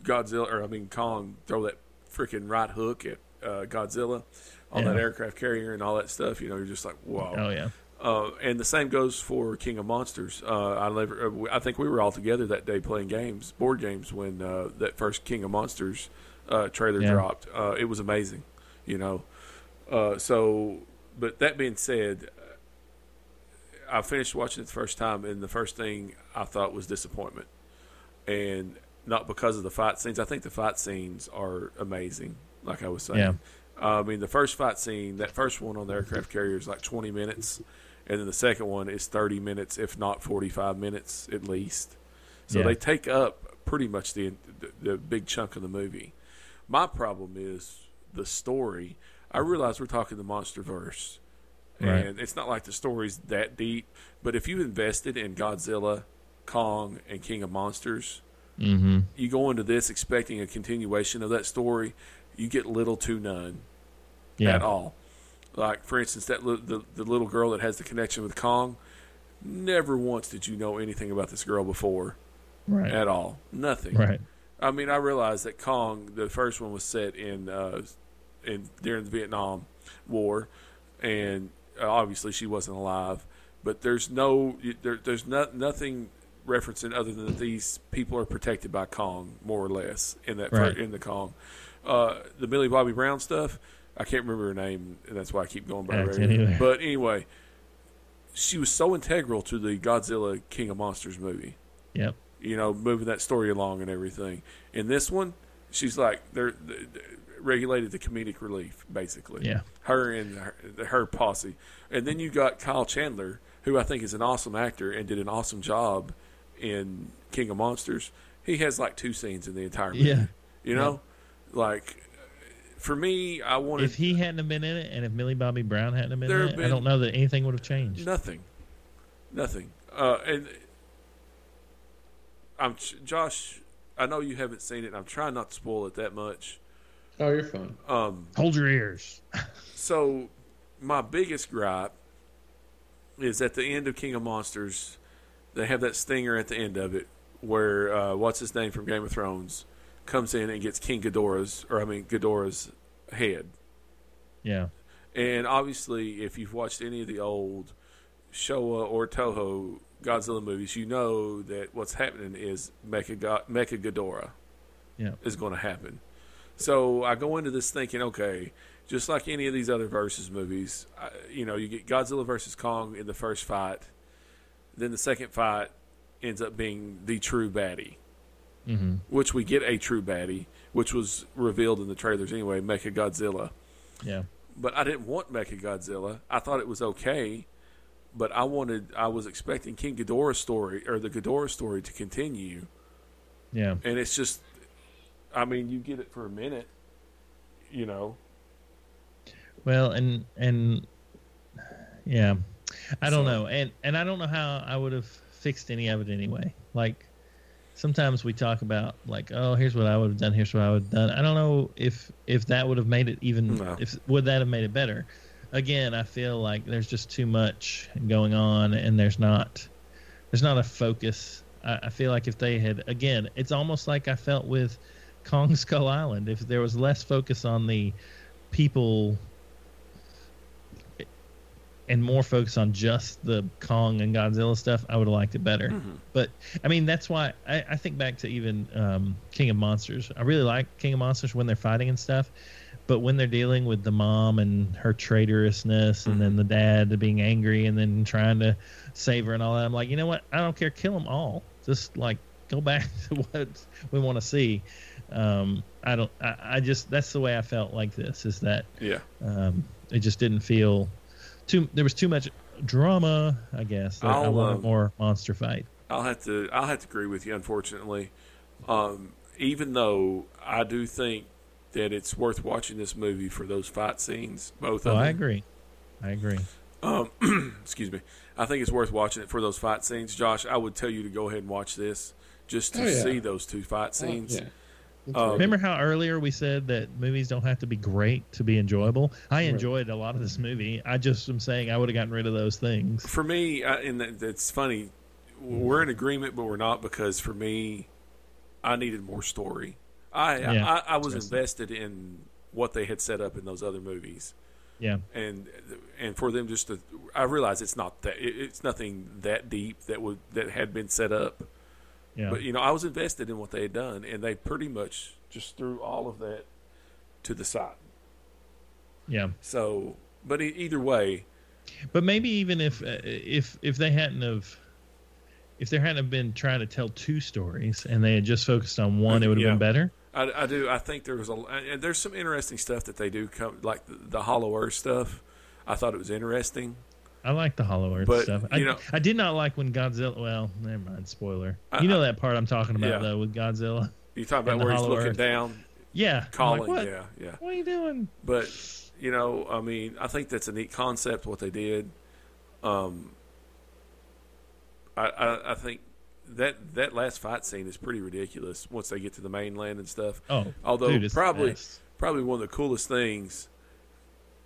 Godzilla, or I mean Kong, throw that freaking right hook at uh, Godzilla on that aircraft carrier and all that stuff, you know, you're just like, whoa. Oh yeah. Uh, and the same goes for King of Monsters. Uh, I never, uh, I think we were all together that day playing games, board games, when uh, that first King of Monsters uh, trailer Yeah. dropped. Uh, it was amazing, you know. Uh, so, but that being said, I finished watching it the first time, and the first thing I thought was disappointment, and not because of the fight scenes. I think the fight scenes are amazing. Like I was saying, Yeah. I mean the first fight scene, that first one on the aircraft carrier is like twenty minutes, and then the second one is thirty minutes, if not forty-five minutes at least. So Yeah. they take up pretty much the, the the big chunk of the movie. My problem is the story. I realize we're talking the monster verse, Right. and it's not like the story's that deep. But if you invested in Godzilla, Kong, and King of Monsters, Mm-hmm. you go into this expecting a continuation of that story, you get little to none Yeah. at all. Like for instance, that li- the the little girl that has the connection with Kong. Never once did you know anything about this girl before Right. at all. Nothing. Right. I mean, I realized that Kong, the first one was set in uh, in during the Vietnam War, and uh, obviously she wasn't alive. But there's no there, there's not nothing referencing other than that these people are protected by Kong more or less in that Right. in the Kong. Uh, the Millie Bobby Brown stuff, I can't remember her name, and that's why I keep going by her. anyway. But anyway, she was so integral to the Godzilla King of Monsters movie Yep. you know, moving that story along and everything. In this one, she's like they're, they regulated the comedic relief basically. Yeah. her and her, her posse, and then you got Kyle Chandler, who I think is an awesome actor and did an awesome job in King of Monsters. He has like two scenes in the entire movie. Yeah. you know, like for me, I wanted If he hadn't have been in it, and if Millie Bobby Brown hadn't have been There in have it, I don't know that anything would have changed. Nothing. Nothing. Uh, and I'm Josh. I know you haven't seen it. and I'm trying not to spoil it that much. Oh, you're fine. Um, Hold your ears. so my biggest gripe is at the end of King of Monsters, they have that stinger at the end of it where uh, what's his name from Game of Thrones comes in and gets King Ghidorah's, or I mean Ghidorah's head. Yeah. And obviously, if you've watched any of the old Showa or Toho Godzilla movies, you know that what's happening is Mecha, Go- Mecha Ghidorah Yeah. is going to happen. So I go into this thinking, okay, just like any of these other versus movies, I, you know, you get Godzilla versus Kong in the first fight, then the second fight ends up being the true baddie, hmm which we get a true baddie, which was revealed in the trailers anyway, Mecha Godzilla Yeah. but I didn't want Mecha Godzilla. I thought it was okay, but I wanted, I was expecting King Ghidorah's story or the Ghidorah story to continue, Yeah. and it's just, I mean, you get it for a minute, you know. Well, and and yeah, I don't So- know, and and I don't know how I would have fixed any of it anyway. Like sometimes we talk about like, oh, here's what I would have done, here's what I would have done. I don't know if if that would have made it even. No. If would that have made it better? Again, I feel like there's just too much going on, and there's not there's not a focus. I, I feel like if they had again, it's almost like I felt with Kong Skull Island. If there was less focus on the people and more focus on just the Kong and Godzilla stuff, I would have liked it better. Mhm. But I mean, that's why I, I think back to even um, King of Monsters. I really like King of Monsters when they're fighting and stuff, but when they're dealing with the mom and her traitorousness, and then the dad being angry and then trying to save her and all that, I'm like, you know what? I don't care. Kill them all. Just like go back to what we want to see. Um, I don't. I, I just that's the way I felt like this. Is that Yeah, um, it just didn't feel too. There was too much drama. I guess I I'll, wanted um, more monster fight. I'll have to, I'll have to agree with you. Unfortunately, um, even though I do think that it's worth watching this movie for those fight scenes, both Oh, of them. I agree. I agree. Um, excuse me. I think it's worth watching it for those fight scenes. Josh, I would tell you to go ahead and watch this just to Oh, yeah. see those two fight Oh, scenes. yeah. That's Um. Remember how earlier we said that movies don't have to be great to be enjoyable? I enjoyed a lot of this movie. I just am saying I would have gotten rid of those things. For me, I, and that, that's funny. We're in agreement, but we're not because for me, I needed more story. I Yeah. I, I was invested in what they had set up in those other movies, Yeah. and and for them just to, I realize it's not that it, it's nothing that deep that would that had been set up. Yeah. But you know, I was invested in what they had done, and they pretty much just threw all of that to the side. yeah. So, but either way, But maybe even if uh, if if they hadn't have if there hadn't have been trying to tell two stories and they had just focused on one, it would have Yeah. been better. I, I do. I think there was a and there's some interesting stuff that they do come like the, the Hollow Earth stuff. I thought it was interesting. I like the Hollow Earth But, stuff. I, you know- I did not like when Godzilla. Well, never mind. Spoiler. I- you know that part I'm talking about Yeah. though with Godzilla. You talk about where he's Hollow looking Earth. down, Yeah. I'm like, calling. yeah, yeah. What are you doing? But you know, I mean, I think that's a neat concept what they did. Um, I, I, I think that that last fight scene is pretty ridiculous once they get to the mainland and stuff. Oh, Although dude, probably probably one of the coolest things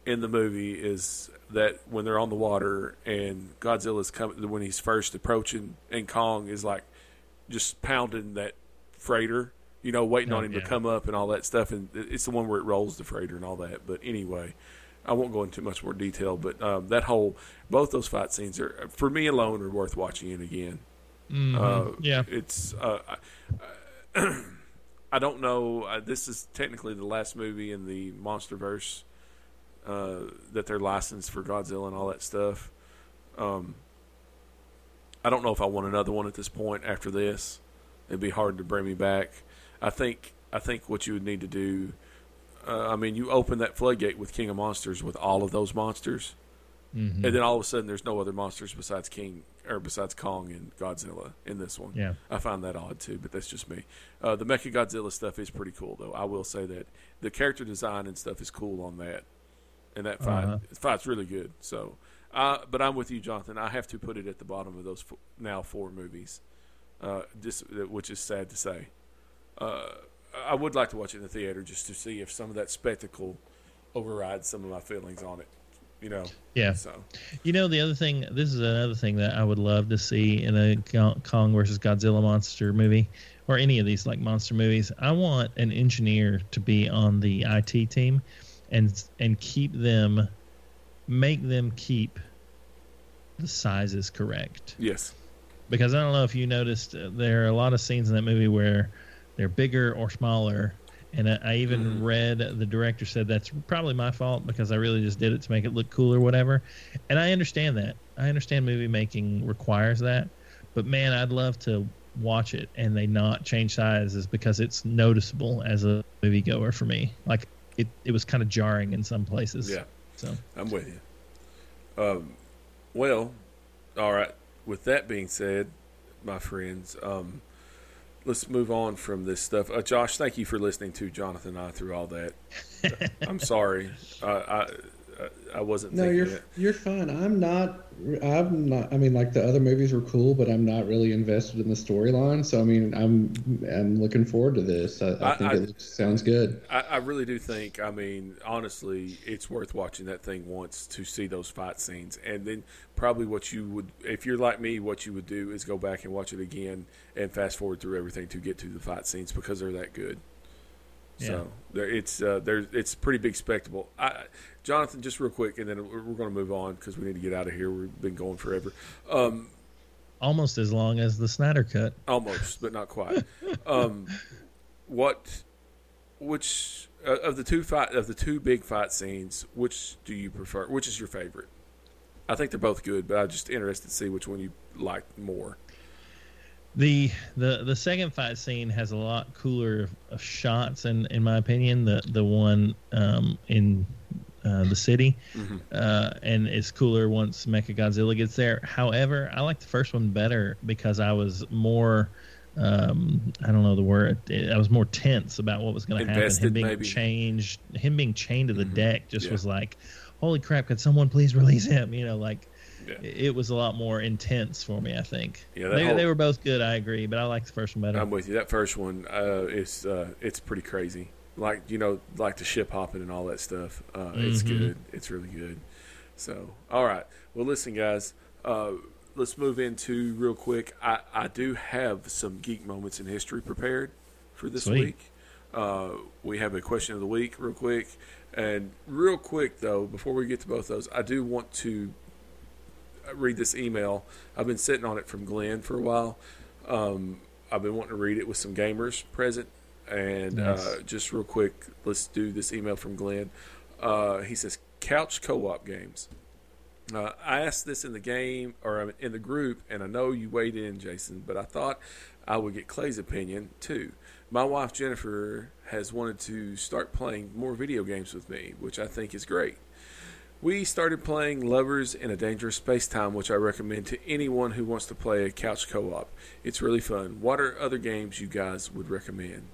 in the movie is that when they're on the water and Godzilla's coming when he's first approaching and Kong is like just pounding that freighter You know, waiting Oh, on him yeah. to come up and all that stuff, and it's the one where it rolls the freighter and all that. But anyway, I won't go into much more detail. But um, that whole, both those fight scenes are for me alone are worth watching it again. Mhm. Uh, yeah. it's. Uh, I, I don't know. Uh, this is technically the last movie in the MonsterVerse uh, that they're licensed for Godzilla and all that stuff. Um, I don't know if I want another one at this point after this. It'd be hard to bring me back. I think. I think what you would need to do. Uh, I mean, you open that floodgate with King of Monsters with all of those monsters, Mhm. and then all of a sudden there's no other monsters besides King or besides Kong and Godzilla in this one. Yeah. I find that odd too, but that's just me. Uh, the Mecha Godzilla stuff is pretty cool, though. I will say that the character design and stuff is cool on that, and that fight Uh-huh. fight's really good. So, uh, but I'm with you, Jonathan. I have to put it at the bottom of those f- now four movies, uh, just which is sad to say. Uh, I would like to watch it in the theater just to see if some of that spectacle overrides some of my feelings on it. You know, Yeah. so You know, the other thing, this is another thing that I would love to see in a Kong versus Godzilla monster movie or any of these like monster movies. I want an engineer to be on the IT team and and keep them make them keep the sizes correct. yes, Because I don't know if you noticed uh, there are a lot of scenes in that movie where they're bigger or smaller. And I, I even Mhm. read the director said that's probably my fault because I really just did it to make it look cool or whatever. And I understand that. I understand movie making requires that. But man, I'd love to watch it and they not change sizes because it's noticeable as a moviegoer for me. Like it, it was kind of jarring in some places. yeah. So I'm with you. Um, well, all right. With that being said, my friends, um, let's move on from this stuff. Uh, Josh, thank you for listening to Jonathan and I through all that. I'm sorry. I, I I wasn't No, thinking you're it. you're fine. I'm not. I'm not. I mean, like the other movies were cool, but I'm not really invested in the storyline. So I mean, I'm I'm looking forward to this. I, I I- think I- it looks, sounds good. I, I really do think. I mean, honestly, it's worth watching that thing once to see those fight scenes, and then probably what you would, if you're like me, what you would do is go back and watch it again and fast forward through everything to get to the fight scenes because they're that good. So there, it's uh, there's it's pretty big spectacle. I, Jonathan, just real quick, and then we're, we're going to move on because we need to get out of here. We've been going forever. Um, almost as long as the Snyder cut. almost, but not quite. Um, what, which uh, of the two fight of the two big fight scenes, which do you prefer? Which is your favorite? I think they're both good, but I'm just interested to see which one you like more. The the the second fight scene has a lot cooler of, of shots, in in my opinion. The the one um, in uh, the city, Mhm. uh, and it's cooler once Mecha Godzilla gets there. However, I like the first one better because I was more. Um, I don't know the word. I was more tense about what was going to happen. Him being maybe. changed, him being chained to the Mhm. deck, just Yeah. was like, "Holy crap! Could someone please release him?" You know, like Yeah. it was a lot more intense for me. I think. Yeah, they, whole- they were both good. I agree, but I like the first one better. I'm with you. That first one uh, is uh, it's pretty crazy. Like you know, like the ship hopping and all that stuff. Uh, It's Mhm. good. It's really good. So, all right. Well, listen, guys. Uh, let's move into real quick. I, I do have some geek moments in history prepared for this Sweet. week. Uh, we have a question of the week, real quick, and real quick though, before we get to both those, I do want to read this email. I've been sitting on it from Glenn for a while. Um, I've been wanting to read it with some gamers present, and Nice. uh, just real quick, let's do this email from Glenn. Uh, he says couch co-op games. Uh, I asked this in the game or in the group, and I know you weighed in, Jason, but I thought I would get Clay's opinion too. My wife Jennifer has wanted to start playing more video games with me, which I think is great. We started playing Lovers in a Dangerous Spacetime, which I recommend to anyone who wants to play a couch co op. It's really fun. What are other games you guys would recommend?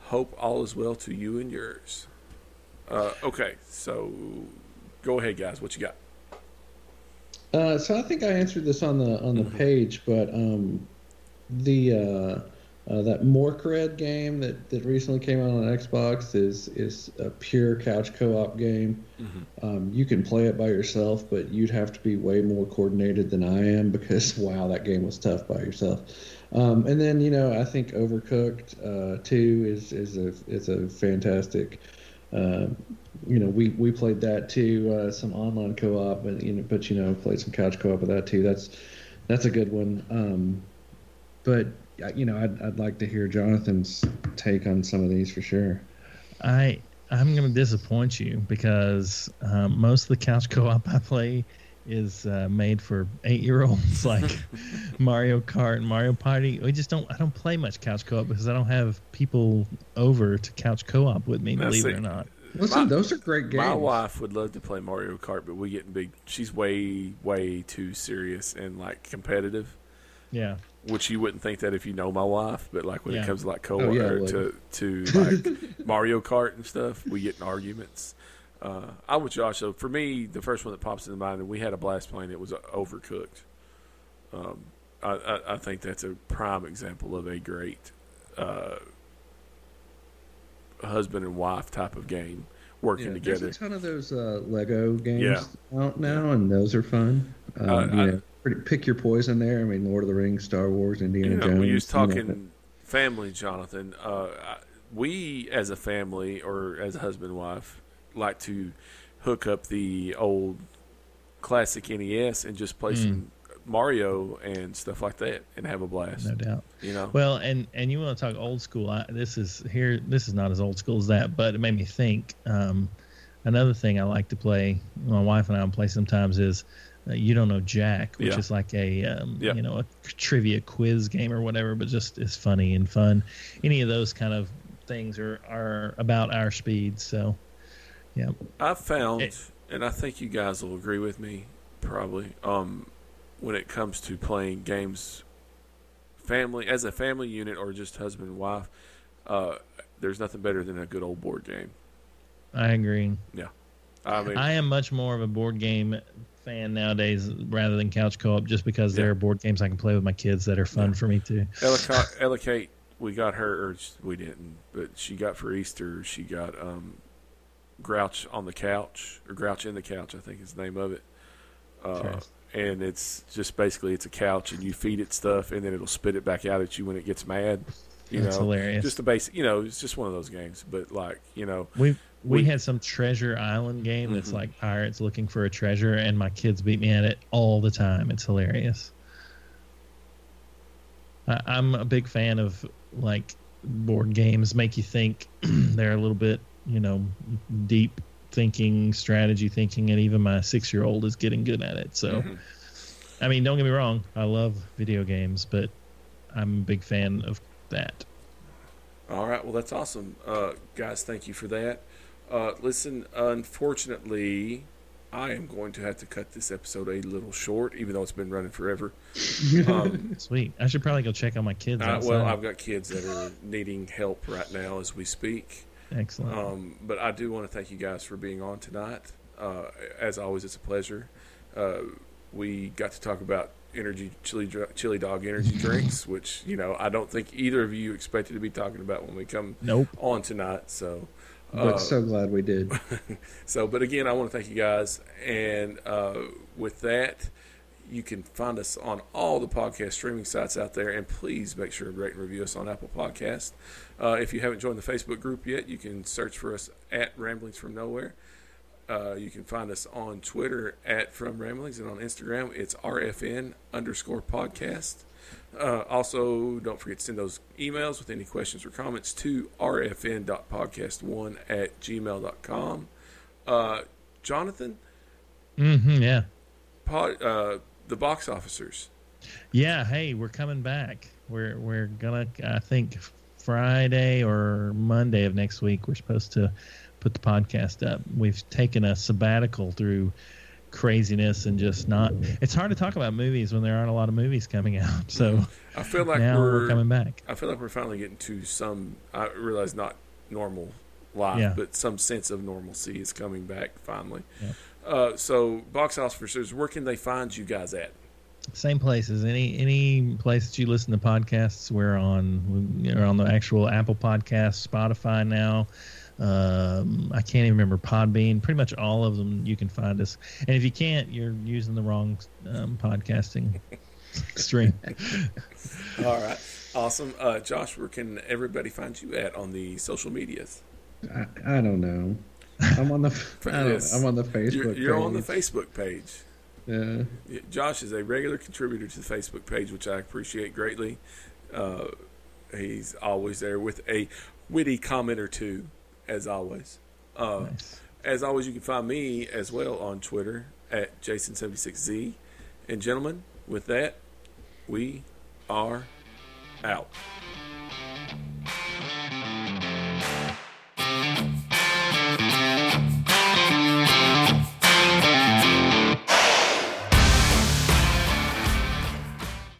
Hope all is well to you and yours. Uh, okay, so go ahead, guys. What you got? Uh, so I think I answered this on the on the Mhm. page, but um, the uh, Uh, that Morkredd game that, that recently came out on Xbox is is a pure couch co-op game. Mm-hmm. Um, you can play it by yourself, but you'd have to be way more coordinated than I am because wow, that game was tough by yourself. Um, and then you know I think Overcooked uh, two is is a is a fantastic. Uh, you know we, we played that too, uh, some online co-op, and you know but you know played some couch co-op with that too. That's that's a good one. Um, but you know I'd I'd like to hear Jonathan's take on some of these for sure. I I'm going to disappoint you because um, most of the couch co-op I play is uh, made for eight-year-olds, like Mario Kart and Mario Party. We just don't. I don't play much couch co-op because I don't have people over to couch co-op with me. Now, believe see, it or not. Listen, My- those are great games. My wife would love to play Mario Kart, but we get big. She's way, way too serious and like competitive. Yeah. Which you wouldn't think that if you know my wife, but like when Yeah. it comes to like co Oh, yeah, or to to like Mario Kart and stuff, we get in arguments. Uh, I'm with Josh. So for me, the first one that pops into mind, and we had a blast playing it, was uh, Overcooked. Um, I, I, I think that's a prime example of a great uh, husband and wife type of game working Yeah, together. There's a ton of those uh, Lego games Yeah. out now, and those are fun. Um, Uh, you know, pretty, pick your poison there. I mean, Lord of the Rings, Star Wars, Indiana you know, Jones. when you was you know, talking family, Jonathan, uh, we as a family or as a husband and wife like to hook up the old classic NES and just play some Mario and stuff like that and have a blast. No doubt. You know, Well, and and you want to talk old school? I, this is here. This is not as old school as that, but it made me think. Um, another thing I like to play, my wife and I will play sometimes is. Uh, you don't know Jack, which Yeah. is like a um, Yeah. you know a trivia quiz game or whatever, but just is funny and fun. Any of those kind of things are are about our speed. So, yeah, I've found, It- and I think you guys will agree with me, probably. Um, when it comes to playing games, family as a family unit or just husband and wife, uh, there's nothing better than a good old board game. I agree. Yeah. I mean, I am much more of a board game fan nowadays rather than couch co-op, just because there are board games I can play with my kids that are fun Yeah. for me too. Ella, Ella Kate, we got her, or we didn't, but she got for Easter, she got um, Grouch on the couch, or Grouch in the couch, I think is the name of it. Uh. And it's just basically it's a couch, and you feed it stuff, and then it'll spit it back out at you when it gets mad. You That's know, hilarious. just a basic, you know, it's just one of those games. But like, you know, we we we- had some treasure island game that's Mhm. like pirates looking for a treasure, and my kids beat me at it all the time. It's hilarious. I, I'm a big fan of like board games make you think. They're a little bit, you know, deep thinking, strategy thinking, and even my six year old is getting good at it. So, Mhm. I mean, don't get me wrong, I love video games, but I'm a big fan of that. All right. Well, that's awesome, uh, guys. Thank you for that. Uh, listen, unfortunately, I am going to have to cut this episode a little short, even though it's been running forever. Um, Sweet. I should probably go check on my kids. uh, well, I've got kids that are needing help right now as we speak. Excellent. Um, but I do want to thank you guys for being on tonight. Uh, as always, it's a pleasure. Uh, we got to talk about energy chili chili dog energy drinks, which you know I don't think either of you expected to be talking about when we come nope. on tonight. So, but uh, so glad we did. so, but again, I want to thank you guys. And uh, with that, you can find us on all the podcast streaming sites out there. And please make sure to rate and review us on Apple Podcast. Uh, if you haven't joined the Facebook group yet, you can search for us at Ramblings from Nowhere. Uh, you can find us on Twitter at From Ramblings, and on Instagram it's RFN underscore podcast. Uh, also, don't forget to send those emails with any questions or comments to rfn.podcast1 at gmail.com. Uh, Jonathan, hmm yeah. pod, uh, the box officers. Yeah. Hey, we're coming back. We're we're gonna. I think Friday or Monday of next week. We're supposed to put the podcast up. We've taken a sabbatical through craziness and just not. It's hard to talk about movies when there aren't a lot of movies coming out. So I feel like now we're, we're, coming back. I feel like we're finally getting to some. I realize not normal life, Yeah. but some sense of normalcy is coming back finally. Yeah. Uh, so, box officers, where can they find you guys at? Same places. Any any place that you listen to podcasts, we're on. We're on the actual Apple Podcast, Spotify now. Um, I can't even remember Podbean. Pretty much all of them you can find us. And if you can't, you're using the wrong um, podcasting stream. All right. Awesome. Uh, Josh, where can everybody find you at on the social medias? I, I don't know. I'm on the yes. I'm on the Facebook. You're, you're on the. Facebook page. Yeah. Yeah, Josh is a regular contributor to the Facebook page, which I appreciate greatly. Uh, he's always there with a witty comment or two, as always. Uh, Nice. As always, you can find me as well on Twitter at Jason76Z. And gentlemen, with that, we are out.